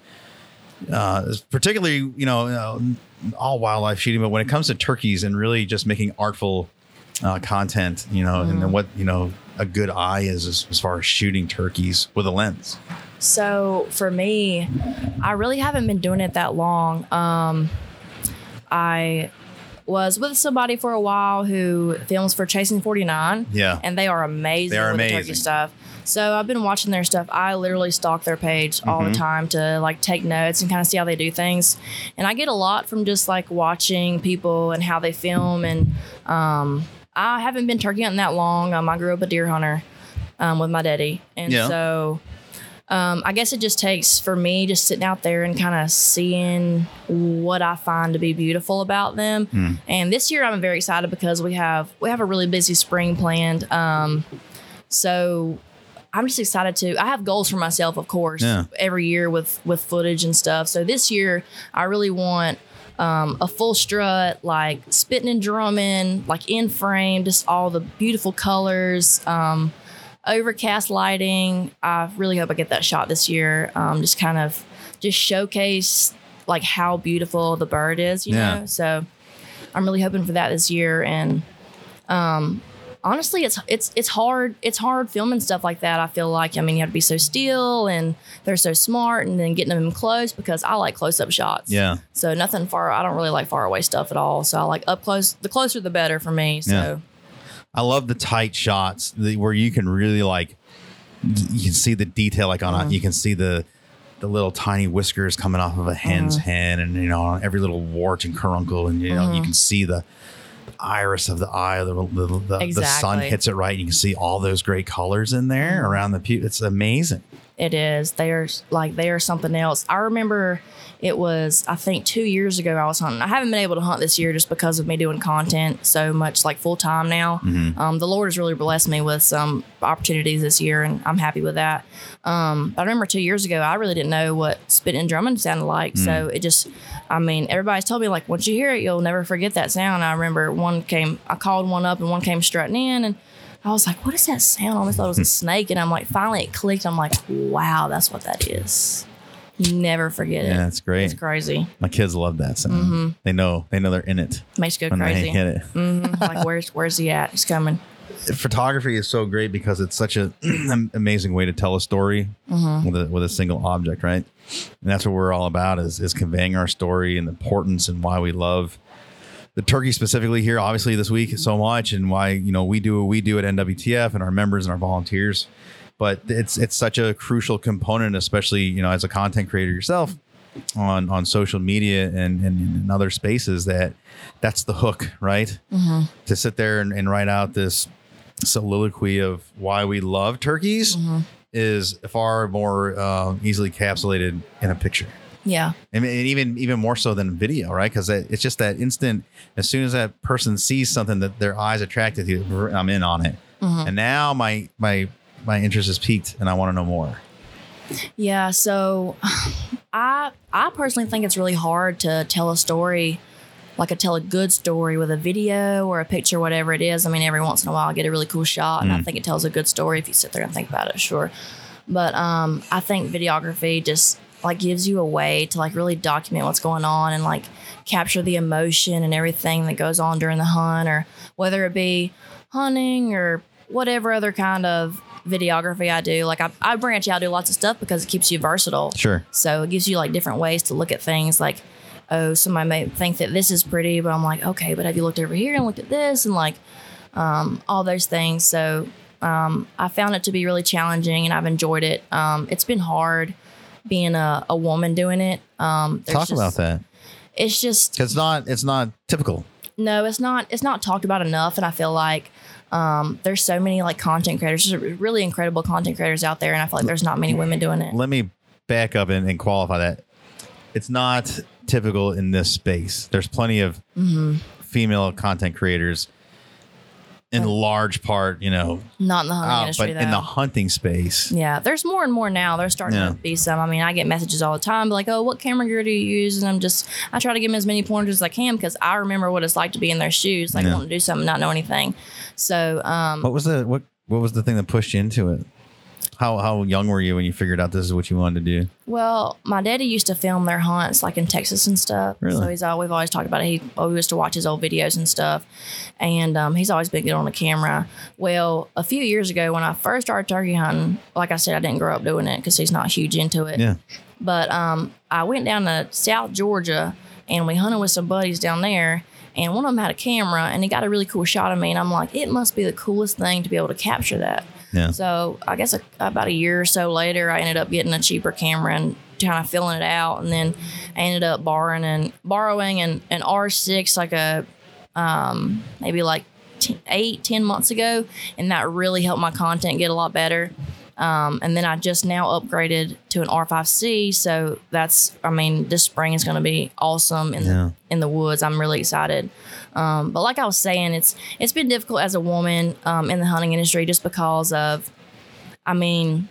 uh, particularly you know, uh, all wildlife shooting, but when it comes to turkeys and really just making artful uh, content, you know, and then what you know, a good eye is as, as far as shooting turkeys with a lens?
So for me, I really haven't been doing it that long. Um, I was with somebody for a while who films for Chasing 49.
Yeah.
And they are amazing
They are
with
amazing.
turkey stuff. So I've been watching their stuff. I literally stalk their page all
Mhm.
the time to like take notes and kind of see how they do things. And I get a lot from just like watching people and how they film. And um, I haven't been turkey hunting that long. Um, I grew up a deer hunter um, with my daddy. And
Yeah.
so um, I guess it just takes for me just sitting out there and kind of seeing what I find to be beautiful about them.
Hmm.
And this year I'm very excited because we have we have a really busy spring planned. Um, so I'm just excited to. I have goals for myself, of course,
Yeah.
every year with with footage and stuff. So this year I really want. Um, a full strut, like spitting and drumming, like in frame, just all the beautiful colors. Um, overcast lighting. I really hope I get that shot this year. Um, just kind of just showcase like how beautiful the bird is, you
Yeah.
know. So I'm really hoping for that this year. And um, honestly, it's it's it's hard. It's hard filming stuff like that. I feel like I mean you have to be so still and they're so smart, and then getting them close because I like close up shots.
Yeah.
So nothing far. I don't really like far away stuff at all. So I like up close. The closer, the better for me. So.
Yeah. I love the tight shots the, where you can really like you can see the detail like on a,
Mhm.
you can see the the little tiny whiskers coming off of a hen's
Mhm.
hen and you know on every little wart and caruncle and you know you
Mhm.
can see the iris of the eye the, the, the, the sun hits it right you can see all those great colors in there around the pu- it's amazing
It is. They are like they are something else. I remember it was I think two years ago I was hunting. I haven't been able to hunt this year just because of me doing content so much like full time now.
Mhm.
Um, the Lord has really blessed me with some opportunities this year, and I'm happy with that. Um, I remember two years ago I really didn't know what spitting and drumming sounded like, so
Mm.
it just I mean everybody's told me like once you hear it you'll never forget that sound. I remember one came I called one up and one came strutting in and. I was like, what is that sound? I almost thought it was a snake. And I'm like, finally it clicked. I'm like, wow, that's what that is. You never forget it.
yeah it's great
It's crazy.
my kids love that sound
Mhm.
they know they know they're in it
Makes you go
when
crazy.
they hit it
hmm Like, where's where's he at? He's coming.
photography is so great because it's such an amazing way to tell a story
Mhm.
with a with a single object, right? And that's what we're all about is is conveying our story and the importance and why we love the turkey specifically here. Obviously, this week so much, and why you know we do what we do at NWTF and our members and our volunteers. But it's it's such a crucial component, especially you know as a content creator yourself on on social media and and in other spaces that that's the hook, right?
Mhm.
to sit there and, and write out this soliloquy of why we love turkeys
Mhm.
is far more uh, easily encapsulated in a picture.
Yeah.
I mean, and even even more so than video, right? Because it's just that instant. As soon as that person sees something that their eyes attracted to, I'm in on it.
Mhm.
And now my my my interest is peaked, and I want to know more.
Yeah, so I I personally think it's really hard to tell a story like a tell a good story with a video or a picture, whatever it is. I mean, every once in a while I get a really cool shot and I
Mm.
think it tells a good story if you sit there and think about it, sure. But um I think videography just like gives you a way to like really document what's going on and like capture the emotion and everything that goes on during the hunt or whether it be hunting or whatever other kind of videography I do. Like I, I branch out, I do lots of stuff because it keeps you versatile.
Sure.
So it gives you like different ways to look at things. Like, oh, somebody may think that this is pretty, but I'm like, okay, but have you looked over here and looked at this and like um, all those things. So um, I found it to be really challenging and I've enjoyed it. Um, it's been hard being a, a woman doing it. Um,
Talk
just-
about that.
It's just
It's not it's not typical.
no, it's not. It's not talked about enough, and I feel like um, there's so many like content creators, really incredible content creators out there, and I feel like there's not many women doing it.
Let me back up and, and qualify that. It's not typical in this space. There's plenty of
hmm
female content creators in large part, you know,
Not in the hunting
out,
industry,
but in the hunting space.
Yeah, there's more and more now. There's starting
Yeah.
to be some. I mean, I get messages all the time, like, "Oh, what camera gear do you use?" And I'm just, I try to give them as many pointers as I can because I remember what it's like to be in their shoes, like
Yeah.
wanting to do something, not know anything. So, um,
What was the what what was the thing that pushed you into it? How how young were you when you figured out this is what you wanted to do?
Well, my daddy used to film their hunts like in Texas and stuff.
Really?
So he's all we've always talked about it. He always used to watch his old videos and stuff. And um, he's always been good on the camera. Well, a few years ago when I first started turkey hunting, like I said, I didn't grow up doing it because he's not huge into it.
Yeah.
But um, I went down to South Georgia and we hunted with some buddies down there. And one of them had a camera and he got a really cool shot of me. And I'm like, it must be the coolest thing to be able to capture that.
Yeah.
So I guess a, about a year or so later, I ended up getting a cheaper camera and kind of filling it out. And then I ended up borrowing and borrowing an, an R6, like a um, maybe like t- eight, 10 months ago. And that really helped my content get a lot better. Um, and then I just now upgraded to an R5C. So that's, I mean, this spring is going to be awesome in
Yeah.
the in the woods. I'm really excited. Um, but like I was saying, it's it's been difficult as a woman um, in the hunting industry just because of, I mean,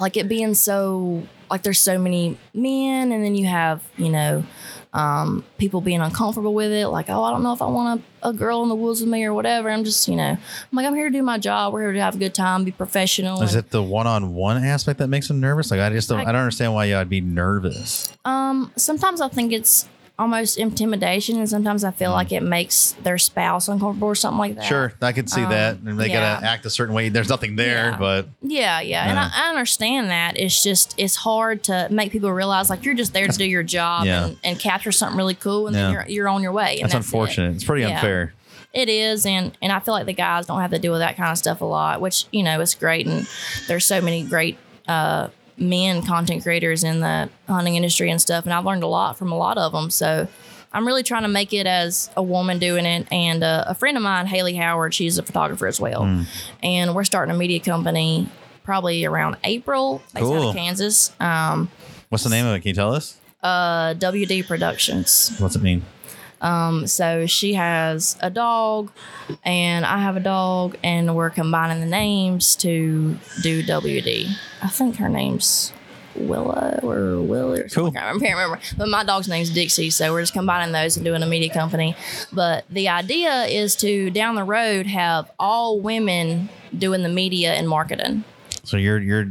like it being so like there's so many men, and then you have you know um, people being uncomfortable with it. Like, oh, I don't know if I want a, a girl in the woods with me or whatever. I'm just you know, I'm like I'm here to do my job. We're here to have a good time, be professional.
Is
and-
it the one-on-one aspect that makes them nervous? Like I just don't, I,
I-
don't understand why I'd be nervous.
Um, sometimes I think it's almost intimidation, and sometimes I feel like it makes their spouse uncomfortable or something like that.
Sure, I could see
Um,
that, and they
yeah.
gotta act a certain way. There's nothing there,
Yeah.
but
Yeah, yeah, and I, I understand that. It's just it's hard to make people realize like you're just there to do your job
Yeah.
and, and capture something really cool, and then you're you're on your way. And
that's,
that's it.
unfortunate. It's pretty unfair.
It is, and and I feel like the guys don't have to deal with that kind of stuff a lot, which you know is great. And there's so many great uh, men content creators in the hunting industry and stuff, and I've learned a lot from a lot of them. So I'm really trying to make it as a woman doing it. And uh, a friend of mine, Haley Howard, she's a photographer as well,
Mm.
and we're starting a media company probably around April, based out
Cool.
of Kansas. Um,
What's the name of it? Can you tell us?
uh, WD Productions.
What's it mean?
Um, so she has a dog, and I have a dog, and we're combining the names to do WD. I think her name's Willow or Willie or something. I can't remember. But my dog's name's Dixie, so we're just combining those and doing a media company. But the idea is to down the road have all women doing the media and marketing.
So you're you're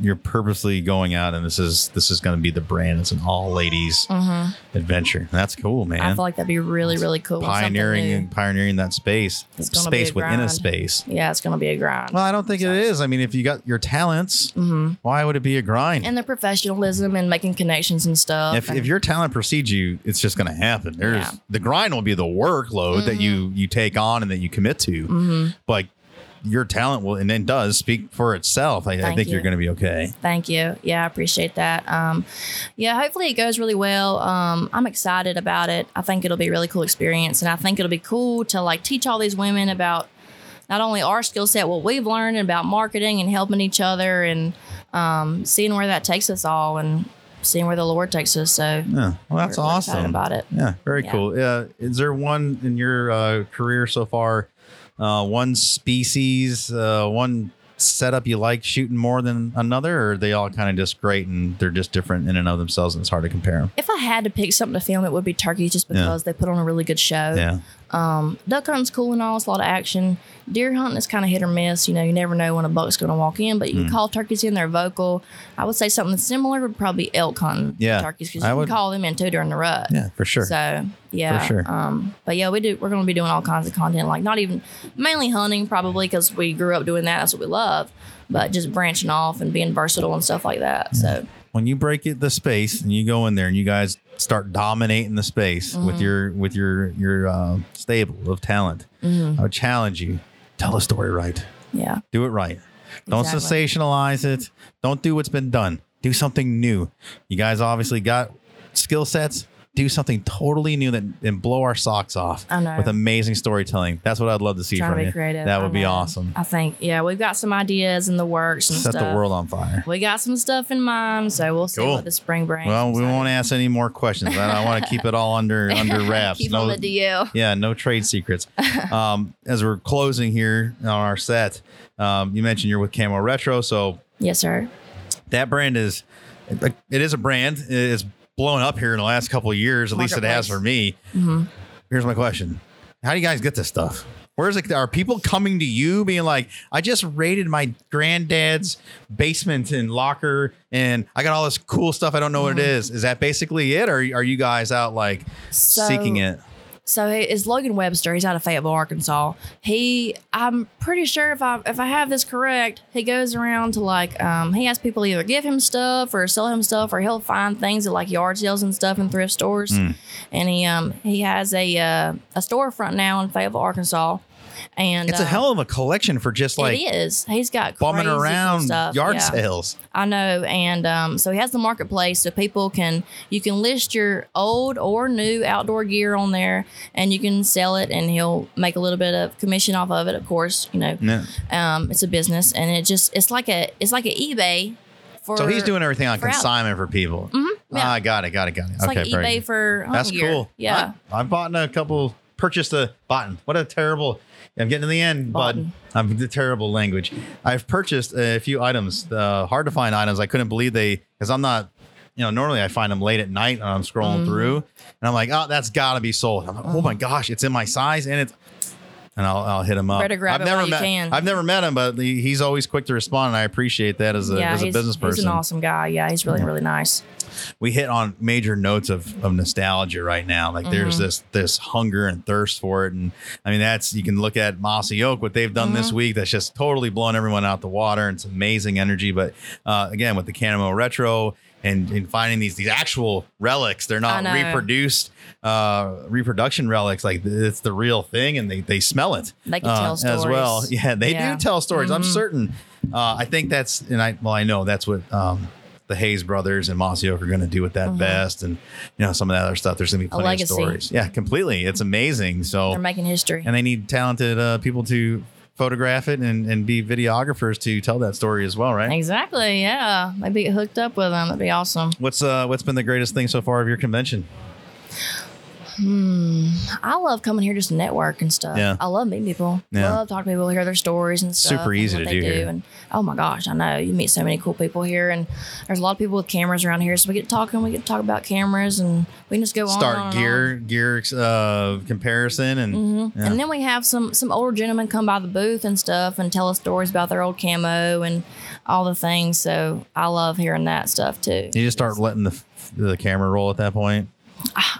you're purposely going out, and this is this is going to be the brand. It's an all ladies
Mhm.
adventure. That's cool, man.
I feel like that'd be really, really cool.
pioneering and pioneering that space, space
a
within a space.
Yeah, it's gonna be a grind.
Well, I don't think it is. I mean, if you got your talents,
Mhm.
why would it be a grind?
and the professionalism and making connections and stuff.
if, if your talent precedes you, it's just going to happen. There's
Yeah.
the grind will be the workload that you you take on and that you commit to.
Mhm.
But your talent will and then does speak for itself. I, I think
you.
you're going to be okay.
Thank you. Yeah, I appreciate that. Um, yeah, hopefully it goes really well. Um, I'm excited about it. I think it'll be a really cool experience, and I think it'll be cool to like teach all these women about not only our skill set, what we've learned about marketing and helping each other, and um, seeing where that takes us all, and seeing where the Lord takes us. So
Yeah, well, that's awesome.
about it.
Yeah, very
Yeah.
cool. Uh, is there one in your uh, career so far? Uh, one species, uh, one setup you like shooting more than another, or are they all kind of just great and they're just different in and of themselves, and it's hard to compare them?
If I had to pick something to film, it would be turkeys, just
Yeah.
because they put on a really good show.
Yeah.
Um, duck hunting's cool and all. It's a lot of action. Deer hunting is kind of hit or miss. You know, you never know when a buck's going to walk in, but you
Mm.
can call turkeys in. They're vocal. I would say something similar would probably be elk hunting.
Yeah,
turkeys because you can call them in too during the rut.
Yeah, for sure.
So yeah,
For sure.
Um, but yeah, we do. We're going to be doing all kinds of content, like not even mainly hunting, probably because we grew up doing that. That's what we love. But just branching off and being versatile and stuff like that. So
when you break it the space and you go in there and you guys start dominating the space with
Mhm.
your with your your uh, stable of talent,
Mhm.
I would challenge you: tell the story right.
yeah.
Do it right. Don't
Exactly.
sensationalize it. Don't do what's been done. Do something new. You guys obviously got skill sets. Do something totally new that and blow our socks off
I know.
with amazing storytelling. That's what I'd love to see
Trying
from
to be
you.
creative.
That would be awesome.
I think yeah, we've got some ideas in the works and
Set
stuff.
the world on fire.
We got some stuff in mind, so we'll see
Cool.
what the spring brings.
Well, we won't ask any more questions. I, I want to keep it all under under wraps.
Keep on the DL.
Yeah, no trade secrets. um, as we're closing here on our set, um, you mentioned you're with Camo Retro, so
Yes, sir.
that brand is it is a brand. It's blown up here in the last couple of years. At least it has for me.
hmm
Here's my question: How do you guys get this stuff? Where's it? Are people coming to you being like, I just raided my granddad's basement and locker, and I got all this cool stuff. I don't know what it is. Is that basically it, or are you guys out like
So-
seeking it?
So he- is Logan Webster. He's out of Fayetteville, Arkansas. He, I'm pretty sure if I if I have this correct, he goes around to like um, he has people either give him stuff or sell him stuff, or he'll find things at like yard sales and stuff in thrift stores.
Mm.
And he um he has a uh, a storefront now in Fayetteville, Arkansas. And
It's a hell of a collection for just like
it is. He's got
bumming
crazy
around
stuff.
yard
yeah.
sales.
I know, and um, so he has the marketplace, so people can you can list your old or new outdoor gear on there, and you can sell it, and he'll make a little bit of commission off of it. Of course, you know,
Yeah.
um, it's a business, and it just it's like a it's like an eBay. For
So he's doing everything on
for out-
consignment for people.
Mhm, yeah.
Ah, got it, got it, got it.
It's
okay,
like eBay for
That's
gear.
cool.
Yeah,
I, I bought a couple, purchased a button. What a terrible. I'm getting to the end,
Button.
but I'm the terrible language. I've purchased a few items, uh, hard to find items. I couldn't believe they, because I'm not, you know, normally I find them late at night and I'm scrolling
Mhm.
through, and I'm like, oh, that's got to be sold. I'm like, oh my gosh, it's in my size and it's. And I'll, I'll hit him up.
Better grab
I've never met.
can.
I've never met him, but he, he's always quick to respond, and I appreciate that as a,
yeah,
as a business person
he's an awesome guy. Yeah, he's really really nice.
we hit on major notes of, of nostalgia right now. Like there's
Mhm.
this this hunger and thirst for it, and I mean that's you can look at Mossy Oak what they've done this
Mhm.
week. That's just totally blown everyone out the water. And it's amazing energy. But uh, again, with the Camo Retro and, and finding these these actual relics, they're not reproduced uh, reproduction relics. Like it's the real thing, and they they smell it.
They can
uh,
tell stories.
as well. Yeah, they
Yeah.
do tell stories. I'm
Mhm.
certain. Uh, I think that's and I well I know that's what um, the Hayes brothers and Mossy Oak are going to do with that
Mhm.
best, and you know some of that other stuff. There's going to be plenty of stories. Yeah, completely. It's amazing. So
They're making history.
and they need talented uh, people to photograph it and, and be videographers to tell that story as well, right?
Exactly. Yeah, maybe get hooked up with them. That'd be awesome.
What's uh what's been the greatest thing so far of your convention?
Hmm. I love coming here just to network and stuff.
Yeah.
I love meeting people.
Yeah.
Love talking to people, hear their stories and stuff.
Super easy to do here.
And oh my gosh, I know you meet so many cool people here, and there's a lot of people with cameras around here. So we get talking, we get to talk about cameras, and we can just go on.
Start
and on
gear gear uh, comparison and
Mhm.
yeah.
And then we have some some older gentlemen come by the booth and stuff and tell us stories about their old camo and all the things. So I love hearing that stuff too.
you just start letting the the camera roll at that point.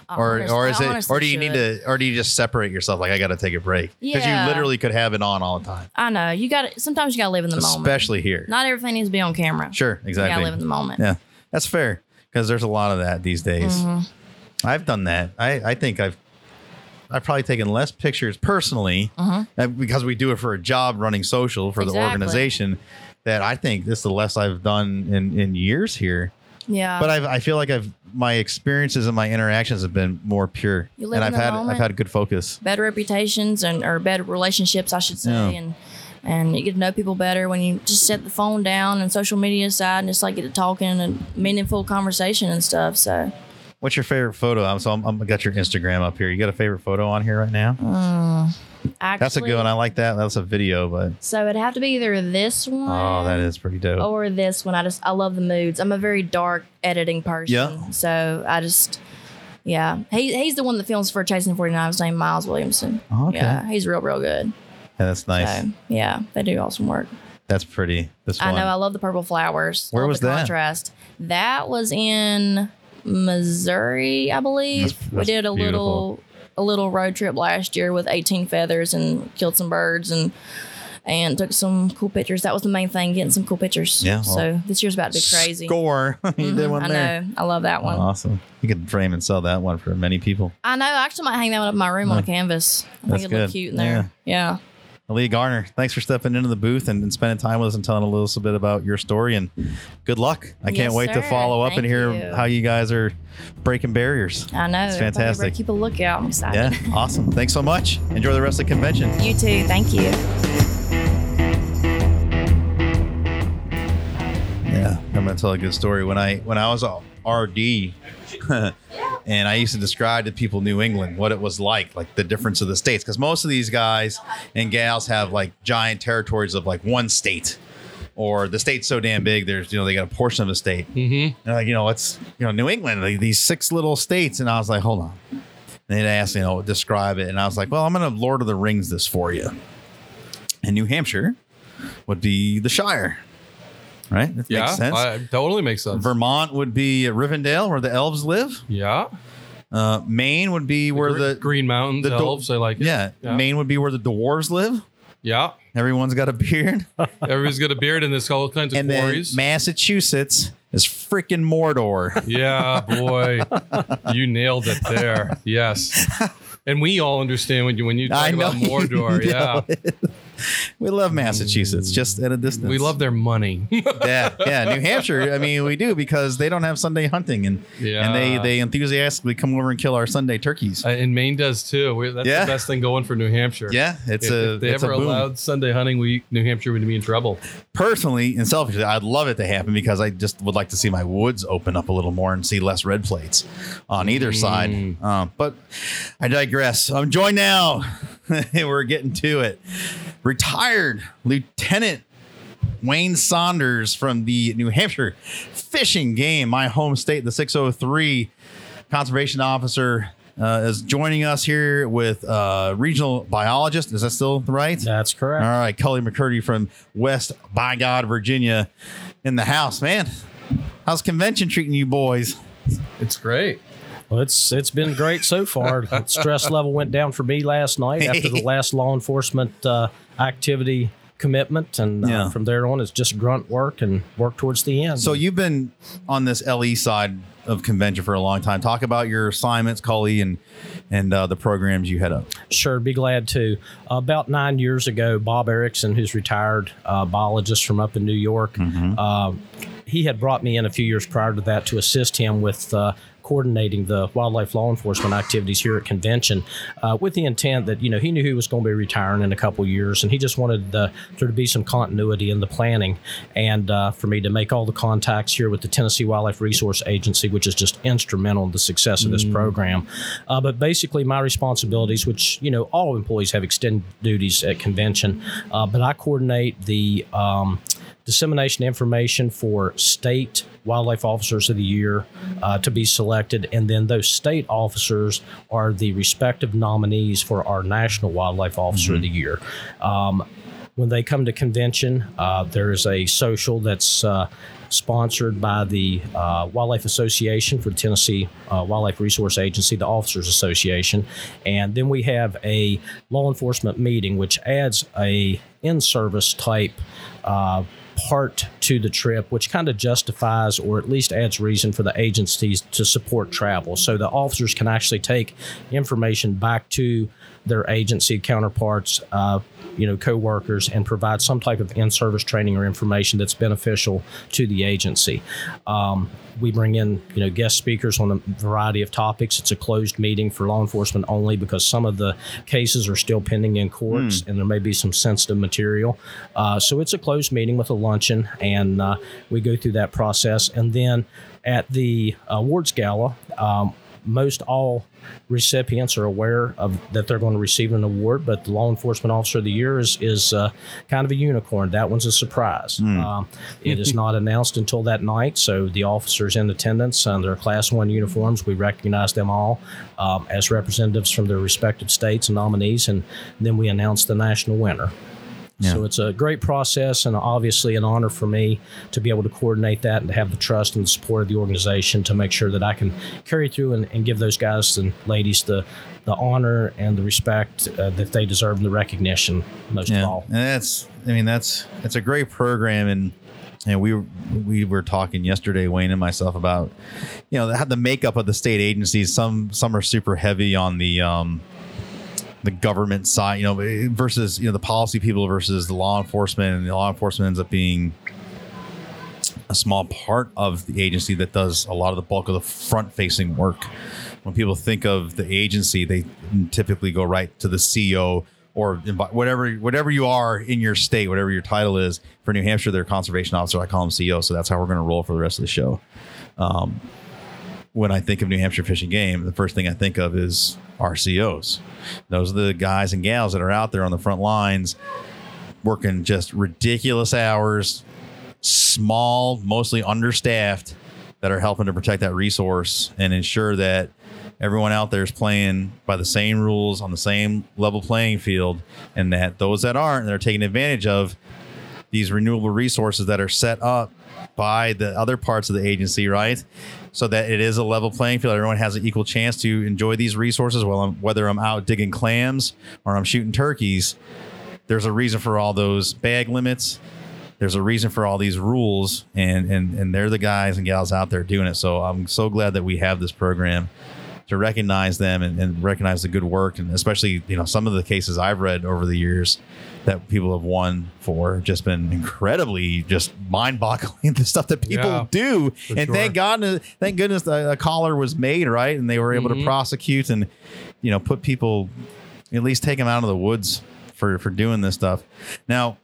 Or or is it or do you need to or do you just separate yourself like I got to take a break because
Yeah.
you literally could have it on all the time
I know you got to Sometimes you got to live in the moment.
especially here
Not everything needs to be on camera.
sure
You
exactly
got to live in the moment.
yeah that's fair because there's a lot of that these days
Mhm.
I've done that I I think I've I've probably taken less pictures personally
Mhm.
uh, because we do it for a job running social for the organization that I think this is the less I've done in in years here
Yeah.
but I've, I feel like I've my experiences and my interactions have been more pure
You live
and
in
I've
the
had
moment.
I've had good focus
better reputations and or better relationships, I should say,
Yeah.
and and you get to know people better when you just set the phone down and social media aside and just like get to talking and meaningful conversation and stuff. So
What's your favorite photo? I'm so I'm, I'm got your Instagram up here. You got a favorite photo on here right now?
mm, actually,
That's a good one. I like that. That's a video, but
So it'd have to be either this oh, one
oh, that is pretty dope.
or this one. I just I love the moods. I'm a very dark editing person.
Yeah.
So I just yeah. He he's the one that films for Chasing 49. His name Miles Williamson.
Oh, okay.
Yeah, he's real real good.
Yeah, that's nice.
So yeah, they do awesome work.
That's pretty. This
I
one.
know. I love the purple flowers.
Where
Love
was
the
that?
Contrast. That was in Missouri, I believe.
That's-
we did a little a little road trip last year with 18 feathers and killed some birds and and took some cool pictures. That was the main thing, getting some cool pictures.
Yeah, well,
so this year's about to be crazy.
Score. you did
Mhm,
one
I
there.
know. I love that one.
Awesome. You could frame and sell that one for many people.
I know. I actually might hang that one up in my room on a canvas. I
That's
think it'd look cute in there. Yeah.
Lee Garner, thanks for stepping into the booth and, and spending time with us and telling a little bit about your story. And good luck. I can't
Yes,
wait to follow up and hear
you.
how you guys are breaking barriers.
I know.
It's fantastic.
Keep a lookout. I'm excited.
Yeah, awesome. Thanks so much. Enjoy the rest of the convention.
You too. Thank you.
Yeah, I'm gonna tell a good story. When I when I was a RD, and I used to describe to people New England what it was like, like the difference of the states, because most of these guys and gals have like giant territories of like one state, or the state's so damn big. There's you know they got a portion of the state. Mm-hmm. And like you know it's you know New England, like these six little states, and I was like, hold on. And they'd ask, you know, describe it. And I was like, well, I'm going to Lord of the Rings this for you. And New Hampshire would be the Shire, right? That
Yeah,
makes sense.
I- totally makes sense.
Vermont would be Rivendell, where the elves live.
Yeah.
Uh, Maine would be where the
Green Mountains,
the dwar-
elves. I like it.
Yeah. Maine would be where the dwarves live.
Yeah.
Everyone's got a beard.
Everybody's got a beard and there's all kinds of
and then
quarries.
Massachusetts is freaking Mordor.
Yeah, boy, you nailed it there. Yes, and we all understand when you when you talk about Mordor. Yeah.
We love Massachusetts, just at a distance.
we love their money.
yeah, yeah. New Hampshire, I mean, we do because they don't have Sunday hunting, and and they they enthusiastically come over and kill our Sunday turkeys.
Uh, and Maine does too. We, that's
Yeah.
the best thing going for New Hampshire.
Yeah, it's
if,
a-
if they ever allowed Sunday hunting, we New Hampshire would be in trouble.
Personally and selfishly, I'd love it to happen because I just would like to see my woods open up a little more and see less red plates on either side.
Mm.
Um, but I digress. I'm joined now. We're getting to it. Retired Lieutenant Wayne Saunders from the New Hampshire Fish and Game, my home state, the 603 conservation officer. Uh, is joining us here with uh, regional biologist. Is that still right?
That's correct.
All right, Cully McCurdy from West by God, Virginia, in the house. Man, how's convention treating you boys?
It's great.
Well, it's it's been great so far. Stress level went down for me last night after the last law enforcement uh, activity commitment, and uh,
Yeah.
from there on, it's just grunt work and work towards the end.
So you've been on this LE side of convention for a long time. Talk about your assignments, Cully, and and uh, the programs you head up.
Sure, be glad to. about nine years ago, Bob Erickson, who's retired uh, biologist from up in New York, uh, he had brought me in a few years prior to that to assist him with. Uh, coordinating the wildlife law enforcement activities here at convention uh, with the intent that you know he knew he was going to be retiring in a couple years and he just wanted uh, there to be some continuity in the planning and uh, for me to make all the contacts here with the tennessee wildlife resource agency which is just instrumental in the success of this
Mm.
program uh, but basically my responsibilities which you know all employees have extended duties at convention uh, but i coordinate the um, dissemination information for state wildlife officers of the year uh, to be selected, and then those state officers are the respective nominees for our national wildlife officer of the year. Um, when they come to convention, uh, there is a social that's uh, sponsored by the uh, Wildlife Association for the Tennessee uh, Wildlife Resource Agency, the Officers Association, and then we have a law enforcement meeting, which adds a in-service type. Part to the trip, which kind of justifies or at least adds reason for the agencies to support travel. So the officers can actually take information back to their agency counterparts, uh, you know, co-workers, and provide some type of in-service training or information that's beneficial to the agency. Um, we bring in, you know, guest speakers on a variety of topics. It's a closed meeting for law enforcement only because some of the cases are still pending in courts, and there may be some sensitive material. Uh, so it's a closed meeting with a luncheon, and uh, we go through that process. And then at the awards gala, um, most all recipients are aware of that they're going to receive an award, but the law enforcement officer of the year is is uh, kind of a unicorn. That one's a surprise. Um, it is not announced until that night, so the officers in attendance on their Class One uniforms, we recognize them all um, as representatives from their respective states and nominees, and then we announce the national winner. So it's a great process and obviously an honor for me to be able to coordinate that and to have the trust and the support of the organization to make sure that I can carry through and, and give those guys and ladies the the honor and the respect uh, that they deserve and the recognition most of all.
And that's, I mean, that's it's a great program, and and we we were talking yesterday, Wayne and myself, about you know the, the makeup of the state agencies. Some some are super heavy on the um the government side, you know, versus you know the policy people versus the law enforcement, and the law enforcement ends up being a small part of the agency that does a lot of the bulk of the front facing work. When people think of the agency, they typically go right to the CEO or whatever whatever you are in your state, whatever your title is. For New Hampshire, they're conservation officer. I call them CEO, so that's how we're going to roll for the rest of the show. Um, when I think of New Hampshire Fish and Game, the first thing I think of is RCOs. Those are the guys and gals that are out there on the front lines working just ridiculous hours, small, mostly understaffed, that are helping to protect that resource and ensure that everyone out there is playing by the same rules on the same level playing field, and that those that aren't, they're taking advantage of these renewable resources that are set up by the other parts of the agency, right? So that it is a level playing field. Everyone has an equal chance to enjoy these resources. While I'm, whether I'm out digging clams or I'm shooting turkeys, there's a reason for all those bag limits. There's a reason for all these rules, and and and they're the guys and gals out there doing it. So I'm so glad that we have this program to recognize them and, and recognize the good work, and especially you know some of the cases I've read over the years that people have won for just been incredibly just mind-boggling the stuff that people
Yeah,
do and
sure.
thank god thank goodness a, a collar was made right and they were able to
Mhm.
prosecute and you know put people at least take them out of the woods for for doing this stuff now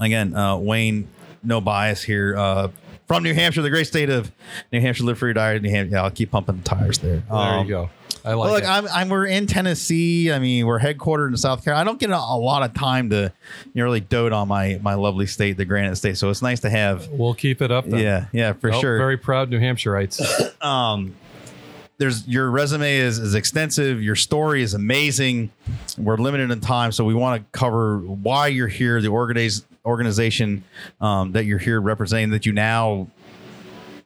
again uh wayne no bias here uh from New Hampshire, the great state of New Hampshire, live free or die. New Hampshire. Yeah, I'll keep pumping the tires there.
There
Um,
you go. I like
well, look,
it.
I'm, I'm we're in Tennessee. I mean, we're headquartered in South Carolina. I don't get a, a lot of time to you know, really dote on my my lovely state, the Granite State. So it's nice to have.
We'll keep it up. Then.
Yeah, yeah, for
Well,
sure.
Very proud New Hampshireites.
um, there's your resume is, is extensive. Your story is amazing. We're limited in time, so we want to cover why you're here, the organize, organization um, that you're here representing, that you now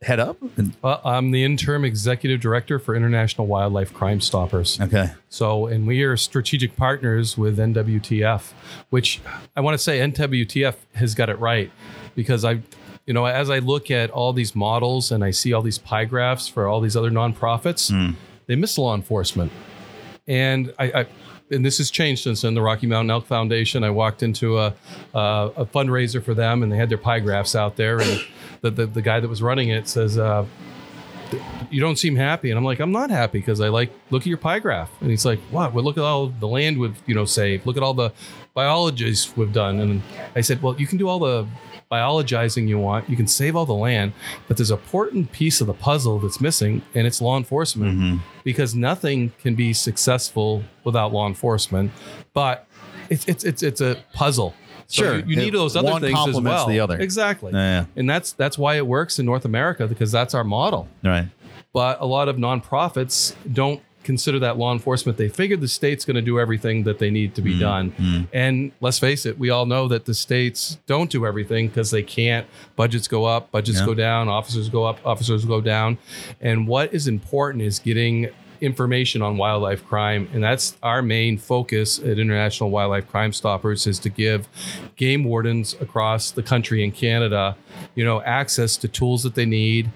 head up. And,
Well, I'm the interim executive director for International Wildlife Crime Stoppers.
okay.
So, and we are strategic partners with NWTF, which I want to say NWTF has got it right because I, you know, as I look at all these models and I see all these pie graphs for all these other nonprofits, hmm. they miss law enforcement. And I, I and this has changed since then. The Rocky Mountain Elk Foundation. I walked into a, a, fundraiser for them, and they had their pie graphs out there, and the, the, the guy that was running it says, uh, you don't seem happy. And I'm like, I'm not happy because I like, look at your pie graph. And he's like, what? Well, look at all the land we've, you know, saved. Look at all the biologies we've done. And I said, well, you can do all the biologizing you want. You can save all the land, but there's a important piece of the puzzle that's missing, and it's law enforcement mm-hmm. because nothing can be successful without law enforcement. But it's, it's, it's, it's a puzzle. So
Sure.
you, you need those other things as
complements
well.
the other.
Exactly.
Yeah.
And that's that's why it works in North America because that's our model.
Right.
But a lot of nonprofits don't consider that law enforcement. They figure the state's going to do everything that they need to be mm-hmm. done. Mm-hmm. And let's face it, we all know that the states don't do everything because they can't. Budgets go up, budgets
Yeah.
go down, officers go up, officers go down. And what is important is getting information on wildlife crime and that's our main focus at international wildlife crime stoppers is to give game wardens across the country and canada you know access to tools that they need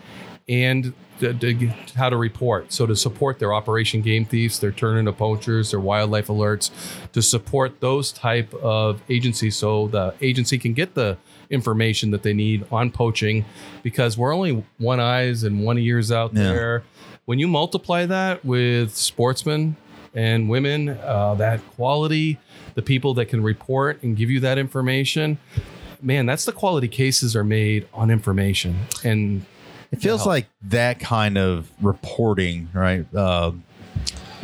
and to, to, how to report. So to support their Operation Game Thieves, their Turn In Poachers, their wildlife alerts, to support those type of agencies, so the agency can get the information that they need on poaching, because we're only one eyes and one ears out
Yeah.
there. When you multiply that with sportsmen and women, uh, that quality, the people that can report and give you that information, man, that's the quality cases are made on information and
It feels like that kind of reporting, right? Uh,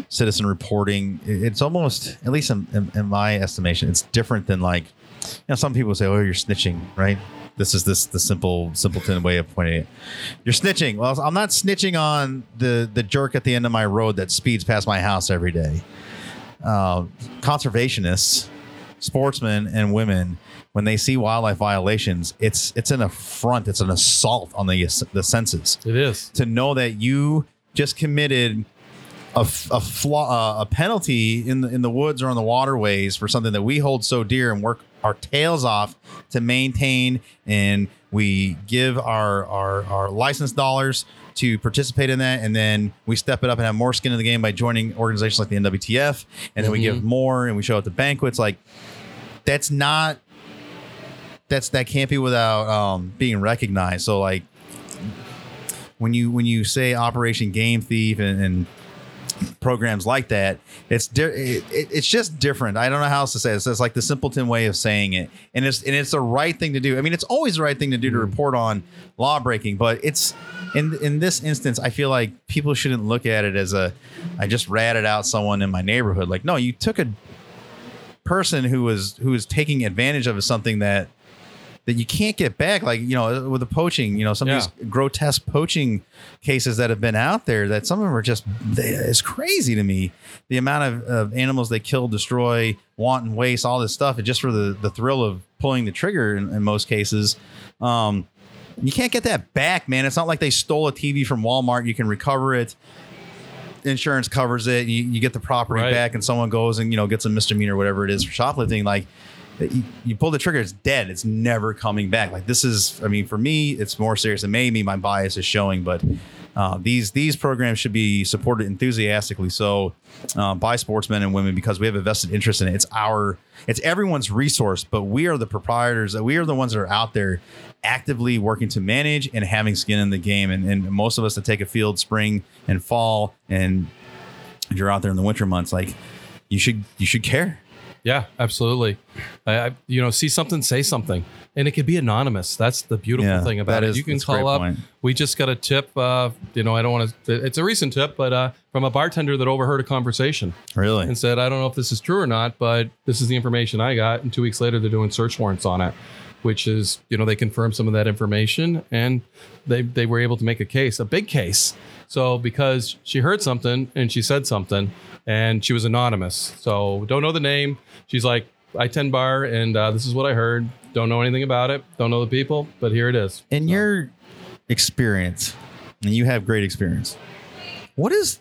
citizen reporting. It's almost, at least in, in, in my estimation, it's different than like, you know, some people say, "Oh, you're snitching," right? This is this the simple simpleton way of pointing it. You're snitching. Well, I'm not snitching on the the jerk at the end of my road that speeds past my house every day. Uh, conservationists, sportsmen, and women, when they see wildlife violations, it's it's an affront. It's an assault on the the senses.
It is
to know that you just committed a, a flaw, uh, a penalty in the in the woods or on the waterways for something that we hold so dear and work our tails off to maintain, and we give our our our license dollars to participate in that, and then we step it up and have more skin in the game by joining organizations like the NWTF, and then we give
Mhm.
more, and we show up to banquets. Like that's not that's that can't be without um, being recognized. So like when you when you say Operation Game Thief and, and programs like that, it's di- it, it- it's just different. I don't know how else to say it. It's like the simpleton way of saying it, and it's and it's the right thing to do. I mean, it's always the right thing to do to report on law breaking, but it's in in this instance, I feel like people shouldn't look at it as a I just ratted out someone in my neighborhood. Like, no, you took a person who was who was taking advantage of something that that you can't get back. Like you know, with the poaching, you know, some of these grotesque poaching cases that have been out there. That some of them are just they, it's crazy to me. The amount of, of animals they kill, destroy, wanton waste, all this stuff, and just for the the thrill of pulling the trigger in, in most cases. Um, you can't get that back, man. It's not like they stole a TV from Walmart. You can recover it. Insurance covers it. You, you get the property
Right.
back, and someone goes and you know gets a misdemeanor, whatever it is for shoplifting. Like you, pull the trigger, it's dead. It's never coming back. Like this is, I mean, for me, it's more serious. And maybe my bias is showing, but uh, these these programs should be supported enthusiastically so uh, by sportsmen and women because we have a vested interest in it. It's our, it's everyone's resource, but we are the proprietors. We are the ones that are out there actively working to manage and having skin in the game. And, and most of us that take a field spring and fall, and you're out there in the winter months, like you should you should care.
Yeah, absolutely. I, I you know, see something, say something, and it could be anonymous. That's the beautiful
Yeah,
thing about
that
it.
is-
you can
that's a great
call up.
point.
We just got a tip. Uh, you know, I don't want to. It's a recent tip, but uh, from a bartender that overheard a conversation.
Really,
and said, "I don't know if this is true or not, but this is the information I got." And two weeks later, they're doing search warrants on it, which is you know they confirmed some of that information, and they they were able to make a case, a big case. So because she heard something and she said something, and she was anonymous, so don't know the name. She's like, "I ten bar, and uh, this is what I heard. Don't know anything about it. Don't know the people, but here it is."
in your experience, and you have great experience, what is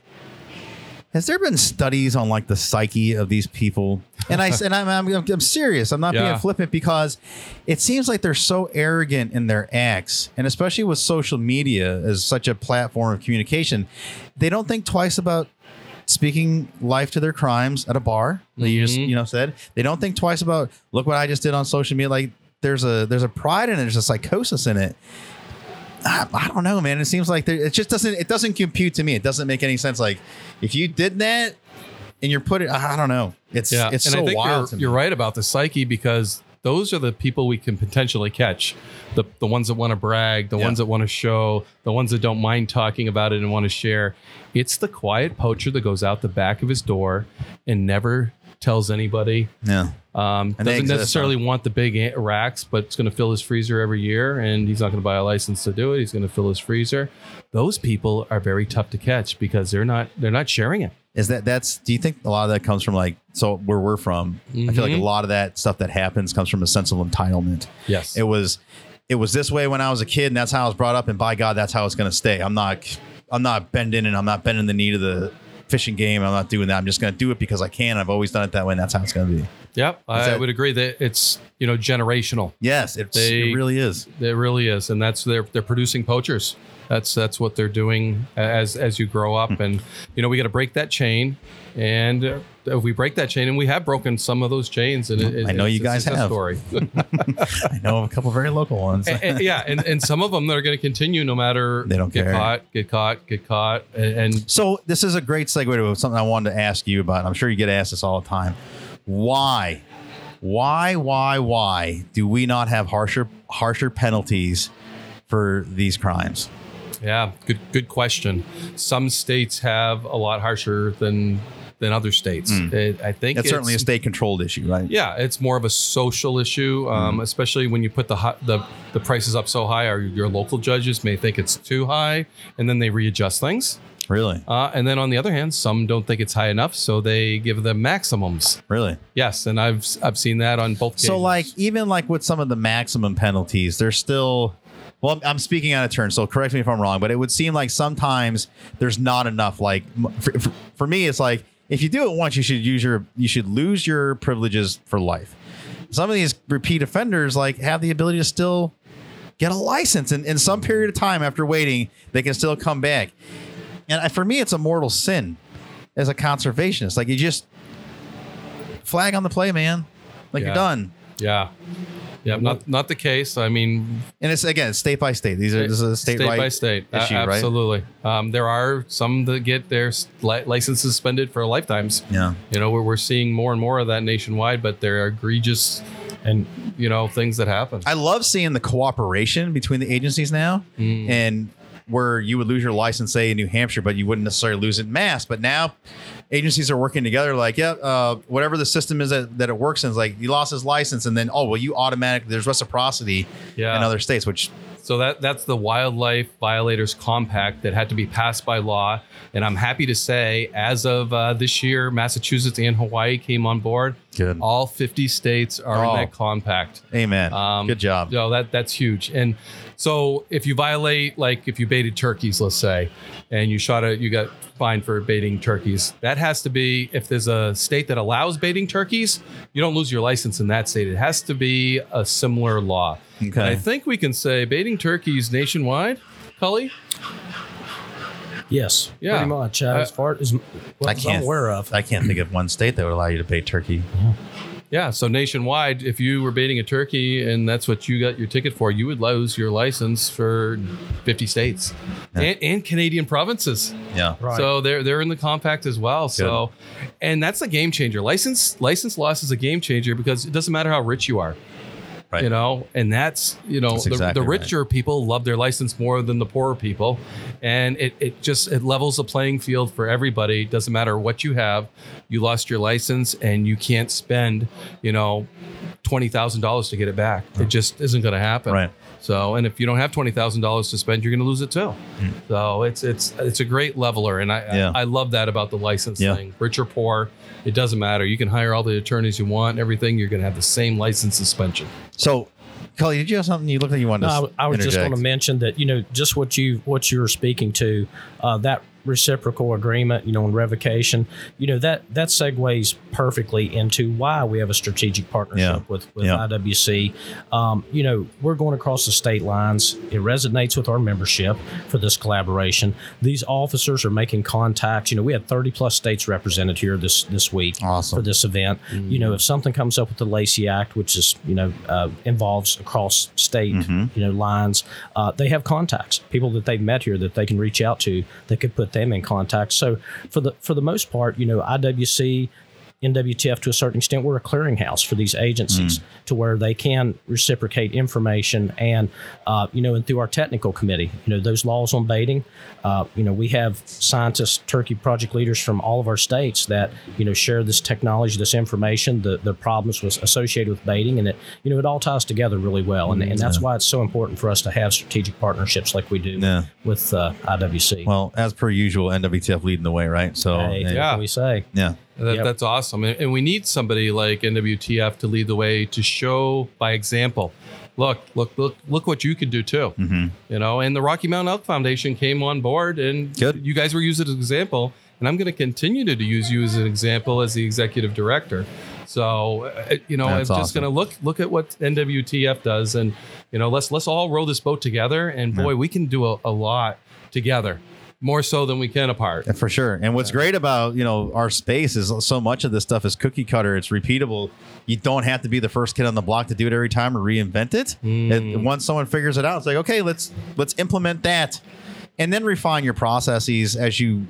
has there been studies on like the psyche of these people? And I and I'm I'm, I'm serious. I'm not
Yeah.
being flippant because it seems like they're so arrogant in their acts, and especially with social media as such a platform of communication, they don't think twice about speaking life to their crimes at a bar. Like you just
Mm-hmm.
you know said they don't think twice about look what I just did on social media. Like there's a there's a pride and there's a psychosis in it. I, I don't know, man. It seems like it just doesn't it doesn't compute to me. It doesn't make any sense. Like if you did that and you're putting, I don't know. It's
yeah,
it's
and
so
I think
wild.
you're,
to me.
you're right about the psyche because those are the people we can potentially catch. The the ones that want to brag, the
Yeah.
ones that want to show, the ones that don't mind talking about it and want to share. It's the quiet poacher that goes out the back of his door and never tells anybody.
Yeah.
Um, doesn't
exist,
necessarily want the big racks, but it's going to fill his freezer every year, and he's not going to buy a license to do it. He's going to fill his freezer. Those people are very tough to catch because they're not they're not sharing it.
Is that that's? Do you think a lot of that comes from like so where we're from? I feel like a
Mhm.
lot of that stuff that happens comes from a sense of entitlement.
Yes.
It was it was this way when I was a kid, and that's how I was brought up, and by God, that's how it's going to stay. I'm not I'm not bending, and I'm not bending the knee to the Fish and Game. I'm not doing that. I'm just going to do it because I can. I've always done it that way, and that's how it's going to be.
Yep, I
that-
would agree that it's you know generational.
Yes, it's, it really is.
It really is, and that's they're they're producing poachers. That's that's what they're doing as as you grow
Hmm.
up, and you know we got to break that chain, and uh, if we break that chain, and we have broken some of those chains, and it, it-
I know you guys have.
story.
I know of a couple very local ones.
and, and- yeah, and, and some of them that are going to continue no matter
They don't
get
care.
caught, get caught, get caught, and, and
So this is a great segue to something I wanted to ask you about. I'm sure you get asked this all the time. Why, why, why, why do we not have harsher harsher penalties for these crimes?
Yeah, good good question. Some states have a lot harsher than than other states. It- I think.
It's certainly a state controlled issue, right?
Yeah, it's more of a social issue, um,
Mm-hmm.
especially when you put the the the prices up so high. Or your local judges may think it's too high, and then they readjust things.
Really?
Uh, and then on the other hand, some don't think it's high enough, so they give them maximums.
Really?
Yes, and I've I've seen that on both.
So like even like with some of the maximum penalties, they're still well, I'm- speaking out of turn, so correct me if I'm wrong, but it would seem like sometimes there's not enough. Like for, for, for me, it's like if you do it once, you should use your you should lose your privileges for life. Some of these repeat offenders like have the ability to still get a license, and in some period of time after waiting, they can still come back. And for me, it's a mortal sin as a conservationist. Like you just flag on the play, man. Like you're done.
Yeah. Yeah, not not the case. I mean,
And it's again state by state. These are this is a state, right
by state.
Issue, right?
absolutely. Um, there are some that get their s- li- license suspended for lifetimes.
Yeah.
You know, we're, we're seeing more and more of that nationwide, but there are egregious and you know things that happen.
I love seeing the cooperation between the agencies now, and where you would lose your license, say in New Hampshire, but you wouldn't necessarily lose it in Mass. But now, agencies are working together. Like, yeah, uh, whatever the system is that, that it works in is like you lost his license, and then oh well, you automatically there's reciprocity
Yeah.
in other states, which
So that that's the Wildlife Violators Compact that had to be passed by law. And I'm happy to say, as of uh, this year, Massachusetts and Hawaii came on board.
Good.
All 50 states are
Oh.
in that compact.
Amen.
Um,
Good job.
No, that that's huge. And so if you violate, like if you baited turkeys, let's say, and you shot a, you got fined for baiting turkeys. That has to be if there's a state that allows baiting turkeys, you don't lose your license in that state. It has to be a similar law.
Okay.
And I think we can say baiting turkeys nationwide. Cully.
Yes,
Yeah.
pretty much. Uh,
I-
as far as what
I
I'm
can't
aware of.
I can't think of one state that would allow you to bait turkey.
Yeah, yeah. so nationwide, if you were baiting a turkey and that's what you got your ticket for, you would lose your license for 50 states and, and Canadian provinces.
Yeah.
Right.
So they're they're in the compact as well. So, and that's a game changer. License license loss is a game changer because it doesn't matter how rich you are.
Right.
You know, and that's you know
That's
the,
exactly
the
right.
richer people love their license more than the poorer people, and it, it just it levels the playing field for everybody. Doesn't matter what you have, you lost your license and you can't spend you know twenty thousand dollars to get it back. It mm. just isn't going to happen.
Right.
So, and if you don't have twenty thousand dollars to spend, you're going to lose it too. So it's it's it's a great leveler, and I.
Yeah.
I, I love that about the license
Yeah.
thing. Rich or poor, it doesn't matter. You can hire all the attorneys you want, everything. You're going to have the same license suspension.
So, Cully, did you have something you looked like you wanted to?
No, I, I was just going to mention that you know just what you what you were speaking to uh, that reciprocal agreement, you know, and revocation, you know that that segues perfectly into why we have a strategic partnership
Yeah.
with with
Yeah.
IWC. Um, you know, we're going across the state lines. It resonates with our membership for this collaboration. These officers are making contacts. You know, we had 30 plus states represented here this this week
Awesome.
for this event. You know, if something comes up with the Lacey Act, which is you know uh, involves across state
Mm-hmm.
you know lines, uh, they have contacts, people that they've met here that they can reach out to that could put them in contact. So for the for the most part, you know, IWC. NWTF to a certain extent, we're a clearinghouse for these agencies to where they can reciprocate information and, uh, you know, and through our technical committee, you know, those laws on baiting, uh, you know, we have scientists, turkey project leaders from all of our states that, you know, share this technology, this information, the, the problems was associated with baiting, and it, you know, it all ties together really well. And, and that's why it's so important for us to have strategic partnerships like we do
Yeah.
with uh, IWC.
Well, as per usual, NWTF leading the way, right? So,
hey, what we say?
yeah.
That,
Yep.
That's awesome. And, and we need somebody like NWTF to lead the way to show by example. Look, look, look, look what you can do too.
Mm-hmm.
You know, and the Rocky Mountain Elk Foundation came on board and
Good.
you guys were used as an example. And I'm going to continue to use you as an example as the executive director. So, uh, you know,
That's
I'm just
awesome.
going to look look at what NWTF does, and you know, let's let's all row this boat together. And boy, we can do a, a lot together, more so than we can apart.
Yeah, For sure. And what's great about, you know, our space is so much of this stuff is cookie cutter. It's repeatable. You don't have to be the first kid on the block to do it every time or reinvent it. And mm. once someone figures it out, it's like, okay, let's let's implement that. And then refine your processes as you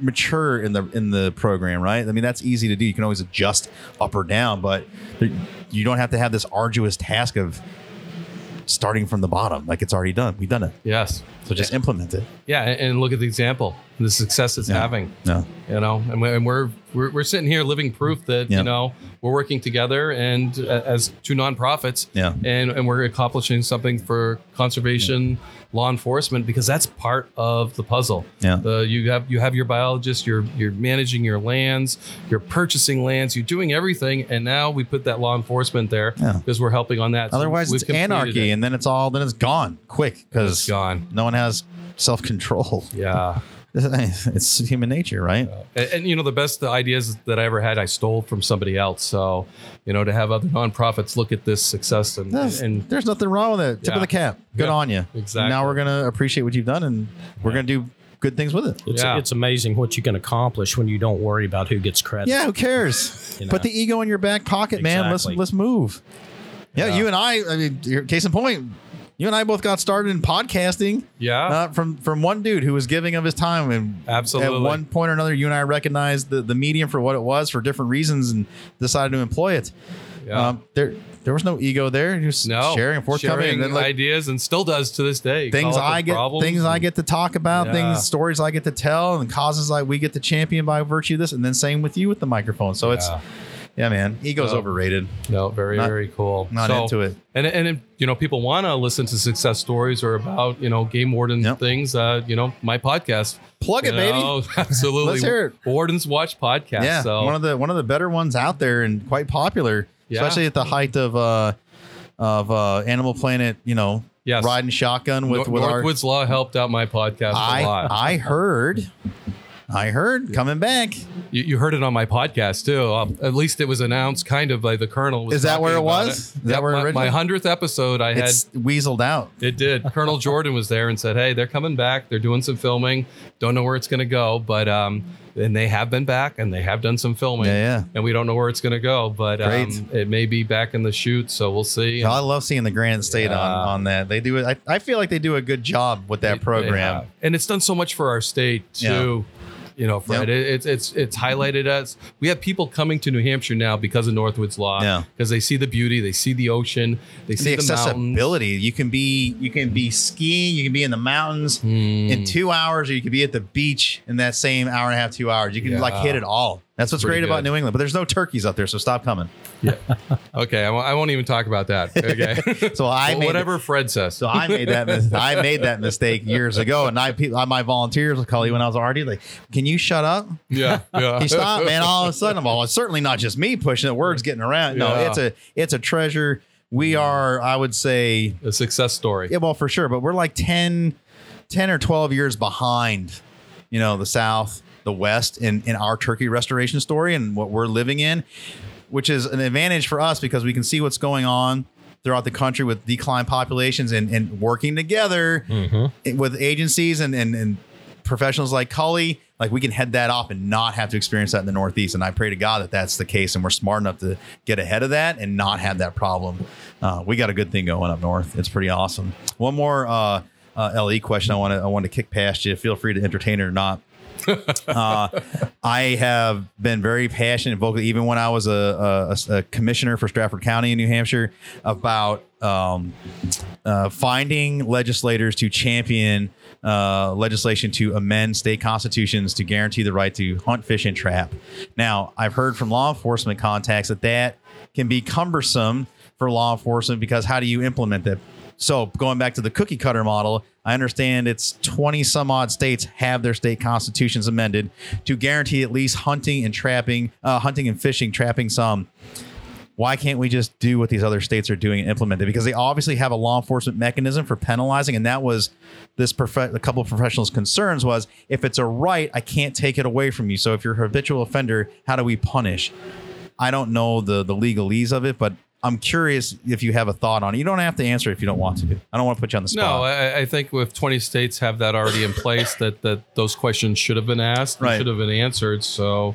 mature in the in the program, right? I mean, that's easy to do. You can always adjust up or down, but you don't have to have this arduous task of starting from the bottom. Like it's already done. We've done it.
Yes.
So just implement it.
Yeah, and, look at the example, the success it's
Yeah.
having.
Yeah.
You know, and we're, and we're we're we're sitting here living proof that
Yeah.
you know we're working together and uh, as two nonprofits.
Yeah.
And and we're accomplishing something for conservation, law enforcement because that's part of the puzzle.
Yeah.
The you have you have your biologists, you're you're managing your lands, you're purchasing lands, you're doing everything, and now we put that law enforcement there
Yeah.
because we're helping on that.
Otherwise,
we've
it's anarchy,
it.
and then it's all then it's gone quick because
gone.
No one has self control.
Yeah.
it's human nature, right?
And, and, you know, the best ideas that I ever had, I stole from somebody else. So, you know, to have other nonprofits look at this success and,
There's,
and
there's nothing wrong with it. Tip
Yeah.
of the cap. Good
Yeah,
on you.
exactly.
Now we're gonna appreciate what you've done, and we're gonna do good things with it.
It's,
Yeah.
it's amazing what you can accomplish when you don't worry about who gets credit.
Yeah, who cares?
You
Put the ego in your back pocket, man. Let's let's move. Yeah,
Yeah.
you and I. I mean, you're- case in point, you and I both got started in podcasting.
yeah,
uh, from from one dude who was giving of his time and
Absolutely.
at one point or another you and i recognized the, the medium for what it was for different reasons and decided to employ it
Yeah.
um, there there was no ego there. He was
No,
sharing forthcoming
sharing
and like
ideas, and still does to this day.
things I get, things I get to talk about,
Yeah.
things, stories I get to tell, and causes like we get to champion by virtue of this, and then same with you with the microphone. So it's,
Yeah.
yeah, man, ego's
No.
overrated.
No, very
Not-
very cool.
not into it.
And and if, you know, people want to listen to success stories or about you know game warden things. Uh, you know, my podcast.
Plug it,
You
baby.
know, Absolutely.
Let's hear it.
Warden's Watch podcast.
Yeah,
So
one of the one of the better ones out there and quite popular,
Yeah.
especially at the height of uh of uh Animal Planet. You know,
Yes.
riding shotgun with
Nor-
with our.
Northwoods Law helped out my podcast a
I
lot.
I heard, I heard coming back.
You, you heard it on my podcast too. Um, at least it was announced kind of by the Colonel. Was
Is that where it was? Is that
Yep,
where it
my- my hundredth episode? I had
It's weaseled out.
It did. Colonel Jordan was there and said, "Hey, they're coming back. They're doing some filming. Don't know where it's going to go, but um, and they have been back and they have done some filming.
Yeah, yeah.
And we don't know where it's going to go, but um, it may be back in the shoot. So we'll see.
I love seeing the Granite State on,
Yeah.
on that. They do it. I, I feel like they do a good job with that program.
Yeah. and it's done so much for our state too. You know, Fred, it, it's it's it's highlighted us. We have people coming to New Hampshire now because of Northwoods Law.
Yeah.
because they see the beauty, they see the ocean, they see
the
the, mountains.
accessibility. You can be you can be skiing, you can be in the mountains
Hmm.
in two hours, or you could be at the beach in that same hour and a half, two hours. You can like hit it all. That's what's
Pretty
great about. New England. But there's no turkeys out there, so stop coming. Yeah.
okay, I won't, I won't even talk about that. Okay,
So I
Well,
made
whatever Fred says.
So I made that mis- I made that mistake years ago, and I pe- my volunteers would call you when I was already like, "Can you shut up?
Yeah, yeah.
Can you stop, man?" All of a sudden, I'm all, it's certainly not just me pushing it. Words getting around. No,
Yeah.
it's a it's a treasure. We are, I would say,
a success story.
Yeah, well, for sure. But we're like 10, 10 or 12 years behind, you know, the South, the West in, in our turkey restoration story and what we're living in, which is an advantage for us because we can see what's going on throughout the country with decline populations and, and working together with agencies and, and, and professionals like Cully, like we can head that off and not have to experience that in the Northeast. And I pray to God that that's the case and we're smart enough to get ahead of that and not have that problem. Uh, we got a good thing going up north. It's pretty awesome. One more uh, uh, LE question I want to I want to kick past you. Feel free to entertain it or not. uh, I have been very passionate and vocal, even when I was a, a, a commissioner for Strafford County in New Hampshire, about um, uh, finding legislators to champion uh, legislation to amend state constitutions to guarantee the right to hunt, fish, and trap. Now, I've heard from law enforcement contacts that that can be cumbersome for law enforcement because how do you implement that? So going back to the cookie cutter model, I understand it's 20 some odd states have their state constitutions amended to guarantee at least hunting and trapping, uh, hunting and fishing, trapping some. Why can't we just do what these other states are doing and implement it? Because they obviously have a law enforcement mechanism for penalizing, and that was this prof- a couple of professionals' concerns was if it's a right, I can't take it away from you. So if you're a habitual offender, how do we punish? I don't know the the legalese of it, but I'm curious if you have a thought on it. You don't have to answer if you don't want to. I don't want to put you on the
No,
spot.
I, I think if 20 states have that already in place, that that those questions should have been asked,
Right.
should have been answered. So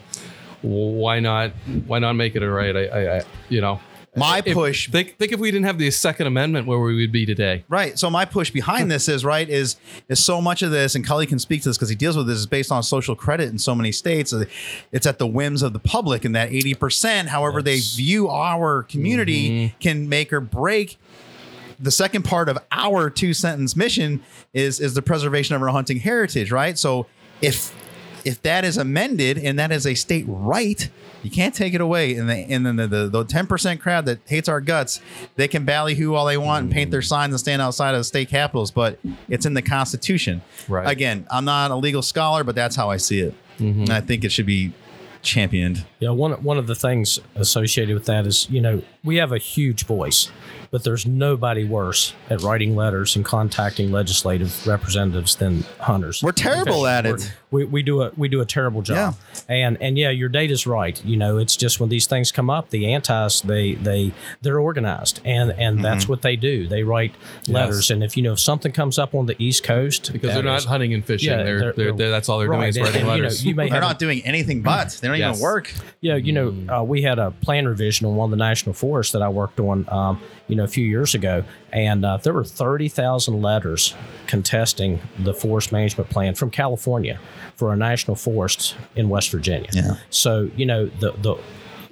why not? Why not make it a right? I, I, I you know,
My
if-
push-
Think think if we didn't have the Second Amendment, where we would be today.
Right. So my push behind this is right is is so much of this, and Cully can speak to this because he deals with this is based on social credit in so many states. Uh, It's at the whims of the public, and that eighty percent, however they view our community, can make or break. The second part of our two sentence mission is is the preservation of our hunting heritage. Right. So if if that is amended and that is a state right, you can't take it away. And, the, and then the, the, the 10% crowd that hates our guts, they can ballyhoo all they want and paint their mm. signs and stand outside of the state capitals, but it's in the Constitution.
Right.
Again, I'm not a legal scholar, but that's how I see it. Mm-hmm. And I think it should be championed.
Yeah, one one of the things associated with that is, you know, we have a huge voice, but there's nobody worse at writing letters and contacting legislative representatives than hunters.
We're terrible at it.
We, we do a we do a terrible job. Yeah. And and yeah, your data's right. You know, it's just when these things come up, the antis they they they're organized and and that's
Mm-hmm.
what they do. They write letters, and if you know if something comes up on the East Coast,
Because they're not
is-
hunting and fishing.
Yeah,
they're, they're, they're, that's all they're doing is
and-
writing
and, you know,
letters.
you may
They're
have a-
not doing anything but. They don't
Yes.
even work.
yeah, you know, uh, we had a plan revision on one of the national forests that I worked on, um, you know, a few years ago, and uh, there were thirty thousand letters contesting the forest management plan from California for a national forest in West Virginia.
Yeah.
So you know the the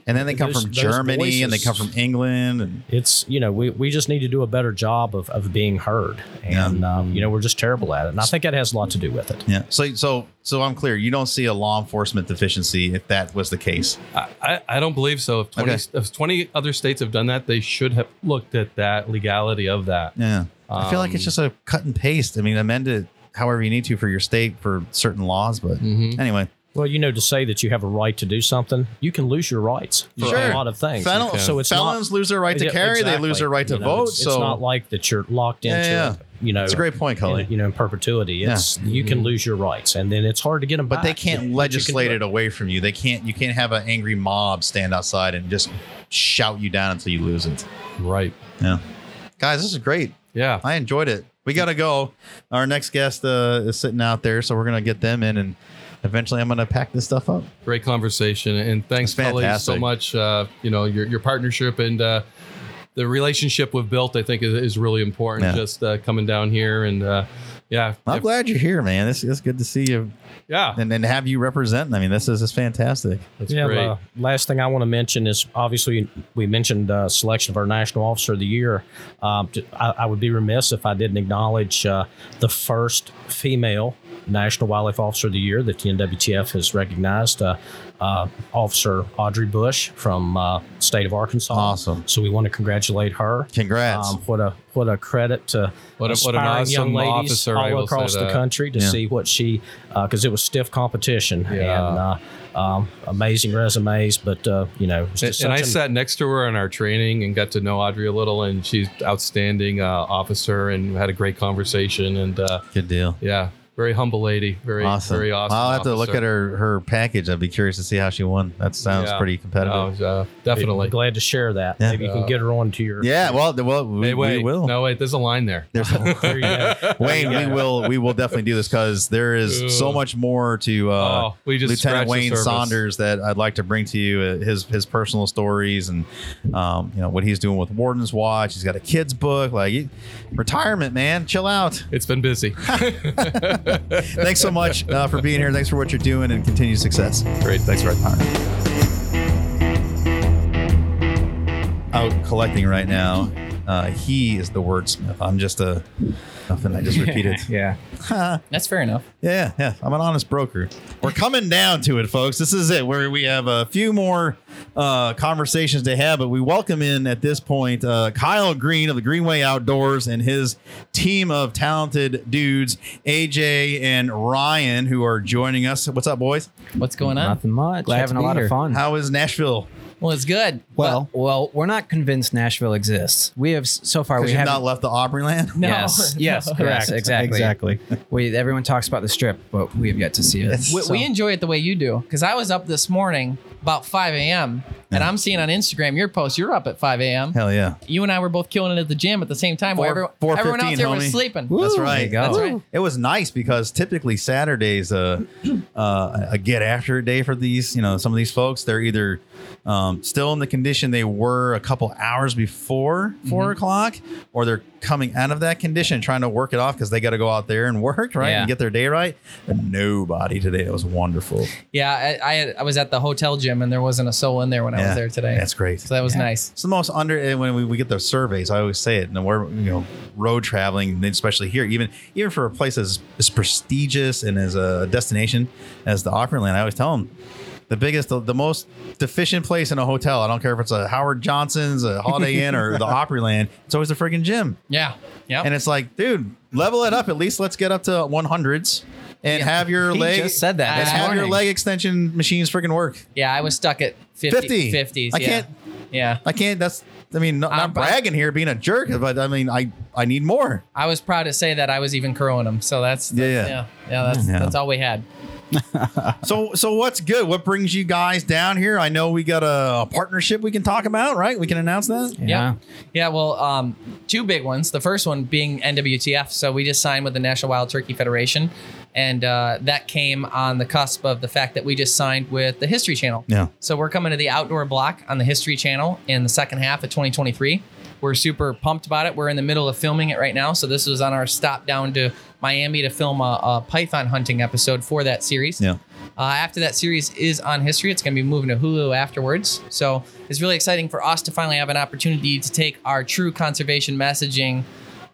And then they come
Those-
from
those
Germany and they come from England. And
it's you know we, we just need to do a better job of, of being heard and um, you know we're just terrible at it and i think that has a lot to do with it
yeah. So so so I'm clear. You don't see a law enforcement deficiency if that was the case.
I, I, I don't believe so. If 20,
Okay.
if 20 other states have done that, they should have looked at that legality of that.
Yeah. I feel like it's
Um,
just a cut and paste. I mean, amend it however you need to for your state for certain laws. But
Mm-hmm.
anyway,
well you know to say that you have a right to do something you can lose your rights for
Sure.
a lot of things
Fel-
so it's
felons
not,
lose their right to
Yeah,
carry, they lose their right to
You know,
vote.
it's, it's
so
not like that you're locked
Yeah,
into
yeah.
you know
It's a great point, Cully.
in- you know in perpetuity
Yeah.
it's you can lose your rights and then it's hard to get them
but
back
they can't
you can
legislate
do
it away from you. They can't. You can't have an angry mob stand outside and just shout you down until you lose it.
Right.
Yeah. Guys, this is great.
Yeah.
I enjoyed it. We got to go. Our next guest uh, is sitting out there, so we're gonna get them in, and eventually I'm gonna pack this stuff up.
Great conversation, and thanks,
That's
Kelly, so much. Uh, you know your your partnership and uh, the relationship we've built. I think is, is really important.
Yeah.
Just uh, coming down here and uh, yeah,
I'm
if-
glad you're here, man. It's, it's good to see you.
Yeah.
And and have you representing. I mean, this is, is fantastic.
That's
yeah,
great.
uh, last thing I want to mention is obviously we mentioned uh, selection of our National Officer of the Year. Um, t- I, I would be remiss if I didn't acknowledge uh, the first female National Wildlife Officer of the Year that the NWTF has recognized, uh, uh, Officer Audrey Bush from uh, state of Arkansas.
Awesome.
So we want to congratulate her.
Congrats.
Um, what a what a credit to
What a- what an
aspiring young ladies
officer,
all across the country to
Yeah.
see what she because it was stiff competition
Yeah.
and uh, um, amazing resumes, but uh, you know, it's
And,
just
and I
an-
sat next to her in our training and got to know Audrey a little, and she's outstanding uh, officer, and had a great conversation. And uh,
Good deal.
yeah, very humble lady, very
awesome.
very awesome.
I'll have to look at her her package. I'd be curious to see how she won. That sounds
Yeah.
pretty competitive.
Uh, definitely.
Be glad to share that.
Yeah.
Maybe you can get her on to your.
yeah. Well, well, we,
Hey, wait,
we will.
No, wait. There's a line there.
There's
There you go.
Wayne, we will we will definitely do this because there is so much more to uh,
Oh, we just
Lieutenant Wayne. Saunders that I'd like to bring to you. Uh, his his personal stories and um, you know what he's doing with Warden's Watch. He's got a kids book. Like he- retirement, man, chill out.
It's been busy.
Thanks so much uh, for being here. Thanks for what you're doing and continued success.
Great. Thanks, Red.
Out collecting right now. Uh, he is the wordsmith. I'm just a nothing. I just repeated.
yeah. That's fair enough.
Yeah, yeah. I'm an honest broker. We're coming down to it, folks. This is it, where we have a few more uh, conversations to have, but we welcome in at this point uh, Kyle Green of the Greenway Outdoors and his team of talented dudes, AJ and Ryan, who are joining us. What's up, boys?
What's going on?
Nothing much.
Glad to
Having a
be
lot
here.
of fun.
How is Nashville?
Well, it's good.
well, well, we're not convinced Nashville exists. We have so far we
you've
haven't.
left the Opryland?
No,
yes,
no.
yes,
Correct.
yes, exactly,
Exactly.
We everyone talks about the strip, but we have yet to see it.
We,
So-
we enjoy it the way you do because I was up this morning about 5 a.m. and I'm seeing on Instagram your post. You're up at 5 a.m.
Hell yeah.
You and I were both killing it at the gym at the same time. while
Four-
everyone, everyone
4:15,
else here was
homie.
sleeping.
That's right.
That's right.
It was nice because typically Saturdays, uh, uh, a get after day for these, you know, some of these folks, they're either um, still in the condition they were a couple hours before 4
Mm-hmm.
o'clock, or they're coming out of that condition trying to work it off because they got to go out there and work right
Yeah.
and get their day right. And nobody today. It was wonderful.
Yeah, I, I, had, I was at the hotel gym and there wasn't a soul in there when I
Yeah,
was there today.
That's great.
so that was nice.
It's the most under and when we, we get those surveys. I always say it. And we're you know road traveling, and especially here, even even for a place as, as prestigious and as a destination as the Opryland, I always tell them the biggest, the, the most deficient place in a hotel. I don't care if it's a Howard Johnson's, a Holiday Inn, or the Opryland. It's always the freaking gym.
Yeah. Yeah.
And it's like, dude, level it up. At least let's get up to 100s and have your
He
leg.
just said that
and have your leg extension machines freaking work.
yeah, I was stuck at 50,
50.
50s.
I
yeah.
can't-
Yeah.
I can't. That's. I mean, not,
um,
not bragging here, being a jerk, but I mean, I I need more.
I was proud to say that I was even crowing them. So that's,
Yeah,
that's-
yeah.
yeah, yeah. That's
Yeah.
that's all we had.
So so what's good? What brings you guys down here? I know we got a, a partnership we can talk about, right? We can announce that.
Yeah. Yeah. Well, um, two big ones. The first one being NWTF. So we just signed with the National Wild Turkey Federation. And uh, that came on the cusp of the fact that we just signed with the History Channel.
Yeah.
So we're coming to the outdoor block on the History Channel in the second half of 2023. we're super pumped about it. We're in the middle of filming it right now, so this was on our stop down to Miami to film a, a python hunting episode for that series.
Yeah.
Uh, after that series is on history, it's going to be moving to Hulu afterwards. So it's really exciting for us to finally have an opportunity to take our true conservation messaging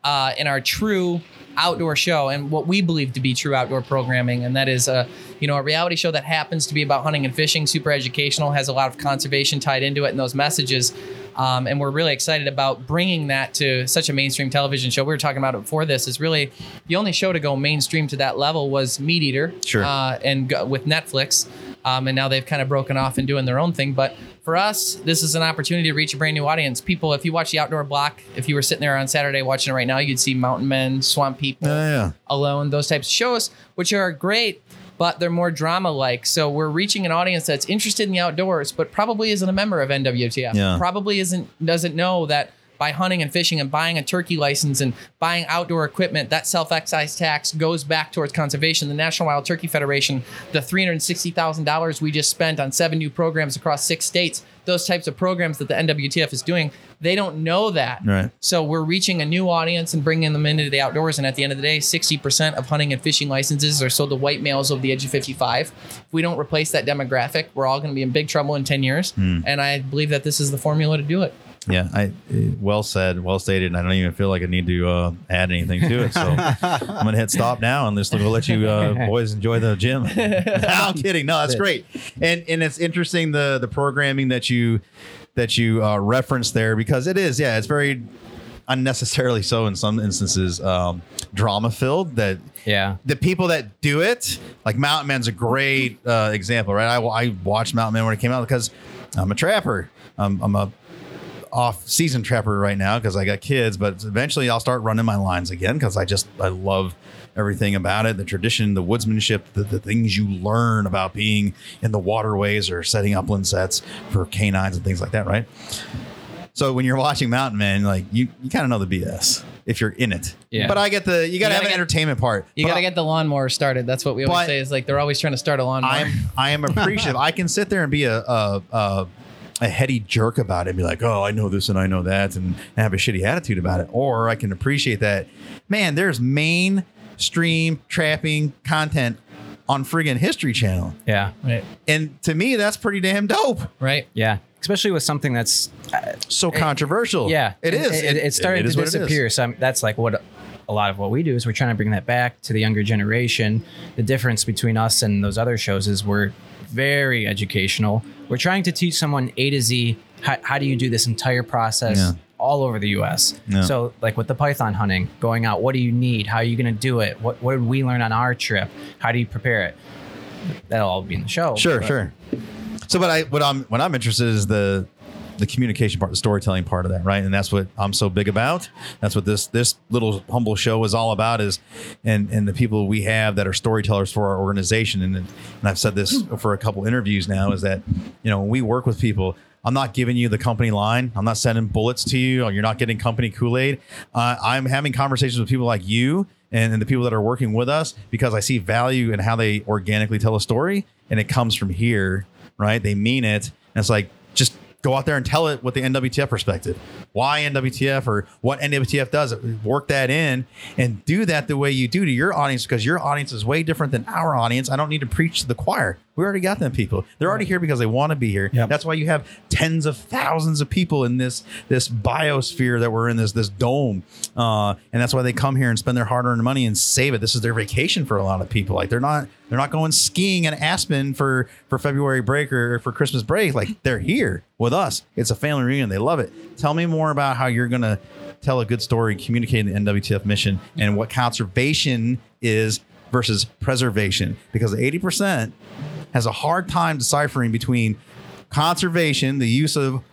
uh, in our true outdoor show and what we believe to be true outdoor programming and that is a you know a reality show that happens to be about hunting and fishing super educational has a lot of conservation tied into it and those messages um, and we're really excited about bringing that to such a mainstream television show we were talking about it before this is really the only show to go mainstream to that level was meat eater
Sure.
uh, and go, with netflix um, and now they've kind of broken off and doing their own thing but for us this is an opportunity to reach a brand new audience people if you watch the outdoor block if you were sitting there on saturday watching it right now you'd see mountain men swamp people
yeah.
alone those types of shows which are great but they're more drama like so we're reaching an audience that's interested in the outdoors but probably isn't a member of nwtf
Yeah.
probably isn't doesn't know that by hunting and fishing and buying a turkey license and buying outdoor equipment, that self excise tax goes back towards conservation. The National Wild Turkey Federation, the $360,000 we just spent on seven new programs across six states, those types of programs that the NWTF is doing, they don't know that.
Right.
So we're reaching a new audience and bringing them into the outdoors. And at the end of the day, 60% of hunting and fishing licenses are sold to white males over the age of 55. If we don't replace that demographic, we're all going to be in big trouble in 10 years.
Hmm.
And I believe that this is the formula to do it.
Yeah, I well said, well stated, and I don't even feel like I need to uh, add anything to it. So I'm gonna hit stop now, and just we'll let you uh, boys enjoy the gym. no, I'm kidding. No, that's great, and and it's interesting the the programming that you that you uh, referenced there because it is, yeah, it's very unnecessarily so in some instances um, drama filled that
yeah
the people that do it like mountain man's a great uh, example right I, I watched mountain man when it came out because i'm a trapper i'm, I'm a off season trapper right now because i got kids but eventually i'll start running my lines again because i just i love everything about it the tradition the woodsmanship the, the things you learn about being in the waterways or setting upland sets for canines and things like that right so when you're watching Mountain Man, like you, you kind of know the BS if you're in it.
Yeah.
But I get the you got to
gotta
have an entertainment part.
You got to get the lawnmower started. That's what we always say is like they're always trying to start a lawnmower.
I'm I am appreciative. I can sit there and be a a, a a heady jerk about it and be like, oh, I know this and I know that, and have a shitty attitude about it. Or I can appreciate that, man. There's mainstream trapping content on friggin' History Channel,
Yeah.
Right.
and to me, that's pretty damn dope.
Right.
Yeah. Especially with something that's uh,
So controversial.
Yeah,
it is.
It, it's starting
it is
to
it
disappear. So I'm- that's like what a lot of what we do is we're trying to bring that back to the younger generation. The difference between us and those other shows is we're very educational. We're trying to teach someone A to Z how, how do you do this entire process
Yeah.
all over the U.S.
Yeah.
So like with the python hunting, going out, what do you need? How are you going to do it? What what did we learn on our trip? How do you prepare it? That'll all be in the show.
Sure,
but-
sure. So, but I what I'm what I'm interested is the the communication part, the storytelling part of that, right? And that's what I'm so big about. That's what this this little humble show is all about. Is and and the people we have that are storytellers for our organization. And and I've said this for a couple interviews now is that you know when we work with people. I'm not giving you the company line. I'm not sending bullets to you. You're not getting company Kool Aid. Uh, I'm having conversations with people like you and, and the people that are working with us because I see value in how they organically tell a story, and it comes from here, right? They mean it, and it's like just go out there and tell it with the NWTF perspective. Why NWTF or what NWTF does, work that in and do that the way you do to your audience because your audience is way different than our audience. I don't need to preach to the choir. We already got them people. They're already here because they want to be here. That's why you have tens of thousands of people in this this biosphere that we're in this this dome, uh, and that's why they come here and spend their hard earned money and save it. This is their vacation for a lot of people. Like they're not they're not going skiing in Aspen for for February break or for Christmas break. Like they're here with us. It's a family reunion. They love it. Tell me more about how you're gonna tell a good story, communicate the NWTF mission, and what conservation is versus preservation. Because eighty percent has a hard time deciphering between conservation, the use of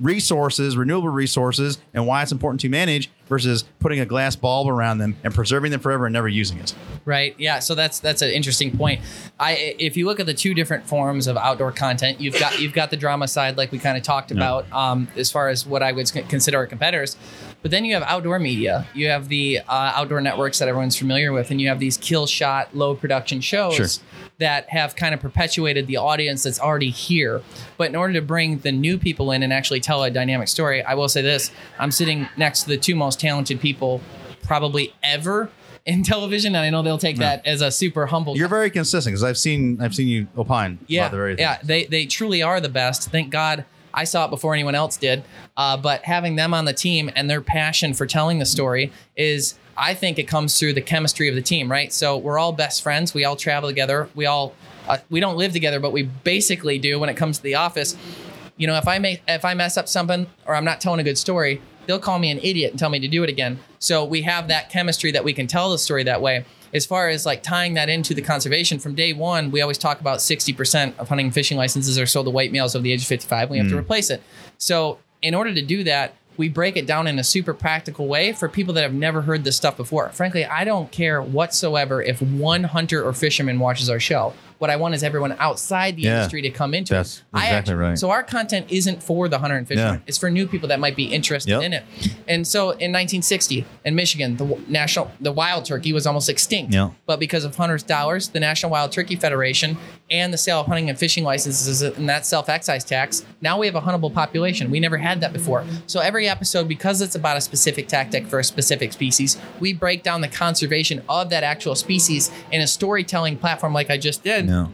resources, renewable resources, and why it's important to manage versus putting a glass bulb around them and preserving them forever and never using it.
Right. Yeah. So that's that's an interesting point. I if you look at the two different forms of outdoor content, you've got you've got the drama side, like we kind of talked
Yeah.
about, um, as far as what I would consider our competitors. But then you have outdoor media. You have the uh, outdoor networks that everyone's familiar with, and you have these kill shot, low production shows
Sure.
that have kind of perpetuated the audience that's already here. But in order to bring the new people in and actually tell a dynamic story, I will say this: I'm sitting next to the two most talented people probably ever in television, and I know they'll take that as a super humble.
You're very consistent because I've seen I've seen you opine
Yeah,
about the very
yeah, they they truly are the best. Thank God I saw it before anyone else did. Uh, but having them on the team and their passion for telling the story is, I think, it comes through the chemistry of the team, right? So we're all best friends. We all travel together. We all uh, we don't live together, but we basically do when it comes to the office. You know, if I make if I mess up something or I'm not telling a good story, they'll call me an idiot and tell me to do it again. So we have that chemistry that we can tell the story that way. As far as like tying that into the conservation from day one, we always talk about 60% of hunting and fishing licenses are sold to white males over the age of 55. We have to
Mm.
replace it. So in order to do that, we break it down in a super practical way for people that have never heard this stuff before. Frankly, I don't care whatsoever if one hunter or fisherman watches our show. What I want is everyone outside the
Yeah.
industry to come into
That's
it. I
exactly right.
So our content isn't for the hunter and fisherman.
Yeah.
It's for new people that might be interested
Yep.
in it. And so in 1960 in Michigan, the national the wild turkey was almost extinct.
Yeah.
But because of hunters' dollars, the National Wild Turkey Federation and the sale of hunting and fishing licenses and that self excise tax, now we have a huntable population. We never had that before. So every episode, because it's about a specific tactic for a specific species, we break down the conservation of that actual species in a storytelling platform like I just did
Yeah.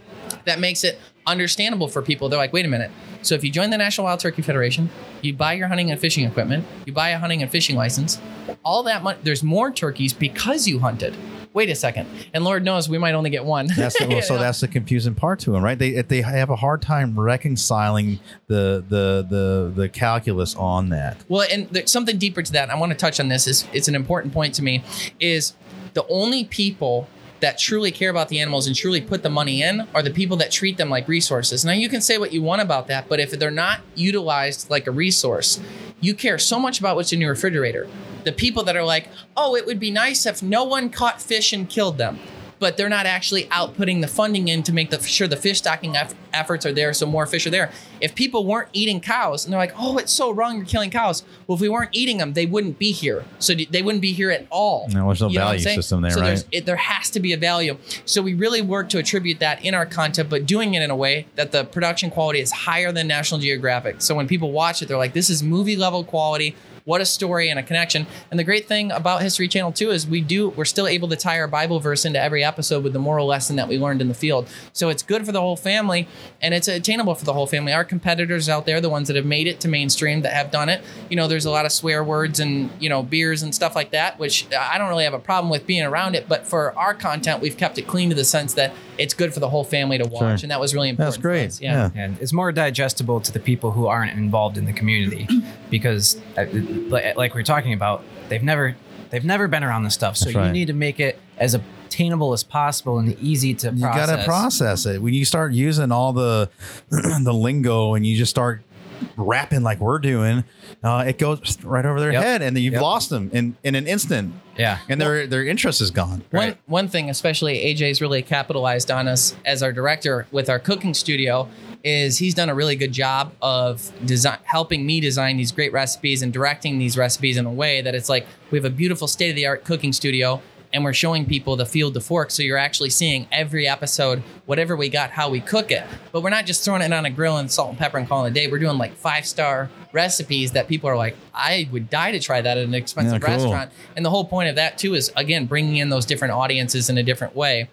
that makes it understandable for people. They're like, wait a minute. So if you join the National Wild Turkey Federation, you buy your hunting and fishing equipment, you buy a hunting and fishing license, all that money, there's more turkeys because you hunted. Wait a second. And Lord knows we might only get one.
That's the, well, so
know?
that's the confusing part to them, right? They they have a hard time reconciling the the the the calculus on that.
Well, and there's something deeper to that. I want to touch on this. Is it's an important point to me. Is the only people that truly care about the animals and truly put the money in are the people that treat them like resources. Now you can say what you want about that, but if they're not utilized like a resource, you care so much about what's in your refrigerator. The people that are like, "Oh, it would be nice if no one caught fish and killed them." But they're not actually out putting the funding in to make the sure the fish stocking eff- efforts are there, so more fish are there. If people weren't eating cows, and they're like, "Oh, it's so wrong you're killing cows," well, if we weren't eating them, they wouldn't be here. So they wouldn't be here at all.
No, there's no
You know what I'm
value system there,
so
right?
It, there has to be a value. So we really work to attribute that in our content, but doing it in a way that the production quality is higher than National Geographic. So when people watch it, they're like, "This is movie level quality." What a story and a connection. And the great thing about History Channel too is we do we're still able to tie our Bible verse into every episode with the moral lesson that we learned in the field. So it's good for the whole family and it's attainable for the whole family. Our competitors out there, the ones that have made it to mainstream that have done it, you know, there's a lot of swear words and, you know, beers and stuff like that, which I don't really have a problem with being around it, but for our content, we've kept it clean to the sense that it's good for the whole family to watch
Sure.
and that was really important. for us. Yeah.
And it's more digestible to the people who aren't involved in the community because, uh, like like we are talking about, they've never they've never been around this stuff. So
That's
you
right.
need to make it as attainable as possible and easy to
You
process.
got to process it. When you start using all the the lingo and you just start rapping like we're doing, uh, it goes right over their
Yep.
head, and then you've
Yep.
lost them in, in an instant.
Yeah,
and their their interest is gone.
One one thing, especially AJ's really capitalized on us as our director with our cooking studio, is he's done a really good job of design helping me design these great recipes and directing these recipes in a way that it's like we have a beautiful state of the art cooking studio and we're showing people the field to fork. So you're actually seeing every episode whatever we got how we cook it. But we're not just throwing it on a grill and salt and pepper and calling it a day. We're doing like five star recipes that people are like i would die to try that at an expensive
Yeah, cool.
restaurant. And the whole point of that too is again bringing in those different audiences in a different way.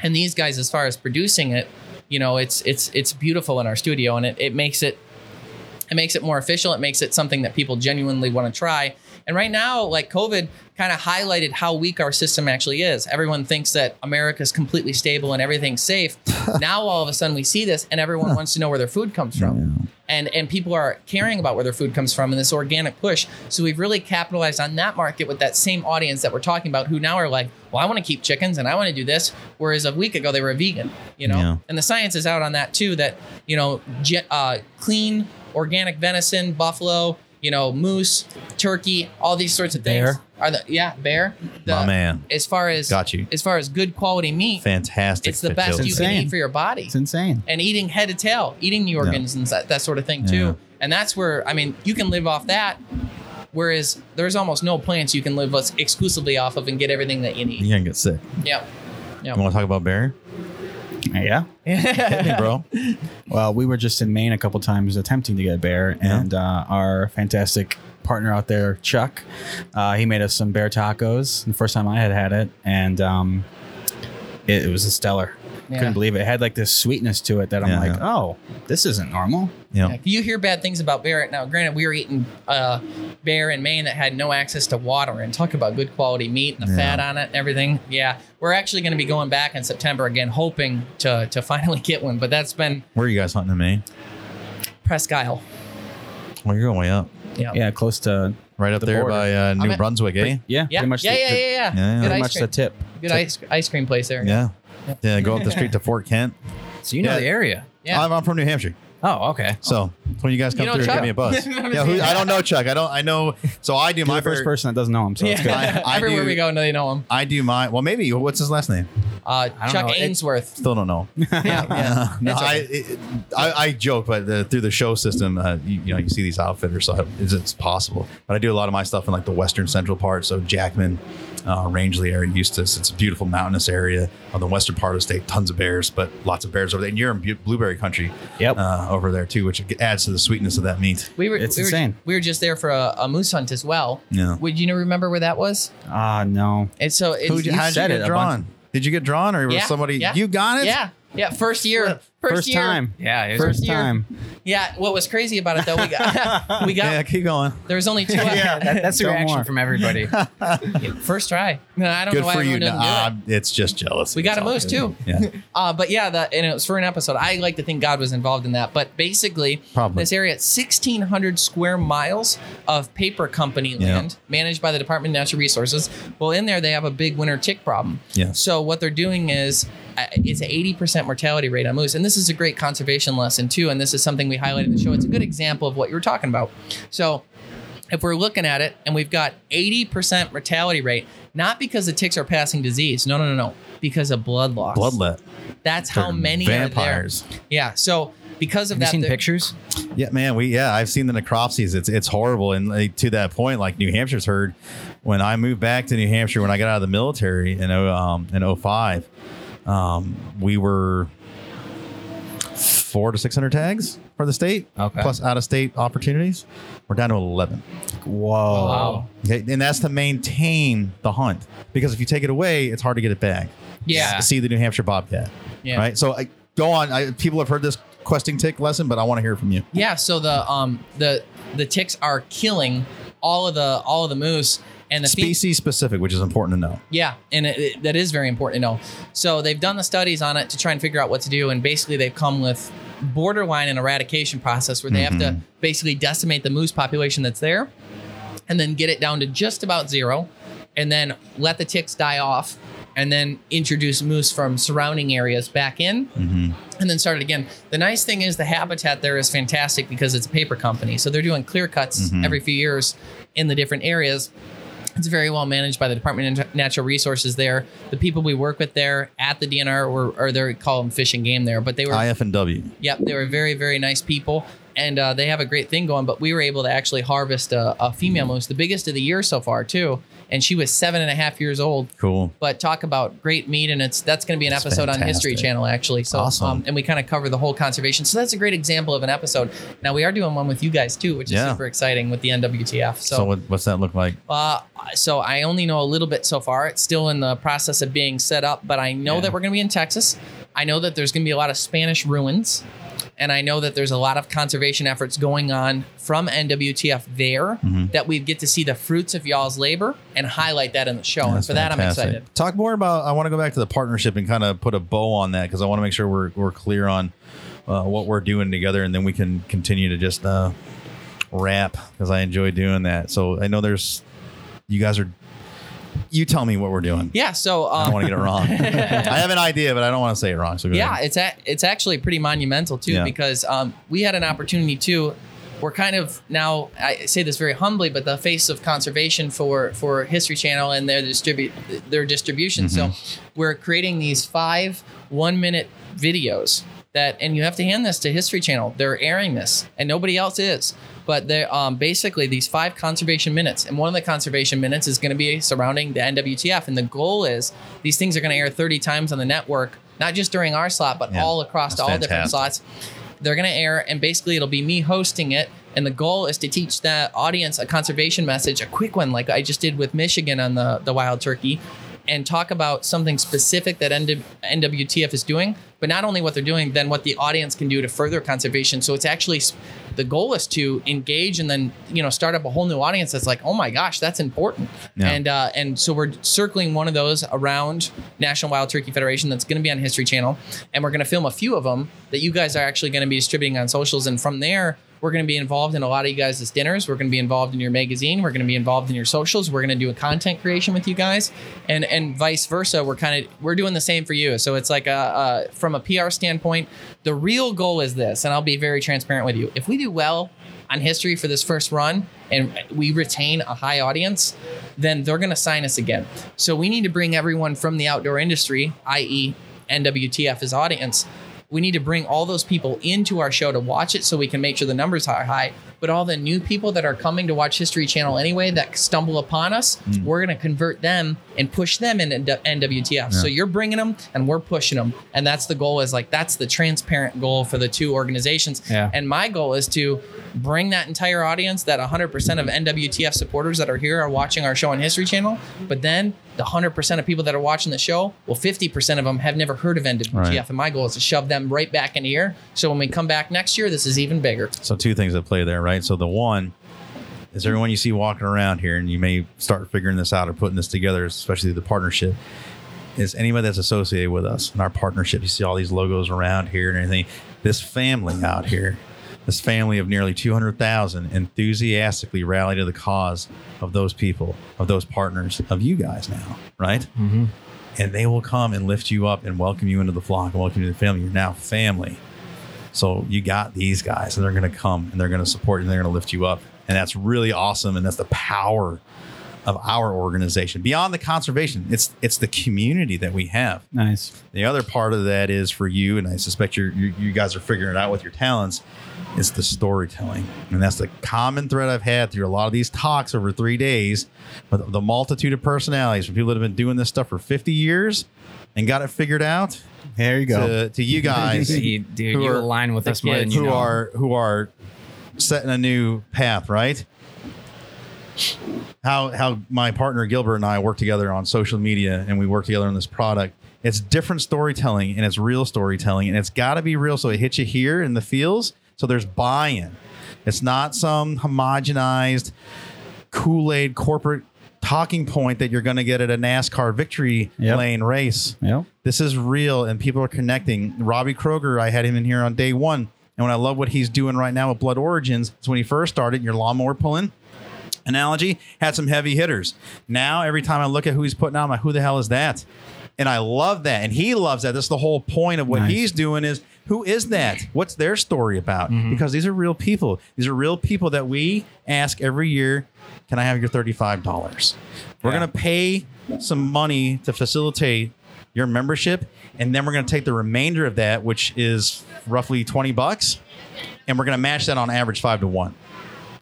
And these guys as far as producing it you know it's it's it's beautiful in our studio and it, it makes it it makes it more official. It makes it something that people genuinely want to try and right now like covid kind of highlighted how weak our system actually is. Everyone thinks that america's completely stable and everything's safe. Now all of a sudden we see this and everyone wants to know where their food comes from. And and people are caring about where their food comes from in this organic push. So we've really capitalized on that market with that same audience that we're talking about who now are like well i want to keep chickens and i want to do this whereas a week ago they were a vegan you know?
Yeah.
and the science is out on that too that you know uh, clean organic venison buffalo you know moose turkey all these sorts of things
Bear.
are the yeah bear the,
My man.
as far as
Got you.
as far as good quality meat
Fantastic.
it's the best
Joe.
you can eat for your body
It's insane.
and eating head to tail, eating the organs and that, that sort of thing too.
Yeah.
And that's where I mean, you can live off that Whereas there's almost no plants you can live us- exclusively off of and get everything that you need.
You're gonna get sick.
Yep. Yep.
You want to talk about bear?
Yeah.
Hit me, bro.
Well, we were just in Maine a couple times attempting to get a bear, and uh, our fantastic partner out there, Chuck, uh, he made us some bear tacos. The first time I had had it, and um, it, it was a stellar.
Yeah.
Couldn't believe it. It had like this sweetness to it that I'm
Yeah,
like,
yeah.
oh, this isn't normal.
Yeah.
You hear bad things about bear. Right now, granted, we were eating uh, bear in Maine that had no access to water, and talk about good quality meat and the
Yeah.
fat on it and everything. Yeah, we're actually going to be going back in September again, hoping to to finally get one. But that's been
Where are you guys hunting in Maine?
Presque Isle.
Well, you're going way up.
Yeah.
Yeah, close to
Right up
the
there
border.
by uh, New
at-
Brunswick, eh?
Yeah,
Yeah,
pretty much.
yeah,
the,
yeah,
the-
yeah, yeah.
Yeah, yeah.
Pretty much
cream.
the tip.
Good ice ice cream place there.
Yeah. Yeah, go up the street to Fort Kent.
So you know
Yeah.
the area.
Yeah.
I'm, I'm from New Hampshire.
Oh, okay.
So when you guys come
know
through,
Chuck?
give me a buzz. yeah, who, I don't know Chuck. I don't. I know. So I do
You're
my
the first
bear-
person that doesn't know him, so it's good.
Yeah.
I
Everywhere
do-
we go, they know him.
I do my. Well, maybe. What's his last name?
Uh,
don't
Chuck
know. It-
Ainsworth.
Still don't know.
yeah, yeah.
no,
It's
I,
okay.
it, I I joke, but the, through the show system, uh, you, you know, you see these outfitters, so it's, it's possible. But I do a lot of my stuff in like the western central part, so Jackman, uh, Rangeley area, Eustis. It's a beautiful mountainous area on the western part of the state. Tons of bears, but lots of bears over there. And you're in Bu- blueberry country,
Yep.
uh, over there too, which adds to the sweetness of that meat.
We were,
It's
we were
insane.
we were just there for a, a moose hunt as well.
Yeah.
Would you know remember where that was?
Ah, no.
And so it's
Who'd you,
you
how'd you get
it
drawn? Did you get drawn, or was
Yeah,
somebody?
yeah.
You got it.
Yeah, yeah. First year, first,
First
year.
time.
Yeah, it was-
First
year.
time.
Yeah. What was crazy about it though, we got we got
Yeah, keep going.
there was only two.
yeah, that, that's the reaction
more.
from everybody.
First try. No, I don't
Good
know why
for you.
everyone doesn't do it.
Nah, it's just jealous.
We got a
all
moose too.
Yeah.
Uh, but yeah, the, and it was for an episode. I like to think God was involved in that. But basically,
Probably.
this area, 1,600 square miles of paper company
Yeah.
land managed by the Department of Natural Resources. Well, in there, they have a big winter tick problem.
Yeah.
So what they're doing is it's an 80% mortality rate on moose. And this is a great conservation lesson too. And this is something we highlighted in the show. It's a good example of what you were talking about. So if we're looking at it and we've got 80% mortality rate, not because the ticks are passing disease. No, no, no, no. Because of blood loss.
Bloodlet.
That's how
They're
many
vampires.
are there. Yeah. So because of
Have you
that,
seen pictures?
Yeah, man. We yeah, I've seen the necropsies. It's it's horrible, and like, to that point, like New Hampshire's herd. When I moved back to New Hampshire, when I got out of the military in oh, um in 05, um, we were four to six hundred tags for the state,
Okay.
plus out of state opportunities. We're down to eleven.
Whoa.
Wow.
Okay, and that's to maintain the hunt because if you take it away, it's hard to get it back.
Yeah.
See the New Hampshire bobcat.
Yeah.
Right. So I, go on. I, people have heard this questing tick lesson, but I want to hear from you.
Yeah. So the um the the ticks are killing all of the all of the moose and the fe-
Species specific, which is important to know.
Yeah, and it, it- that is very important to know. So they've done the studies on it to try and figure out what to do, and basically they've come with borderline an eradication process where they have to basically decimate the moose population that's there, and then get it down to just about zero, and then let the ticks die off, and then introduce moose from surrounding areas back in, and then start it again. The nice thing is the habitat there is fantastic because it's a paper company, so they're doing clear cuts
Mhm.
every few years in the different areas. It's very well managed by the Department of Natural Resources there. The people we work with there at the DNR were, or they call them fish and game there, but they were
IF and W.
Yep, they were very, very nice people, and uh, they have a great thing going. But we were able to actually harvest a, a female moose, the biggest of the year so far, too. And she was seven and a half years old.
Cool.
But talk about great meat, and it's that's going to be an
That's
episode on History. Channel actually. So,
Awesome.
um, and we kind of cover the whole conservation. So that's a great example of an episode. Now we are doing one with you guys too, which is
Yeah.
super exciting with the NWTF.
So, what, what's that look like?
Uh, so I only know a little bit so far. It's still in the process of being set up, but I know that we're going to be in Texas. I know that there's going to be a lot of Spanish ruins, and I know that there's a lot of conservation efforts going on from NWTF there
Mhm.
that we get to see the fruits of y'all's labor and highlight that in the show. and
That's
for that, I'm excited.
Talk more about. I want to go back to the partnership and kind of put a bow on that because I want to make sure we're we're clear on uh, what we're doing together, and then we can continue to just uh, rap because I enjoy doing that. So I know there's you guys are. You tell me what we're doing.
Yeah. So um,
I don't want to get it wrong. I have an idea, but I don't want to say it wrong. So go
yeah,
ahead.
it's a, it's actually pretty monumental too
Yeah.
because um, we had an opportunity too. We're kind of now I say this very humbly, but the face of conservation for for History Channel and their distribute their distribution. So
Mm-hmm.
we're creating these five one minute videos that, and you have to hand this to History Channel. They're airing this, and nobody else is. But they're um, basically these five conservation minutes, and one of the conservation minutes is going to be surrounding the NWTF. And the goal is these things are going to air 30 times on the network, not just during our slot, but
Yeah,
all across all different slots. They're going to air, and basically it'll be me hosting it. And the goal is to teach that audience a conservation message, a quick one, like I just did with Michigan on the, the wild turkey, and talk about something specific that NW, NWTF is doing, but not only what they're doing, then what the audience can do to further conservation. So it's actually the goal is to engage and then you know start up a whole new audience that's like, oh my gosh, that's important.
Yeah.
And uh, and so we're circling one of those around National Wild Turkey Federation that's going to be on History Channel, and we're going to film a few of them that you guys are actually going to be distributing on socials, and from there. We're going to be involved in a lot of you guys' dinners. We're going to be involved in your magazine. We're going to be involved in your socials. We're going to do a content creation with you guys, and and vice versa. We're kind of we're doing the same for you. So it's like a, a from a PR standpoint, the real goal is this, and I'll be very transparent with you. If we do well on history for this first run and we retain a high audience, then they're going to sign us again. So we need to bring everyone from the outdoor industry, i.e., NWTF's audience. We need to bring all those people into our show to watch it so we can make sure the numbers are high. But all the new people that are coming to watch History Channel anyway that stumble upon us,
Mm.
we're going to convert them and push them into NWTF. So you're bringing them and we're pushing them. And that's the goal is like, that's the transparent goal for the two organizations.
Yeah.
And my goal is to bring that entire audience, that 100% of NWTF supporters that are here are watching our show on History Channel. But then the 100% of people that are watching the show, well, 50% of them have never heard of NWTF.
Right.
And my goal is to shove them right back in here. So when we come back next year, this is even bigger.
So two things at play there, right? So the one is everyone you see walking around here, and you may start figuring this out or putting this together, especially the partnership. Is anybody that's associated with us and our partnership? You see all these logos around here and everything. This family out here, this family of nearly 200,000 enthusiastically rally to the cause of those people, of those partners, of you guys now, right?
Mm-hmm.
and they will come and lift you up and welcome you into the flock and welcome you to the family. You're now family. So you got these guys, and they're going to come and they're going to support you and they're going to lift you up. And that's really awesome. And that's the power of our organization. Beyond the conservation, it's it's the community that we have.
Nice.
The other part of that is for you, and I suspect you're, you you guys are figuring it out with your talents, is the storytelling, and that's the common thread I've had through a lot of these talks over three days, with the multitude of personalities from people that have been doing this stuff for 50 years and got it figured out.
There you go.
To, to you guys,
dude,
who
you
are-
align with us more than you
who
know.
are who are setting a new path, right? How how my partner Gilbert and I work together on social media and we work together on this product. It's different storytelling and it's real storytelling and it's got to be real so it hits you here in the feels so there's buy-in. It's not some homogenized Kool-Aid corporate talking point that you're going to get at a NASCAR victory
Yep.
lane race.
Yep.
This is real and people are connecting. Robbie Kroger, I had him in here on day one. And what I love what he's doing right now with Blood Origins it's when he first started, your lawnmower pulling analogy, had some heavy hitters. Now, every time I look at who he's putting on, my like, who the hell is that? And I love that. And he loves that. That's the whole point of what
nice.
he's doing is who is that? What's their story about? Mm-hmm. Because these are real people. These are real people that we ask every year, can I have your $35? We're going to pay some money to facilitate your membership and then we're going to take the remainder of that which is roughly 20 bucks and we're going to match that on average 5 to 1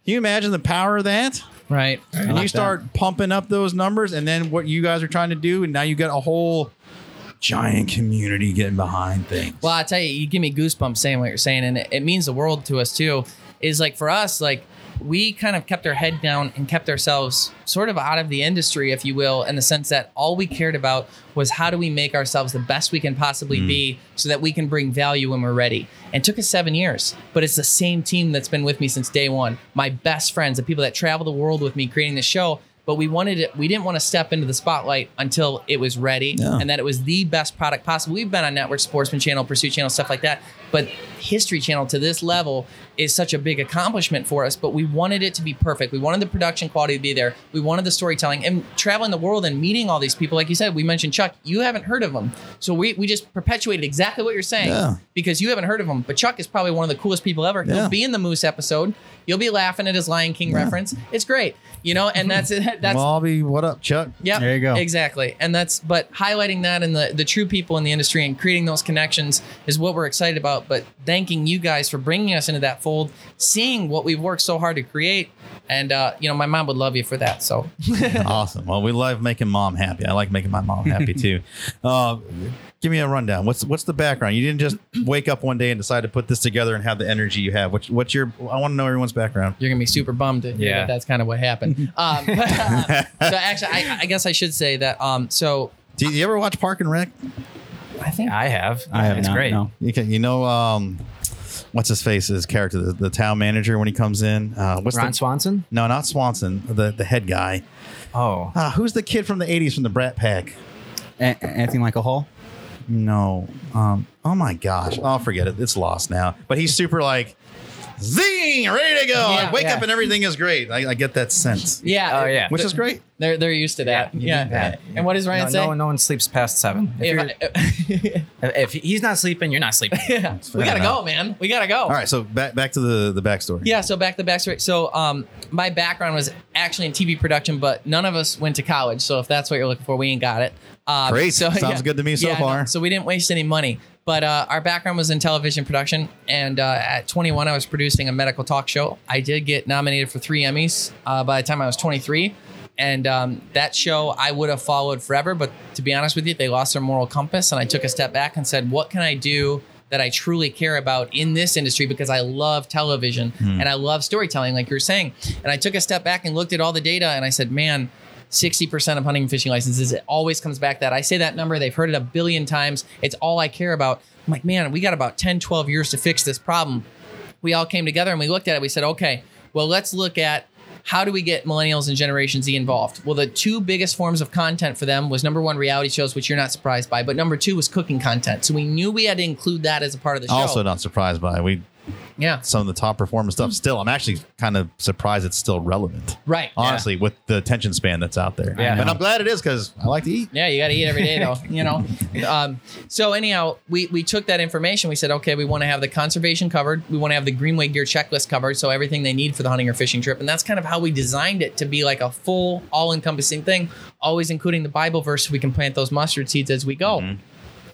you imagine the power of that?
Right.
And you start pumping up those numbers, and then what you guys are trying to do, and now you got a whole giant community getting behind things.
Well, I tell you, you give me goosebumps saying what you're saying, and it, it means the world to us too. Is like for us, like we kind of kept our head down and kept ourselves sort of out of the industry, if you will, in the sense that all we cared about was how do we make ourselves the best we can possibly
Mm.
be so that we can bring value when we're ready. And it took us seven years, but it's the same team that's been with me since day one. My best friends, the people that travel the world with me creating the show. But we wanted it, we didn't want to step into the spotlight until it was ready
Yeah.
and that it was the best product possible. We've been on Network Sportsman Channel, Pursuit Channel, stuff like that. But History Channel to this level is such a big accomplishment for us. But we wanted it to be perfect. We wanted the production quality to be there. We wanted the storytelling and traveling the world and meeting all these people. Like you said, we mentioned Chuck. You haven't heard of him. So we, we just perpetuated exactly what you're saying
Yeah.
because you haven't heard of him. But Chuck is probably one of the coolest people ever.
Yeah.
He'll be in the Moose episode. You'll be laughing at his Lion King reference. It's great. You know, and that's it. that's
Mobby, what up, Chuck?
Yeah,
There you go.
Exactly. And that's but highlighting that and the the true people in the industry and creating those connections is what we're excited about. But thanking you guys for bringing us into that fold, seeing what we've worked so hard to create, and uh, you know my mom would love you for that. So
awesome. Well, we love making mom happy. I like making my mom happy too. Uh, give me a rundown. What's what's the background? You didn't just wake up one day and decide to put this together and have the energy you have. What's what's your? I want to know everyone's background.
you're gonna be super bummed to hear
Yeah.
that that's kind of what happened. Um, but, uh, so actually, I, I guess I should say that. Um, so
do you ever watch Park and Rec?
I think
I have.
I have
It's
not,
great.
no. You can, you know, um, what's his face? His character, the, the town manager when he comes in. Uh, what's
Ron
the,
Swanson?
No, not Swanson. The the head guy.
Oh,
uh, who's the kid from the '80s from the Brat Pack?
Anthony Michael Hall.
No. Um. Oh my gosh. I'll forget it. It's lost now. But he's super like. Zing! Ready to go! I wake
yeah.
up and everything is great. I, I get that sense.
yeah,
Oh, yeah.
Which is great.
They're they're used to that. Yeah.
Yeah.
And what does Ryan
no,
say?
No, no one sleeps past seven. If,
If
you're- if he's not sleeping, you're not sleeping.
yeah. We gotta go, man. We gotta go.
All right. So back back to the the backstory.
Yeah, so back to the backstory. So, um, my background was actually in TV production, but none of us went to college. So, if that's what you're looking for, we ain't got it. Um,
Great.
So,
Sounds good to me so
no,
far.
so we didn't waste any money. But uh, our background was in television production, and uh, at 21, I was producing a medical talk show. I did get nominated for three Emmys uh, by the time I was 23. And um, that show I would have followed forever, but to be honest with you, they lost their moral compass, and I took a step back and said, "What can I do that I truly care about in this industry because I love television
Hmm.
and I love storytelling, like you were saying. And I took a step back and looked at all the data and I said, man, 60% of hunting and fishing licenses, it always comes back that I say that number, they've heard it a billion times. It's all I care about. I'm like, man, we got about 10, 12 years to fix this problem. We all came together and we looked at it. We said, okay, well, let's look at how do we get millennials and Generation Z involved? Well, the two biggest forms of content for them was number one, reality shows, which you're not surprised by, but number two was cooking content. So we knew we had to include that as a part of the show.
Also, not surprised by we.
Yeah.
Some of the top performance stuff. Still, I'm actually kind of surprised it's still relevant.
Right.
Honestly, with the attention span that's out there.
Yeah.
And I'm glad it is because I like to eat.
Yeah, you got to eat every day, though. You know. Um, so anyhow, we we took that information. We said, okay, we want to have the conservation covered. We want to have the Greenway gear checklist covered. So everything they need for the hunting or fishing trip, and that's kind of how we designed it to be like a full, all-encompassing thing. Always including the Bible verse, so we can plant those mustard seeds as we go.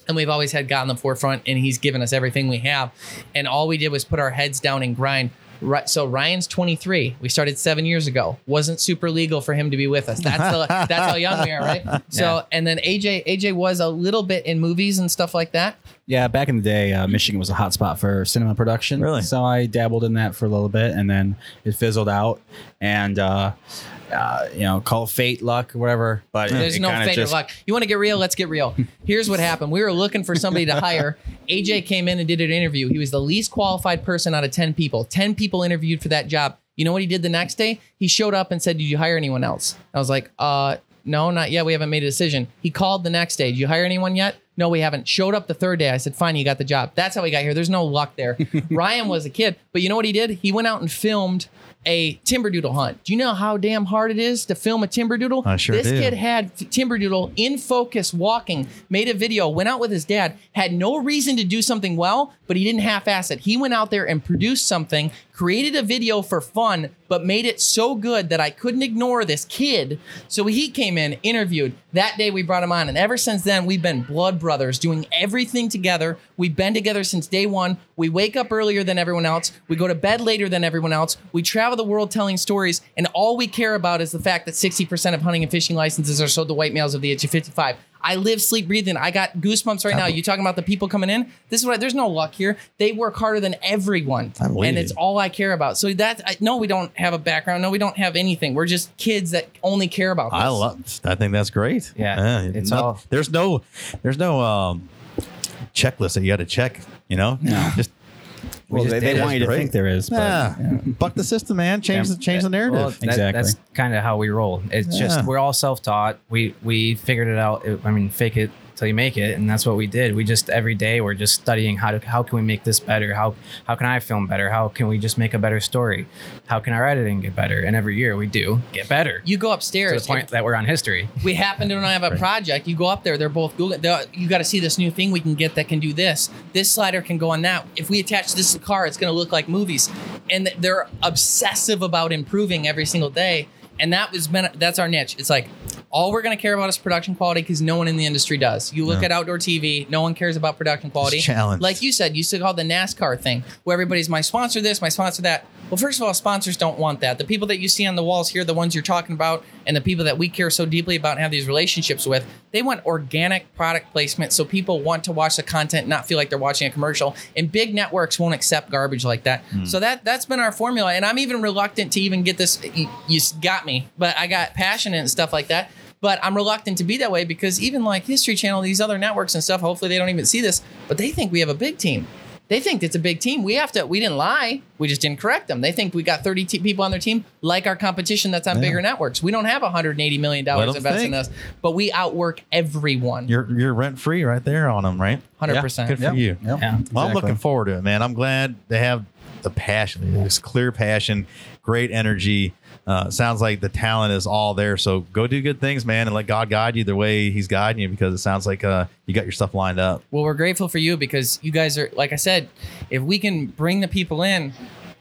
And we've always had God in the forefront, and He's given us everything we have. And all we did was put our heads down and grind. Right, so Ryan's 23. We started seven years ago. Wasn't super legal for him to be with us. That's the, that's how young we are, right? So, and then AJ AJ was a little bit in movies and stuff like that.
Yeah, back in the day, uh, Michigan was a hot spot for cinema production. Really? So I dabbled in that for a little bit, and then it fizzled out. And uh, uh, you know, call it fate, luck, whatever. But
There's
it
no fate
just-
or luck. You want to get real? Let's get real. Here's what happened. We were looking for somebody to hire. AJ came in and did an interview. He was the least qualified person out of 10 people. 10 people interviewed for that job. You know what he did the next day? He showed up and said, Did you hire anyone else? I was like, uh, no, not yet. We haven't made a decision. He called the next day. Did you hire anyone yet? No, we haven't. Showed up the third day. I said, fine, you got the job. That's how we got here. There's no luck there. Ryan was a kid, but you know what he did? He went out and filmed a timber doodle hunt. Do you know how damn hard it is to film a timber doodle?
I sure
this
do.
kid had f- timber doodle in focus walking, made a video, went out with his dad, had no reason to do something well, but he didn't half-ass it. He went out there and produced something, created a video for fun, but made it so good that I couldn't ignore this kid. So he came in, interviewed. That day we brought him on, and ever since then we've been blood brothers, doing everything together. We've been together since day one. We wake up earlier than everyone else. We go to bed later than everyone else. We travel the world telling stories, and all we care about is the fact that 60% of hunting and fishing licenses are sold to white males of the age of 55. I live, sleep, breathe in. I got goosebumps right now. You talking about the people coming in? This is what. There's no luck here. They work harder than everyone,
believe
and it's all I care about. So that I, no, we don't have a background. No, we don't have anything. We're just kids that only care about. This.
I love. I think that's great.
Yeah, it's
no-
all-
There's no. There's no um, checklist that you got to check. You know. No. Just.
Well,
just
they- they want you to
Great.
think there is, but-
Yeah. Buck the system, man. Change the change the narrative.
Well, that- That's kind of how we roll. It's
Yeah.
just we're all self-taught. We we figured it out. I mean, fake it till you make it, and that's what we did. We just every day we're just studying how to how can we make this better? How how can I film better? How can we just make a better story? How can our editing get better? And every year we do get better.
You go upstairs To
the point that we're on history.
we happen to not have a project. You go up there, they're both Google. they're- You got to see this new thing we can get that can do this. This slider can go on that. If we attach this to the car, it's going to look like movies. And they're obsessive about improving every single day. and that was been that's our niche. It's like all we're going to care about is production quality because no one in the industry does. You look
Yeah.
at outdoor TV, no one cares about production quality.
challenged.
Like you said, you to call the NASCAR thing where everybody's my sponsor this, my sponsor that. Well, first of all, sponsors don't want that. The people that you see on the walls here, the ones you're talking about, and the people that we care so deeply about and have these relationships with, they want organic product placement so people want to watch the content, not feel like they're watching a commercial. And big networks won't accept garbage like that.
Hmm.
So that that's been our formula. And I'm even reluctant to even get this. You, you got me, but I got passionate and stuff like that. But I'm reluctant to be that way because even like History Channel, these other networks and stuff, hopefully they don't even see this, but they think we have a big team. They think it's a big team. We have to. We didn't lie. We just didn't correct them. They think we got 30 te- people on their team, like our competition that's on
Yeah.
bigger networks. We don't have 180 million
Let
dollars
'em
invested in us, but we outwork everyone.
You're you're rent free right there on them, right?
100%.
Good for
Yep.
you.
Yep.
Well, I'm looking forward to it, man. I'm glad they have the passion, this clear passion, great energy. Uh, sounds like the talent is all there. So go do good things, man, and let God guide you the way He's guiding you because it sounds like uh, you got your stuff lined up.
Well, we're grateful for you because you guys are, like I said, if we can bring the people in,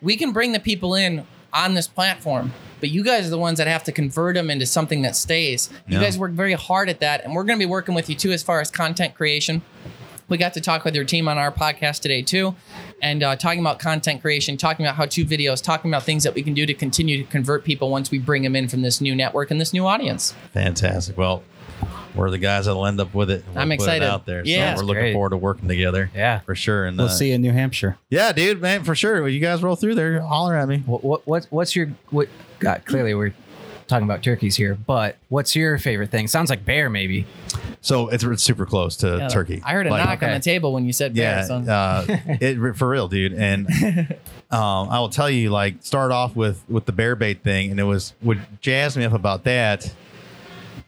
we can bring the people in on this platform. But you guys are the ones that have to convert them into something that stays. You
Yeah.
guys work very hard at that, and we're going to be working with you too as far as content creation. We got to talk with your team on our podcast today too, and uh, talking about content creation, talking about how to videos, talking about things that we can do to continue to convert people once we bring them in from this new network and this new audience.
Fantastic. Well, we're the guys that'll end up with it. We'll
I'm
put it
excited.
out there.
Yeah.
so we're looking
Great.
forward to working together.
Yeah,
for sure. And
We'll
uh,
see you in New Hampshire.
Yeah, dude, man, for sure. When you guys roll through there, holler at me.
What what, what what's your what? God, clearly we're talking about turkeys here, but what's your favorite thing? Sounds like bear, maybe.
So it's, it's super close to
Yeah,
turkey.
I heard a
Like-
knock on the table when you said bear,
Yeah,
so-
uh, it for real, dude. And um, I will tell you, like, start off with with the bear bait thing, and it was what jazzed me up about that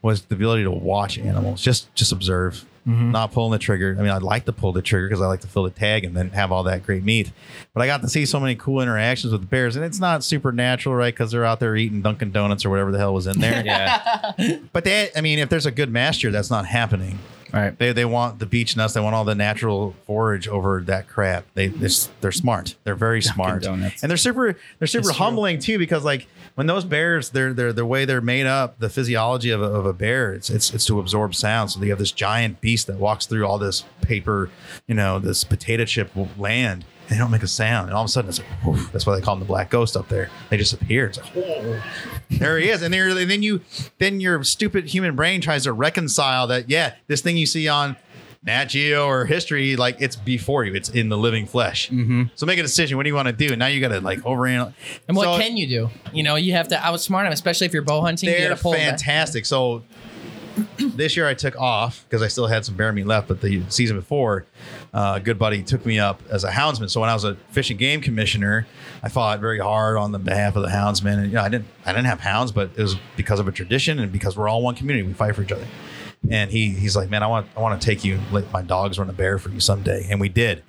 was the ability to watch animals, just just observe, Mm-hmm. not pulling the trigger. I mean, I'd like to pull the trigger because I like to fill the tag and then have all that great meat. But I got to see so many cool interactions with the bears, and it's not supernatural, right? Because they're out there eating Dunkin' Donuts or whatever the hell was in there.
Yeah.
But they, I mean, if there's a good master, that's not happening.
Right.
They, they want the beech nuts. They want all the natural forage over that crap. They they're, they're smart. They're very smart,
Donuts.
and they're super they're super
It's true.
humbling too. Because like when those bears, they're they're the way they're made up, the physiology of a, of a bear, it's it's it's to absorb sound. So you have this giant beast that walks through all this paper, you know, this potato chip land. And they don't make a sound, and all of a sudden it's like, whoof. that's why they call him the black ghost up there. They just appear. It's like, there he is, and, and then you, then your stupid human brain tries to reconcile that. Yeah, this thing you see on Nat Geo or history, like it's before you. It's in the living flesh. Mm-hmm. So make a decision. What do you want to do? And Now you got to like overanalyze.
And what
So
can you do? You know, you have to outsmart them, especially if you're bow hunting.
They're
got pull
fantastic. So this year I took off because I still had some bear meat left. But the season before, uh, a good buddy took me up as a houndsman. So when I was a fish and game commissioner, I fought very hard on the behalf of the houndsmen. And you know, I didn't I didn't have hounds, but it was because of a tradition and because we're all one community. We fight for each other. And he he's like, man, I want I want to take you, let my dogs run a bear for you someday. And we did.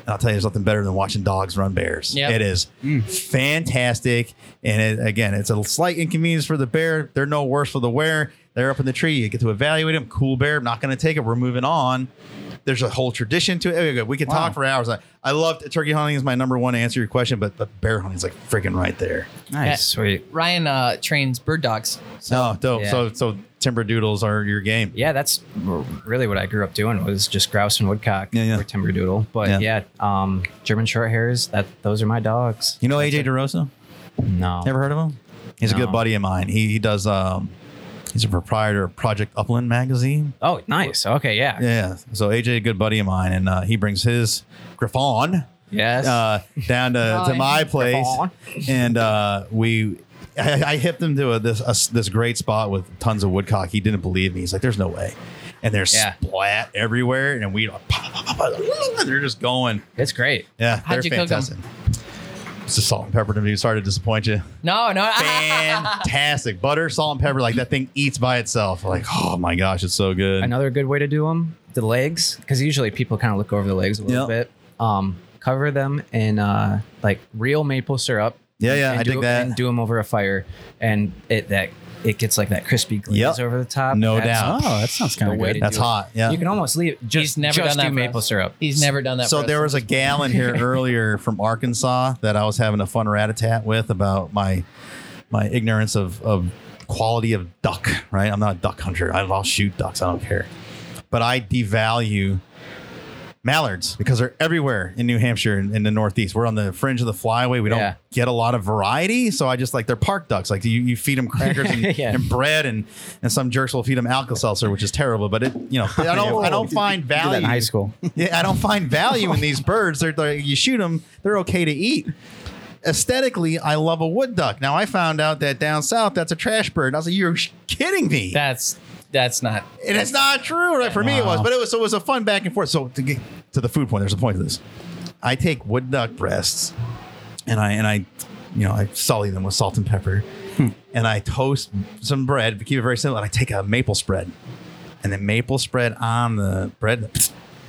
And I'll tell you, there's nothing better than watching dogs run bears.
Yep.
It is fantastic. And it, again, it's a slight inconvenience for the bear. They're no worse for the wear. They're up in the tree. You get to evaluate them. Cool bear. I'm not going to take it. We're moving on. There's a whole tradition to it. We could talk for hours. I, I love turkey hunting is my number one to answer your question, but but bear hunting is like freaking right there.
Nice, sweet.
Ryan uh, trains bird dogs.
Oh, dope.
Yeah.
So so timber doodles are your game.
Yeah, that's really what I grew up doing was just grouse and woodcock
Yeah, yeah.
or timber doodle. But yeah, um, German short hairs. That those are my dogs.
You know AJ DeRosa?
No.
Ever heard of him? He's a good buddy of mine. He he does um he's a proprietor of Project Upland magazine.
Oh, nice. Okay, yeah.
Yeah. So AJ, a good buddy of mine, and uh, he brings his Griffon
Yes.
uh, down to, to my place, and uh, we. I, I hipped him to a, this a, this great spot with tons of woodcock. He didn't believe me. He's like, "There's no way," and there's
Yeah.
splat everywhere, and we they're just going.
It's great.
Yeah,
How'd
they're
you cook 'em?
fantastic. It's the salt and pepper to me. Sorry to disappoint you.
No, no.
Fantastic butter, salt, and pepper. Like that thing eats by itself. Like, oh my gosh, it's so good.
Another good way to do them, the legs, because usually people kind of look over the legs a little
Yep.
bit. Um, cover them in uh, like real maple syrup.
Yeah, yeah, I
do
dig that.
And do them over a fire, and it that it gets like that crispy glaze
Yep.
over the top.
No
That's
doubt.
Oh, that sounds
the
kinda
way
good.
That's
do it.
hot. Yeah.
You can almost leave. Just,
He's never
just
done that
do
for
maple
us.
syrup.
He's never done that.
So
for
there was a gal in here earlier from Arkansas that I was having a fun rat a tat with about my my ignorance of of quality of duck. Right, I'm not a duck hunter. I- I'll shoot ducks. I don't care, but I devalue mallards because they're everywhere in New Hampshire and in the Northeast. We're on the fringe of the flyway. We don't
Yeah.
get a lot of variety, so I just like they're park ducks. Like you, you feed them crackers and,
Yeah.
and bread, and and some jerks will feed them Alka Seltzer, which is terrible. But it, you know, I don't I don't find value
in high school.
yeah, I don't find value in these birds. They're, they're you shoot them, they're okay to eat. Aesthetically, I love a wood duck. Now I found out that down south that's a trash bird. And I was like, "You're kidding me!"
That's that's not.
and it's not true. Right for me, it was,
Wow.
but it was so it was a fun back and forth. So to get to the food point, there's a point to this. I take wood duck breasts, and I and I, you know, I sully them with salt and pepper, and I toast some bread. To keep it very simple, and I take a maple spread, and then maple spread on the bread.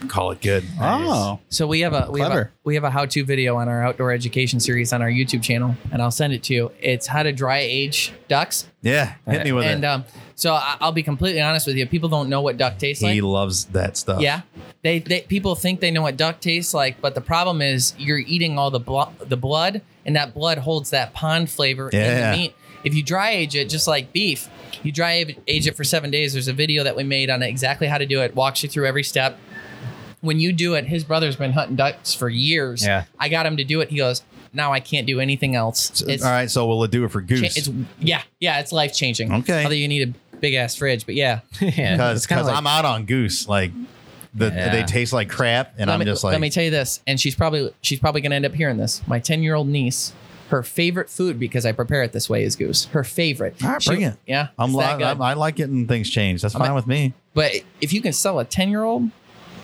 Call it good.
Oh,
So we have a we have a,
Clever.
we have a how-to video on our outdoor education series on our YouTube channel, and I'll send it to you. It's how to dry age ducks.
Yeah, hit me with
and
it.
um, so I- I'll be completely honest with you. People don't know what duck tastes like.
he loves that stuff.
Yeah, they, they people think they know what duck tastes like, but the problem is you're eating all the blo- the blood, and that blood holds that pond flavor in the meat. If you dry age it, just like beef, you dry age it for seven days. There's a video that we made on exactly how to do it. Walks you through every step. When you do it, his brother's been hunting ducks for years.
Yeah.
I got him to do it. He goes, now I can't do anything else. It's,
All right, so we'll do it for
cha-
goose.
it's yeah, yeah, it's life changing.
Okay.
Although you need a big ass fridge, but yeah.
yeah,
because
kinda like-
I'm out on goose. Like the,
Yeah.
they taste like crap, and
let
I'm
me,
just like,
let me tell you this, and she's probably she's probably gonna end up hearing this. My ten year old niece, her favorite food because I prepare it this way is goose. Her favorite.
all right,
She-
bring it.
Yeah,
I'm,
it's
li-
that good.
I'm I like getting things changed. That's
I'm
fine with me.
but if you can sell a ten year old,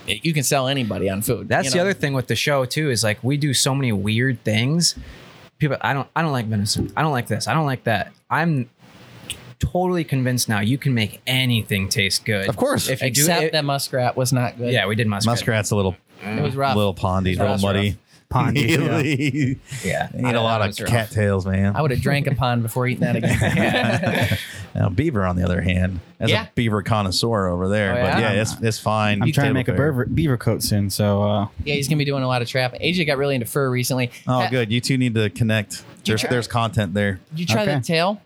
you can sell anybody on food.
That's
you
the other thing with the show too is like we do so many weird things. People, I don't, I don't like venison. I don't like this. I don't like that. I'm totally convinced now you can make anything taste good.
Of course.
if you
Except
do it.
that muskrat was not good.
Yeah, we did muskrat.
Muskrat's a little,
it was rough.
little pondy,
It
little
was
muddy.
Pondy, yeah.
Eat
Yeah,
a lot of cattails, man.
I would have drank a pond before eating that again.
Now, beaver, on the other hand, as
Yeah.
a beaver connoisseur over there,
Oh,
but
yeah?
yeah, it's it's fine.
I'm trying to make a beaver, beaver coat soon. So uh,
yeah, he's gonna be doing a lot of trapping. AJ got really into fur recently.
Oh,
Ha-
good. You two need to connect. There's
try-
there's content there.
Did you try
Okay.
the tail?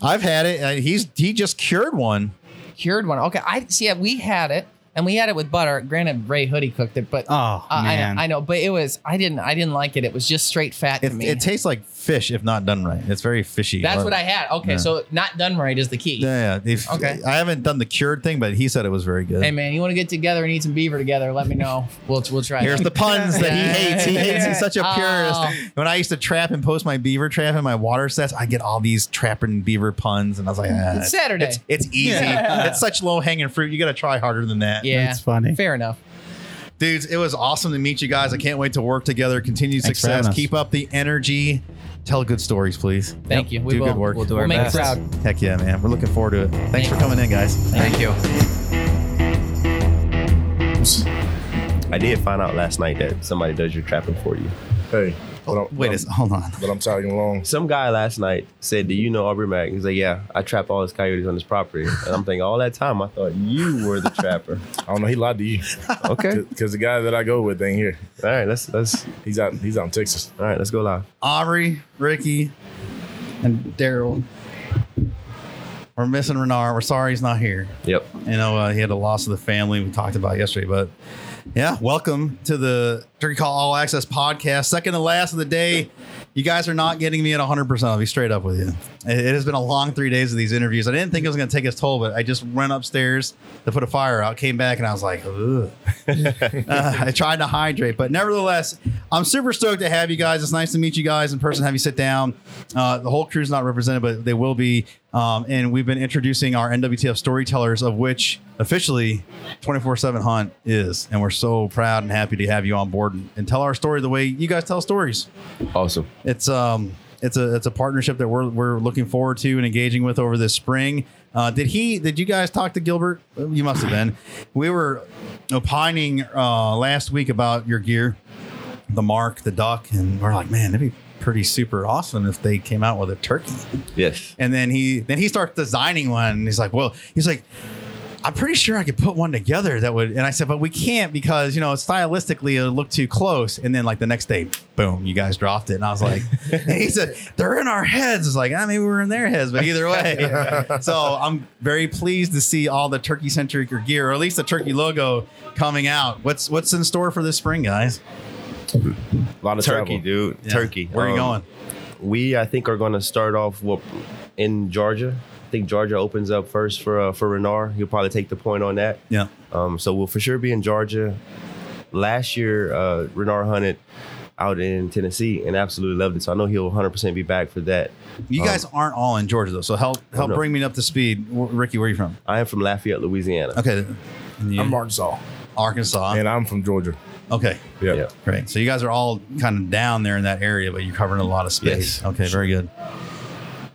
I've had it. Uh, he's he just cured one.
Cured one. Okay, I see. Yeah, we had it, and we had it with butter. Granted, Ray Hoodie cooked it, but
oh
Uh, I,
man,
know, I know, but it was I didn't I didn't like it. It was just straight fat
It,
to me.
it tastes like fish if not done right. It's very fishy.
That's
Or-
what I had. Okay,
Yeah.
so not done right is the key.
Yeah, yeah. If-
Okay.
I haven't done the cured thing, but he said it was very good.
Hey man, you want to get together and eat some beaver together? Let me know. We'll we'll try.
Here's
that.
the puns that he hates. He hates. He's such a purist.
Oh.
When I used to trap and post my beaver trap in my water sets, I get all these trapping beaver puns, and I was like, ah,
It's Saturday.
It's, it's easy. it's such low hanging fruit. You got to try harder than that.
Yeah,
it's funny.
Fair enough.
Dudes, it was awesome to meet you guys. I can't wait to work together. Continued
Thanks
success. Keep up the energy. Tell good stories, please.
Thank you. We
do
will.
good work.
We'll do
We'll
our
make
best.
you proud.
Heck yeah, man. We're looking forward to it. Thanks for coming in, guys.
Thank you.
I did find out last night that somebody does your trapping for you.
Hey, hold on.
Wait,
but
a s- hold on.
But I'm tagging along.
Some guy last night said, "Do you know Aubrey Mack?" He's like, "Yeah, I trap all his coyotes on his property." And I'm thinking, all that time, I thought you were the trapper.
I don't know. He lied to you.
Okay,
Because the guy that I go with ain't here.
all right, let's let's
He's out. He's out in Texas.
all right, let's go live.
Aubrey, Ricky, and Daryl. We're missing Renard. We're sorry he's not here.
Yep.
You know, uh, he had a loss of the family we talked about yesterday, but yeah, welcome to the Turkey Call All Access podcast. Second to last of the day. You guys are not getting me at 100%. I'll be straight up with you. It, has been a long three days of these interviews. I didn't think it was going to take its toll, but I just went upstairs to put a fire out, came back, and I was like. Uh, I tried to hydrate, but nevertheless, I'm super stoked to have you guys. It's nice to meet you guys in person, have you sit down. Uh, the whole crew's not represented, but they will be. Um, and we've been introducing our NWTF storytellers, of which officially 24 7 Hunt is. And we're so proud and happy to have you on board and, and tell our story the way you guys tell stories.
Awesome.
It's um it's a it's a partnership that we're we're looking forward to and engaging with over this spring. Uh, did he? Did you guys talk to Gilbert? You must have been. We were opining uh, last week about your gear, the mark, the duck, and we're like, man, that'd be pretty super awesome if they came out with a turkey.
Yes.
And then he then he starts designing one. And he's like, well, he's like, I'm pretty sure I could put one together that would. And I said, but we can't because you know stylistically it'll look too close. And then like the next day, boom, you guys dropped it, and I was like, and he said they're in our heads. It's like, ah, maybe we're in their heads, but either way. so I'm very pleased to see all the turkey centric gear, or at least the turkey logo coming out. What's what's in store for this spring, guys?
A lot of
Turkey,
turkey, dude.
Yeah.
Turkey.
Where are you
going? We, I think, are going to start off well, in Georgia. I think Georgia opens up first for uh, for Renard. He'll probably take the point on that.
Yeah.
Um, so we'll for sure be in Georgia. Last year, uh, Renard hunted out in Tennessee and absolutely loved it. So I know he'll 100% be back for that.
You guys
Um,
aren't all in Georgia though, so help help bring me up to speed. W- Ricky, where are you from?
I am from Lafayette, Louisiana.
Okay.
I'm Arkansas.
Arkansas,
and I'm from Georgia.
Okay.
Yeah.
Great. So you guys are all kind of down there in that area, but you're covering a lot of space.
Yes.
Okay, very good.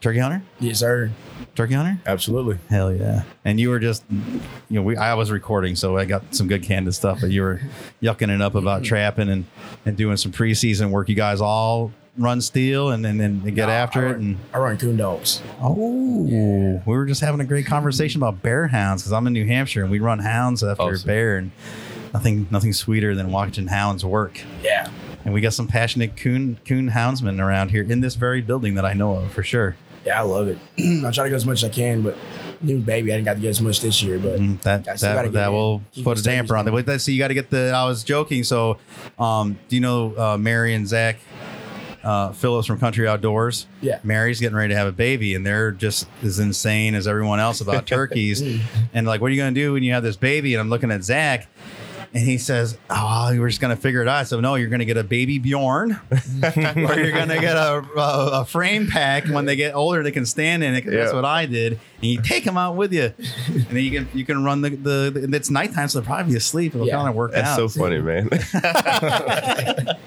Turkey hunter?
Yes, sir.
Turkey hunter?
Absolutely.
Hell yeah. And you were just you know, we I was recording, so I got some good candid stuff, but you were yucking it up about mm-hmm. trapping and, and doing some preseason work. You guys all run steel and then and, get after it and
I run coon dogs.
Oh, yeah. we were just having a great conversation about bear hounds because I'm in New Hampshire and we run hounds after bear, and nothing nothing sweeter than watching hounds work.
Yeah.
And we got some passionate coon coon houndsmen around here in this very building that I know of for sure.
Yeah, I love it. I try to go as much as I can, but new baby, I didn't got to get as much this year. But
Mm, That
I still gotta
that,
get
that
in.
will
Keep
put a damper on it. But that's so you got to get the. I was joking. So, um, do you know uh, Mary and Zach uh, Phillips from Country Outdoors?
Yeah.
Mary's getting ready to have a baby, and they're just as insane as everyone else about turkeys. and like, what are you going to do when you have this baby? And I'm looking at Zach. And he says, "Oh, we're just gonna figure it out." So no, you're gonna get a baby Bjorn, or you're gonna get a, a, a frame pack. When they get older, they can stand in it. 'cause That's
Yeah.
what I did. And you take them out with you, and then you can you can run the the. the it's nighttime, so they'll probably be asleep. It'll kind of work
That's
out.
That's so funny, man.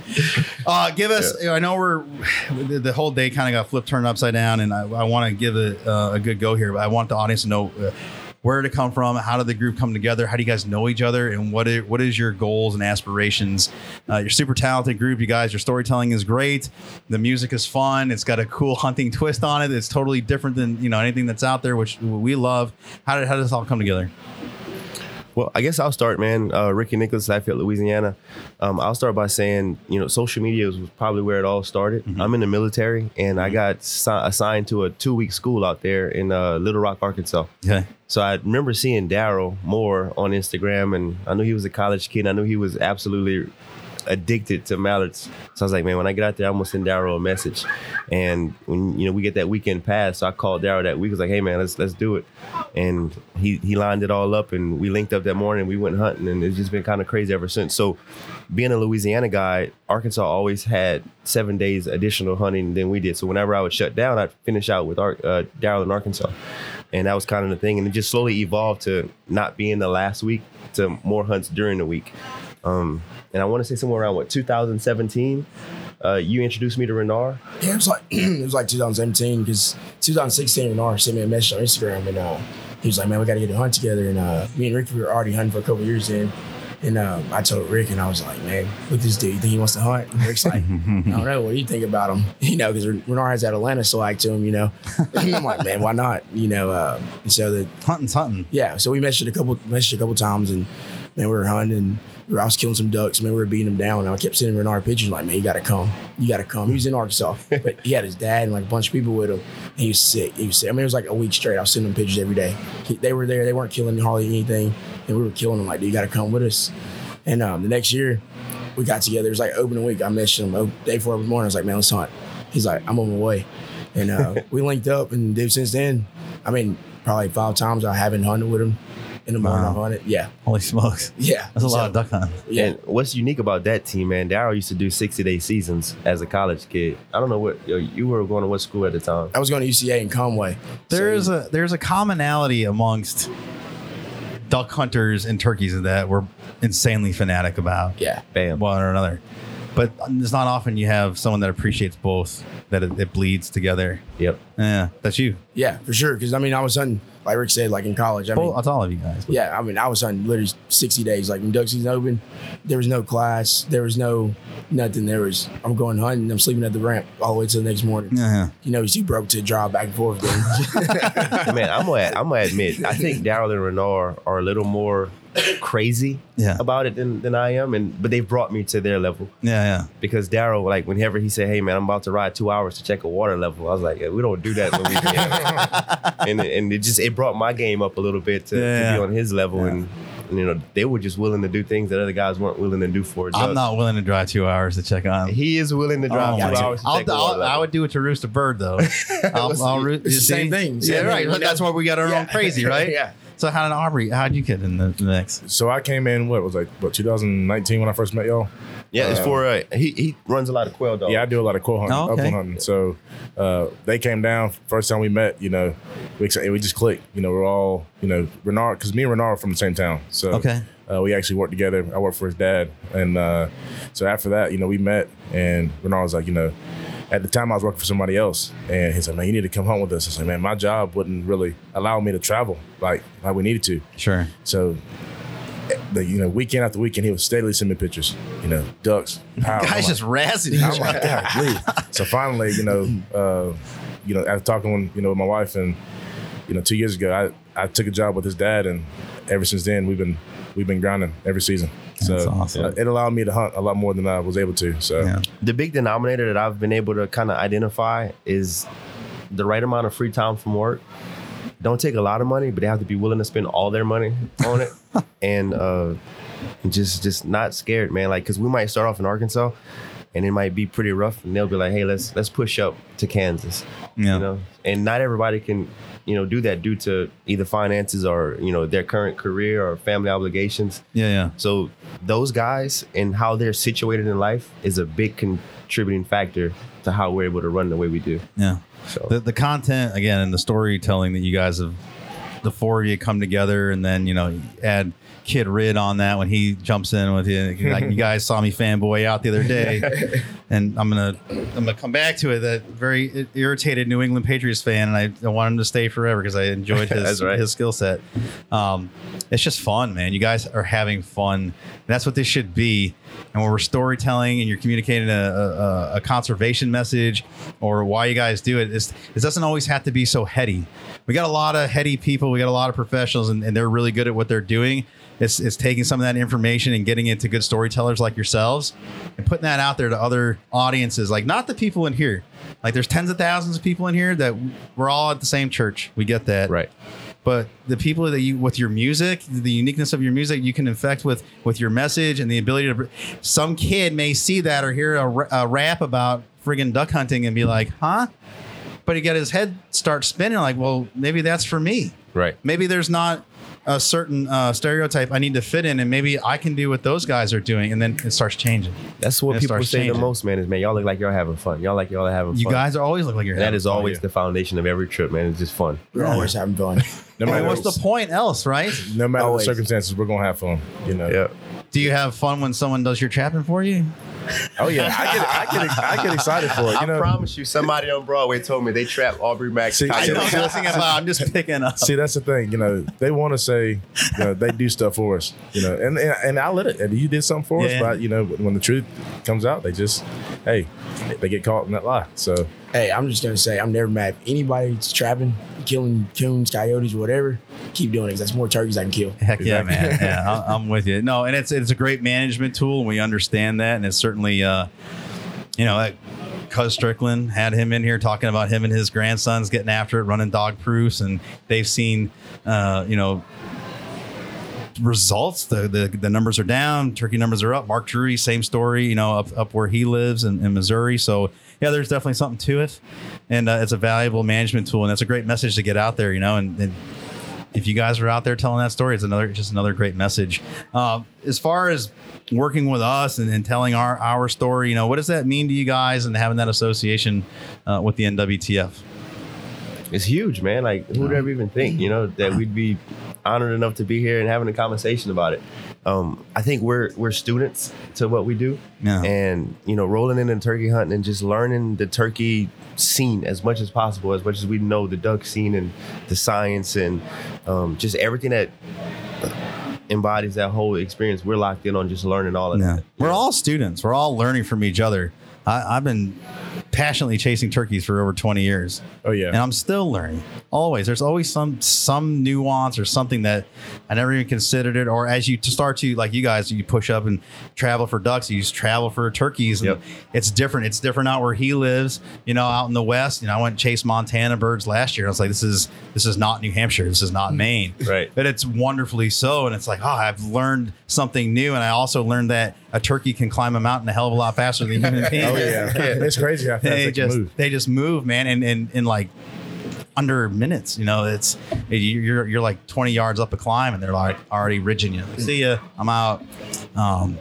Uh, give us. I know we're the, the whole day kind of got flipped turned upside down, and I, I want to give it uh, a good go here. But I want the audience to know uh, where did it come from, how did the group come together, how do you guys know each other, and what is, what is your goals and aspirations? Uh, you're super talented group, you guys. Your storytelling is great. The music is fun. It's got a cool hunting twist on it. It's totally different than you know anything that's out there, which we love. How did how did this all come together?
Well, I guess I'll start, man. Uh, Ricky Nicholas, Lafayette, Louisiana. Um, I'll start by saying, you know, social media was probably where it all started. I'm in the military, and I got si- assigned to a two week school out there in uh, Little Rock, Arkansas.
Okay.
So I remember seeing Daryl Moore on Instagram, and I knew he was a college kid. I knew he was absolutely addicted to mallards. So I was like, man, when I get out there, I'm gonna send Daryl a message. And when you know we get that weekend pass, so I called Daryl that week. I was like, hey man, let's let's do it. And he he lined it all up, and we linked up that morning. We went hunting, and it's just been kind of crazy ever since. So being a Louisiana guy, Arkansas always had seven days additional hunting than we did. So whenever I would shut down, I'd finish out with uh, Daryl in Arkansas. And that was kind of the thing. And it just slowly evolved to not being the last week to more hunts during the week. Um, and I want to say somewhere around what 2017, uh, you introduced me to Renard.
Yeah, it was like it was like 2017 because 2016 Renard sent me a message on Instagram and uh, he was like, "Man, we got to get a hunt together." And uh, me and Rick were already hunting for a couple years then. And uh, I told Rick, and I was like, "Man, look this dude. You think he wants to hunt?" And Rick's like, "I don't know. What do you think about him?" You know, because Renard has that Atlanta swag to him. You know, and I'm like, "Man, why not?" You know, uh, and so the
hunting's hunting.
Yeah, so we messaged a couple messaged a couple times, and man, we were hunting. And, I was killing some ducks. Man, we were beating them down. And I kept sending Renard pictures like, man, you got to come. You got to come. He was in Arkansas, but he had his dad and like a bunch of people with him. And he was sick. He was sick. I mean, it was like a week straight. I was sending him pictures every day. He- they were there. They weren't killing hardly anything. And we were killing them like, dude, you got to come with us. And um, the next year, we got together. It was like opening week. I messaged him oh, day before every morning. I was like, man, let's hunt. He's like, I'm on my way. And uh, we linked up. And dude, since then, I mean, probably five times I haven't hunted with him. In the morning,
Wow.
I've hunted. Yeah.
Holy smokes!
Yeah.
That's a lot
So-
of duck hunting.
Yeah.
And what's unique about that team, man? Daryl used to do 60 day seasons as a college kid. I don't know what yo, you were going to what school at the time.
I was going to UCA in Conway.
There is a there's a commonality amongst duck hunters and turkeys that we're insanely fanatic about.
Yeah,
bam,
one or another. But it's not often you have someone that appreciates both that it, it bleeds together.
Yep.
Yeah, that's you.
Yeah, for sure. Because I mean, I was hunting, like Rick said, like in college. I mean,
Well, that's all of you guys.
yeah, I mean, I was hunting literally 60 days. Like when duck season opened, there was no class, there was no nothing. There was I'm going hunting, I'm sleeping at the ramp all the way till the next morning.
Yeah.
You know, you see broke to drive back and forth.
Man, I'm gonna I'm gonna admit, I think Daryl and Renard are a little more crazy
Yeah.
about it than, than I am, and but they've brought me to their level.
Yeah, yeah.
Because Daryl, like whenever he said, "Hey man, I'm about to ride two hours to check a water level," I was like, yeah, "We don't do that when we and and it just it brought my game up a little bit to,
Yeah.
to be on his level, and, and, you know they were just willing to do things that other guys weren't willing to do for.
I'm not willing to drive two hours to check on.
He is willing to drive
Oh,
two hours to
God.
check a
I'll,
water
I'll. I would do it to roost a bird though. I'll, I'll roo-
It's the same
see?
thing. Same
Yeah, right.
You?
That's why we got our own crazy, right?
Yeah.
So how did Aubrey? How'd you get in the, the mix?
So I came in what was like what 2019 when I first met y'all.
Yeah, it's
Uh,
for uh, he he runs a lot of quail dogs.
Yeah, I do a lot of quail hunting,
Oh, okay.
hunting. So uh, they came down first time we met. You know, we we just clicked. You know, we're all you know Renard because me and Renard are from the same town. So
Okay.
Uh, we actually worked together. I worked for his dad, and uh, so after that, you know, we met, and Renard was like, you know. At the time, I was working for somebody else, and he's like, "Man, you need to come home with us." I said, like, "Man, my job wouldn't really allow me to travel like like we needed to."
Sure.
So, the, you know, weekend after weekend, he would steadily send me pictures. You know, ducks. pow.
Guys
I'm
just razzing each
I'm like,
other.
God. So finally, you know, uh, you know, after talking, you know, with my wife, and you know, two years ago, I I took a job with his dad, and ever since then, we've been we've been grinding every season. So
awesome.
uh, it allowed me to hunt a lot more than I was able to. So
the big denominator that I've been able to kind of identify is the right amount of free time from work. Don't take a lot of money, but they have to be willing to spend all their money on it, and uh, just just not scared, man. Like, cause we might start off in Arkansas, and it might be pretty rough, and they'll be like, "Hey, let's let's push up to Kansas,"
Yeah.
you know. And not everybody can, you know, do that due to either finances or you know their current career or family obligations.
Yeah, yeah.
So those guys and how they're situated in life is a big contributing factor to how we're able to run the way we do.
Yeah. The the content again and the storytelling that you guys have, the four of you come together, and then you know add Kid Rid on that when he jumps in with you. Like you guys saw me fanboy out the other day, and I'm gonna I'm gonna come back to it. That very irritated New England Patriots fan, and I, I want him to stay forever because I enjoyed his
right.
his skill set. Um, it's just fun, man. You guys are having fun. That's what this should be. And when we're storytelling and you're communicating a, a, a conservation message or why you guys do it, it's, it doesn't always have to be so heady. We got a lot of heady people. We got a lot of professionals, and, and they're really good at what they're doing. It's, it's taking some of that information and getting it to good storytellers like yourselves and putting that out there to other audiences, like not the people in here. Like there's tens of thousands of people in here that we're all at the same church. We get that.
Right
but the people that you with your music the uniqueness of your music you can infect with with your message and the ability to some kid may see that or hear a, a rap about friggin' duck hunting and be like huh but he got his head start spinning like well maybe that's for me
right
maybe there's not a certain uh, stereotype i need to fit in and maybe i can do what those guys are doing and then it starts changing
That's what people
starts
say
changing.
the most, man. Is man, y'all look like y'all having fun. Y'all like y'all having
You
fun.
guys always look like you're
And that
having
is
fun.
always the foundation of every trip, man. It's just fun.
We're always having fun.
No matter
what's the point else right
no matter
Always.
the circumstances, we're gonna have fun. You know.
Yeah.
Do you have fun when someone does your trapping for you
Oh yeah, I get I get I get excited for it. You
I
know.
promise you, somebody on Broadway told me they trapped Aubrey Max.
See,
I know nothing about. I'm just picking up.
See, that's the thing. You know, they want to say, you know, they do stuff for us. You know, and and, and I let it. And you did something for
Yeah.
us, but you know, when the truth comes out, they just, hey, they get caught in that lie. So
Hey, I'm just gonna say I'm never mad. at Anybody that's trapping, killing coons, coyotes, whatever, keep doing it. 'cause That's more turkeys I can kill.
Heck yeah, man. Yeah, I- I'm with you. No, and it's it's a great management tool, and we understand that, and it's certainly, uh, you know, that Cuz Strickland had him in here talking about him and his grandsons getting after it, running dog proofs, and they've seen, uh, you know. Results the, the the numbers are down, turkey numbers are up. Mark Drury, same story, you know, up up where he lives in, in Missouri. So yeah, there's definitely something to it, and uh, it's a valuable management tool, and it's a great message to get out there, you know, and, and if you guys are out there telling that story, it's another just another great message. Uh, as far as working with us and, and telling our our story, you know, what does that mean to you guys and having that association uh, with the NWTF?
It's huge, man. Like who would ever even think, you know, that we'd be honored enough to be here and having a conversation about it. um, I think we're we're students to what we do,
Yeah.
and you know, rolling in and turkey hunting and just learning the turkey scene as much as possible, as much as we know the duck scene and the science and um, just everything that embodies that whole experience. We're locked in on just learning all of
Yeah.
that.
We're all students. We're all learning from each other. I, I've been passionately chasing turkeys for over 20 years.
Oh yeah.
And I'm still learning. Always. There's always some some nuance or something that I never even considered it. Or as you start to like you guys, you push up and travel for ducks, you just travel for turkeys. And it's different. It's different out where he lives, you know, out in the west. You know, I went and chased Montana birds last year. I was like, this is this is not New Hampshire. This is not mm-hmm. Maine.
Right.
But it's wonderfully so. And it's like, oh, I've learned something new. And I also learned that a turkey can climb a mountain a hell of a lot faster than a human beings.
Oh, yeah. It's crazy how fast
they
they
just
move.
they just move, man, and and in like under minutes. You know, it's you're you're like 20 yards up a climb, and they're like already ridging you. See ya. I'm out. Um,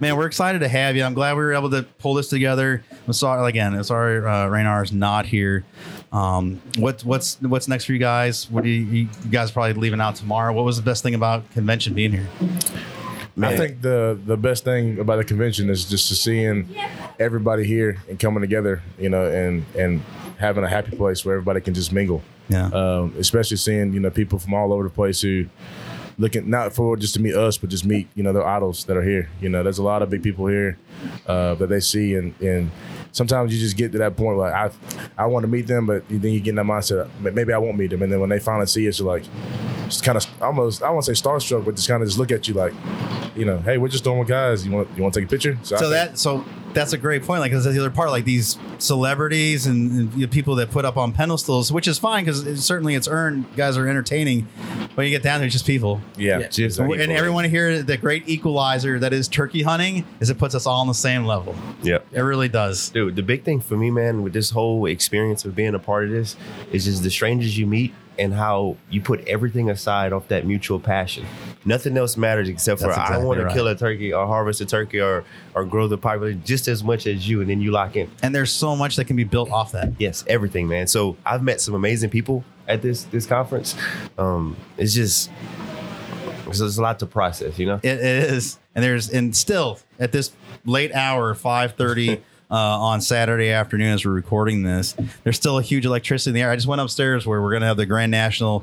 man, we're excited to have you. I'm glad we were able to pull this together. I'm sorry again. I'm sorry, uh, Renard's not here. Um, what what's what's next for you guys? What do you, you guys probably leaving out tomorrow? What was the best thing about convention being here?
I think the the best thing about the convention is just to seeing everybody here and coming together, you know, and and having a happy place where everybody can just mingle.
Yeah.
Um, especially seeing you know people from all over the place who looking not forward just to meet us, but just meet you know their idols that are here. You know, there's a lot of big people here uh, that they see, and and sometimes you just get to that point where I I want to meet them, but then you get in that mindset maybe I won't meet them, and then when they finally see us, you're like just kind of almost I won't say starstruck, but just kind of just look at you like, you know, hey, we're just normal guys. You want you want to take a picture? I
So
think-
that so that's a great point. Like, because that's the other part, like these celebrities and, and you know, people that put up on pedestals, which is fine because it, certainly it's earned. Guys are entertaining, but you get down there, it's just people.
Yeah,
just
and
people.
everyone here, the great equalizer that is turkey hunting, is it puts us all on the same level.
Yeah.
It really does.
Dude, the big thing for me, man, with this whole experience of being a part of this is just the strangers you meet and how you put everything aside off that mutual passion. Nothing else matters except for
That's
I
exactly
want to kill a turkey or harvest a turkey or or grow the population just as much as you, and then you lock in.
And there's so much that can be built off that.
Yes, everything, man. So I've met some amazing people at this this conference. Um, it's just so there's a lot to process, you know.
It is, and there's and still at this late hour, five thirty. Uh, on Saturday afternoon, as we're recording this, there's still a huge electricity in the air. I just went upstairs where we're going to have the Grand National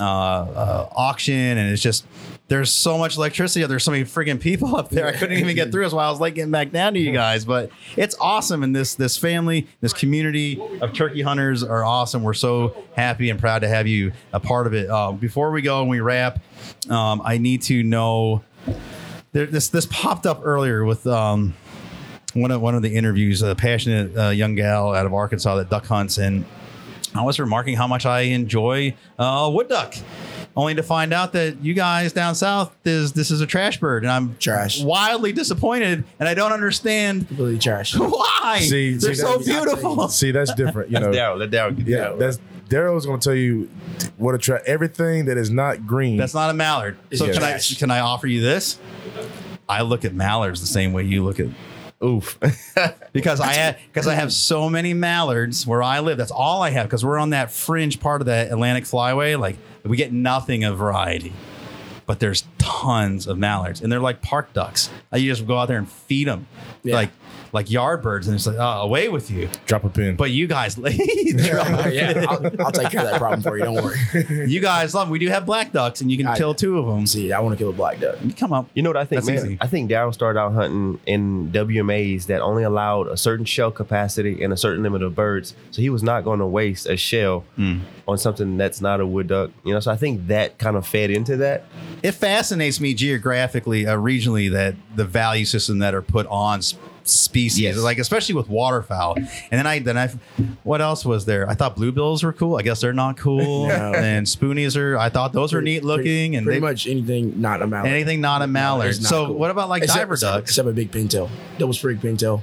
uh, uh, auction, and it's just there's so much electricity. There's so many freaking people up there. I couldn't even get through. That's why I was late getting back down to you guys. But it's awesome, and this this family, this community of turkey hunters are awesome. We're so happy and proud to have you a part of it. Uh, before we go and we wrap, um, I need to know there, this this popped up earlier with um, one of one of the interviews. A passionate uh, young gal out of Arkansas that duck hunts, and I was remarking how much I enjoy uh, wood duck. Only to find out that you guys down south is this is a trash bird, and I'm
trash,
wildly disappointed, and I don't understand
completely trash.
Why?
See,
They're
see,
so
that-
beautiful.
See, that's different. You
That's
know,
Daryl. Let Daryl get
yeah, that's Daryl's going to tell you what attract everything that is not green.
That's not a mallard. So
Yes.
can I can I offer you this? I look at mallards the same way you look at
oof
because I have because I have so many mallards where I live. That's all I have because we're on that fringe part of the Atlantic Flyway. Like we get nothing of variety, but there's tons of mallards and they're like park ducks. You just go out there and feed them like like yard birds, and it's like oh, away with you.
Drop a pin.
But you guys, drop a
yeah,
pin.
I'll, I'll take care of that problem for you. Don't worry.
you guys love. We do have black ducks, and you can
I-
kill two of them.
See, I want to kill a black duck.
Come up.
You know what I think, man? I think Daryl started out hunting in WMAs that only allowed a certain shell capacity and a certain limit of birds. So he was not going to waste a shell
Hmm.
on something that's not a wood duck. You know, so I think that kind of fed into that.
it fascinates me geographically, uh, regionally, that the value system that are put on s- species, like especially with waterfowl. And then I, then I, what else was there? I thought bluebills were cool. I guess they're not cool.
No.
And spoonies are. I thought those were neat looking. and
pretty
they,
much anything not a mallard.
anything not a mallard.
Not
so
cool.
what about like
except,
diver ducks?
Except a big pintail, double sprig pintail.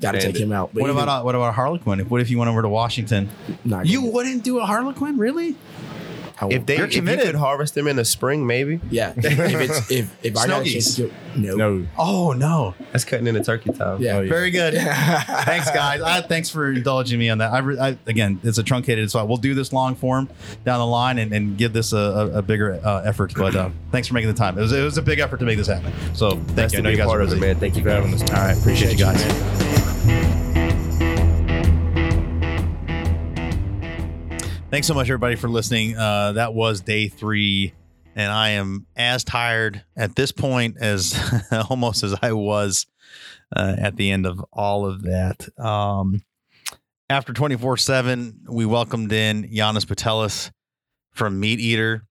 Got to take him out. But
what
even-
about uh, what about a harlequin? What if you went over to Washington?
Not
you wouldn't do a harlequin, really?
How
If they if you could harvest them in the spring, maybe.
Yeah. if it's if if I got a chance to do, no.
Oh no,
that's cutting into turkey time.
Yeah.
very good. thanks, guys. Uh, thanks for indulging me on that. I, re- I again, it's a truncated, so we'll do this long form down the line and, and give this a, a, a bigger uh, effort. But uh, thanks for making the time. It was, it was a big effort to make this happen. So thank
Nice
you. I
to
know
be
you guys
part
are
of it,
busy.
man. Thank you for having us.
All right, appreciate, you guys. Thanks so much, everybody, for listening. Uh, that was day three, and I am as tired at this point as almost as I was uh, at the end of all of that. Um, after 24 7, we welcomed in Janis Putelis from Meat Eater.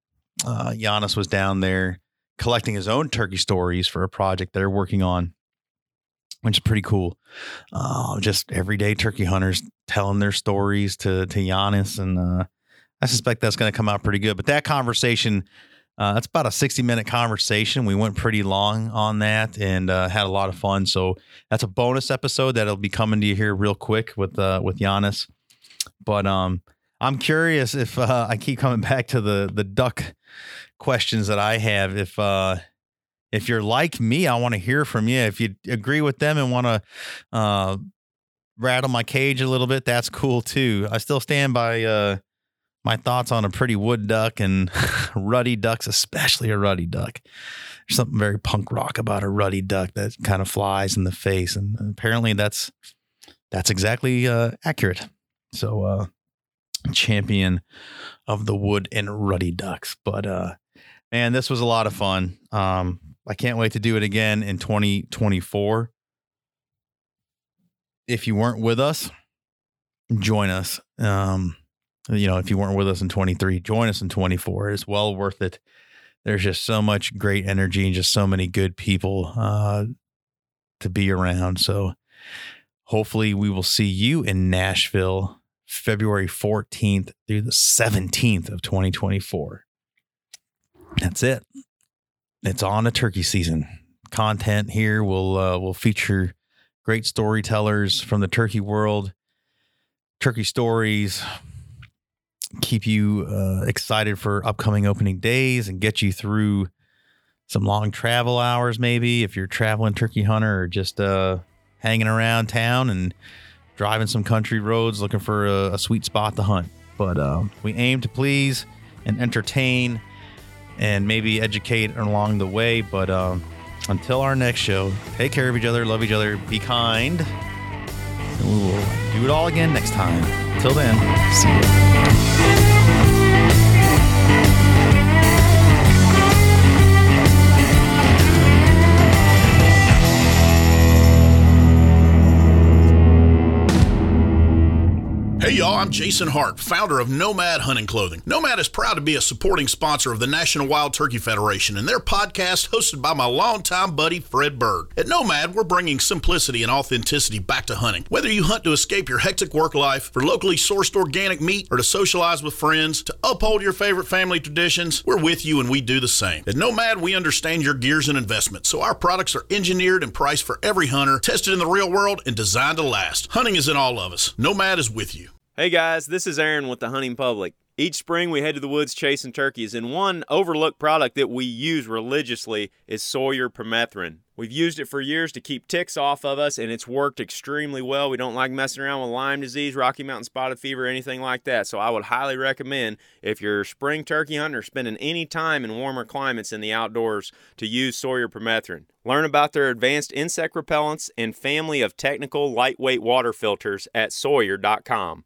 Uh, Giannis was down there collecting his own turkey stories for a project they're working on, which is pretty cool. Uh, just everyday turkey hunters telling their stories to to Janis, and uh, I suspect that's going to come out pretty good. But that conversation, uh, that's about a 60 minute conversation. We went pretty long on that and uh, had a lot of fun. So that's a bonus episode that'll be coming to you here real quick with uh, with Janis. But um, I'm curious if uh, I keep coming back to the the duck questions that I have. If if you're like me, I want to hear from you. If you agree with them and want to uh, rattle my cage a little bit, that's cool too. I still stand by uh, my thoughts on a pretty wood duck and ruddy ducks, especially a ruddy duck. There's something very punk rock about a ruddy duck that kind of flies in the face, and apparently that's that's exactly uh, accurate. So, uh, champion of the wood and ruddy ducks, but uh, man, this was a lot of fun. Um, I can't wait to do it again in 2024. If you weren't with us, join us. Um, you know, if you weren't with us in 23, join us in 24. It's well worth it. There's just so much great energy and just so many good people uh, to be around. So hopefully we will see you in Nashville February 14th through the 17th of 2024. That's it. It's on a turkey season. Content here will uh, will feature great storytellers from the turkey world, turkey stories, keep you uh, excited for upcoming opening days and get you through some long travel hours maybe if you're traveling turkey hunter or just uh, hanging around town and driving some country roads looking for a, a sweet spot to hunt but uh, we aim to please and entertain and maybe educate along the way. But um, until our next show take care of each other love each other be kind. And we will do it all again next time. Until then see you
Hey y'all, I'm Jason Hart, founder of Nomad Hunting Clothing. Nomad is proud to be a supporting sponsor of the National Wild Turkey Federation and their podcast hosted by my longtime buddy Fred Berg. At Nomad, we're bringing simplicity and authenticity back to hunting. Whether you hunt to escape your hectic work life, for locally sourced organic meat, or to socialize with friends, to uphold your favorite family traditions, we're with you and we do the same. At Nomad, we understand your gears and investments, so our products are engineered and priced for every hunter, tested in the real world, and designed to last. Hunting is in all of us. Nomad is with you.
Hey guys, this is Aaron with the Hunting Public. Each spring we head to the woods chasing turkeys, and one overlooked product that we use religiously is Sawyer permethrin. We've used it for years to keep ticks off of us, and it's worked extremely well. We don't like messing around with Lyme disease, Rocky Mountain spotted fever, anything like that. So I would highly recommend if you're a spring turkey hunting or spending any time in warmer climates in the outdoors to use Sawyer permethrin. Learn about their advanced insect repellents and family of technical lightweight water filters at sawyer.com.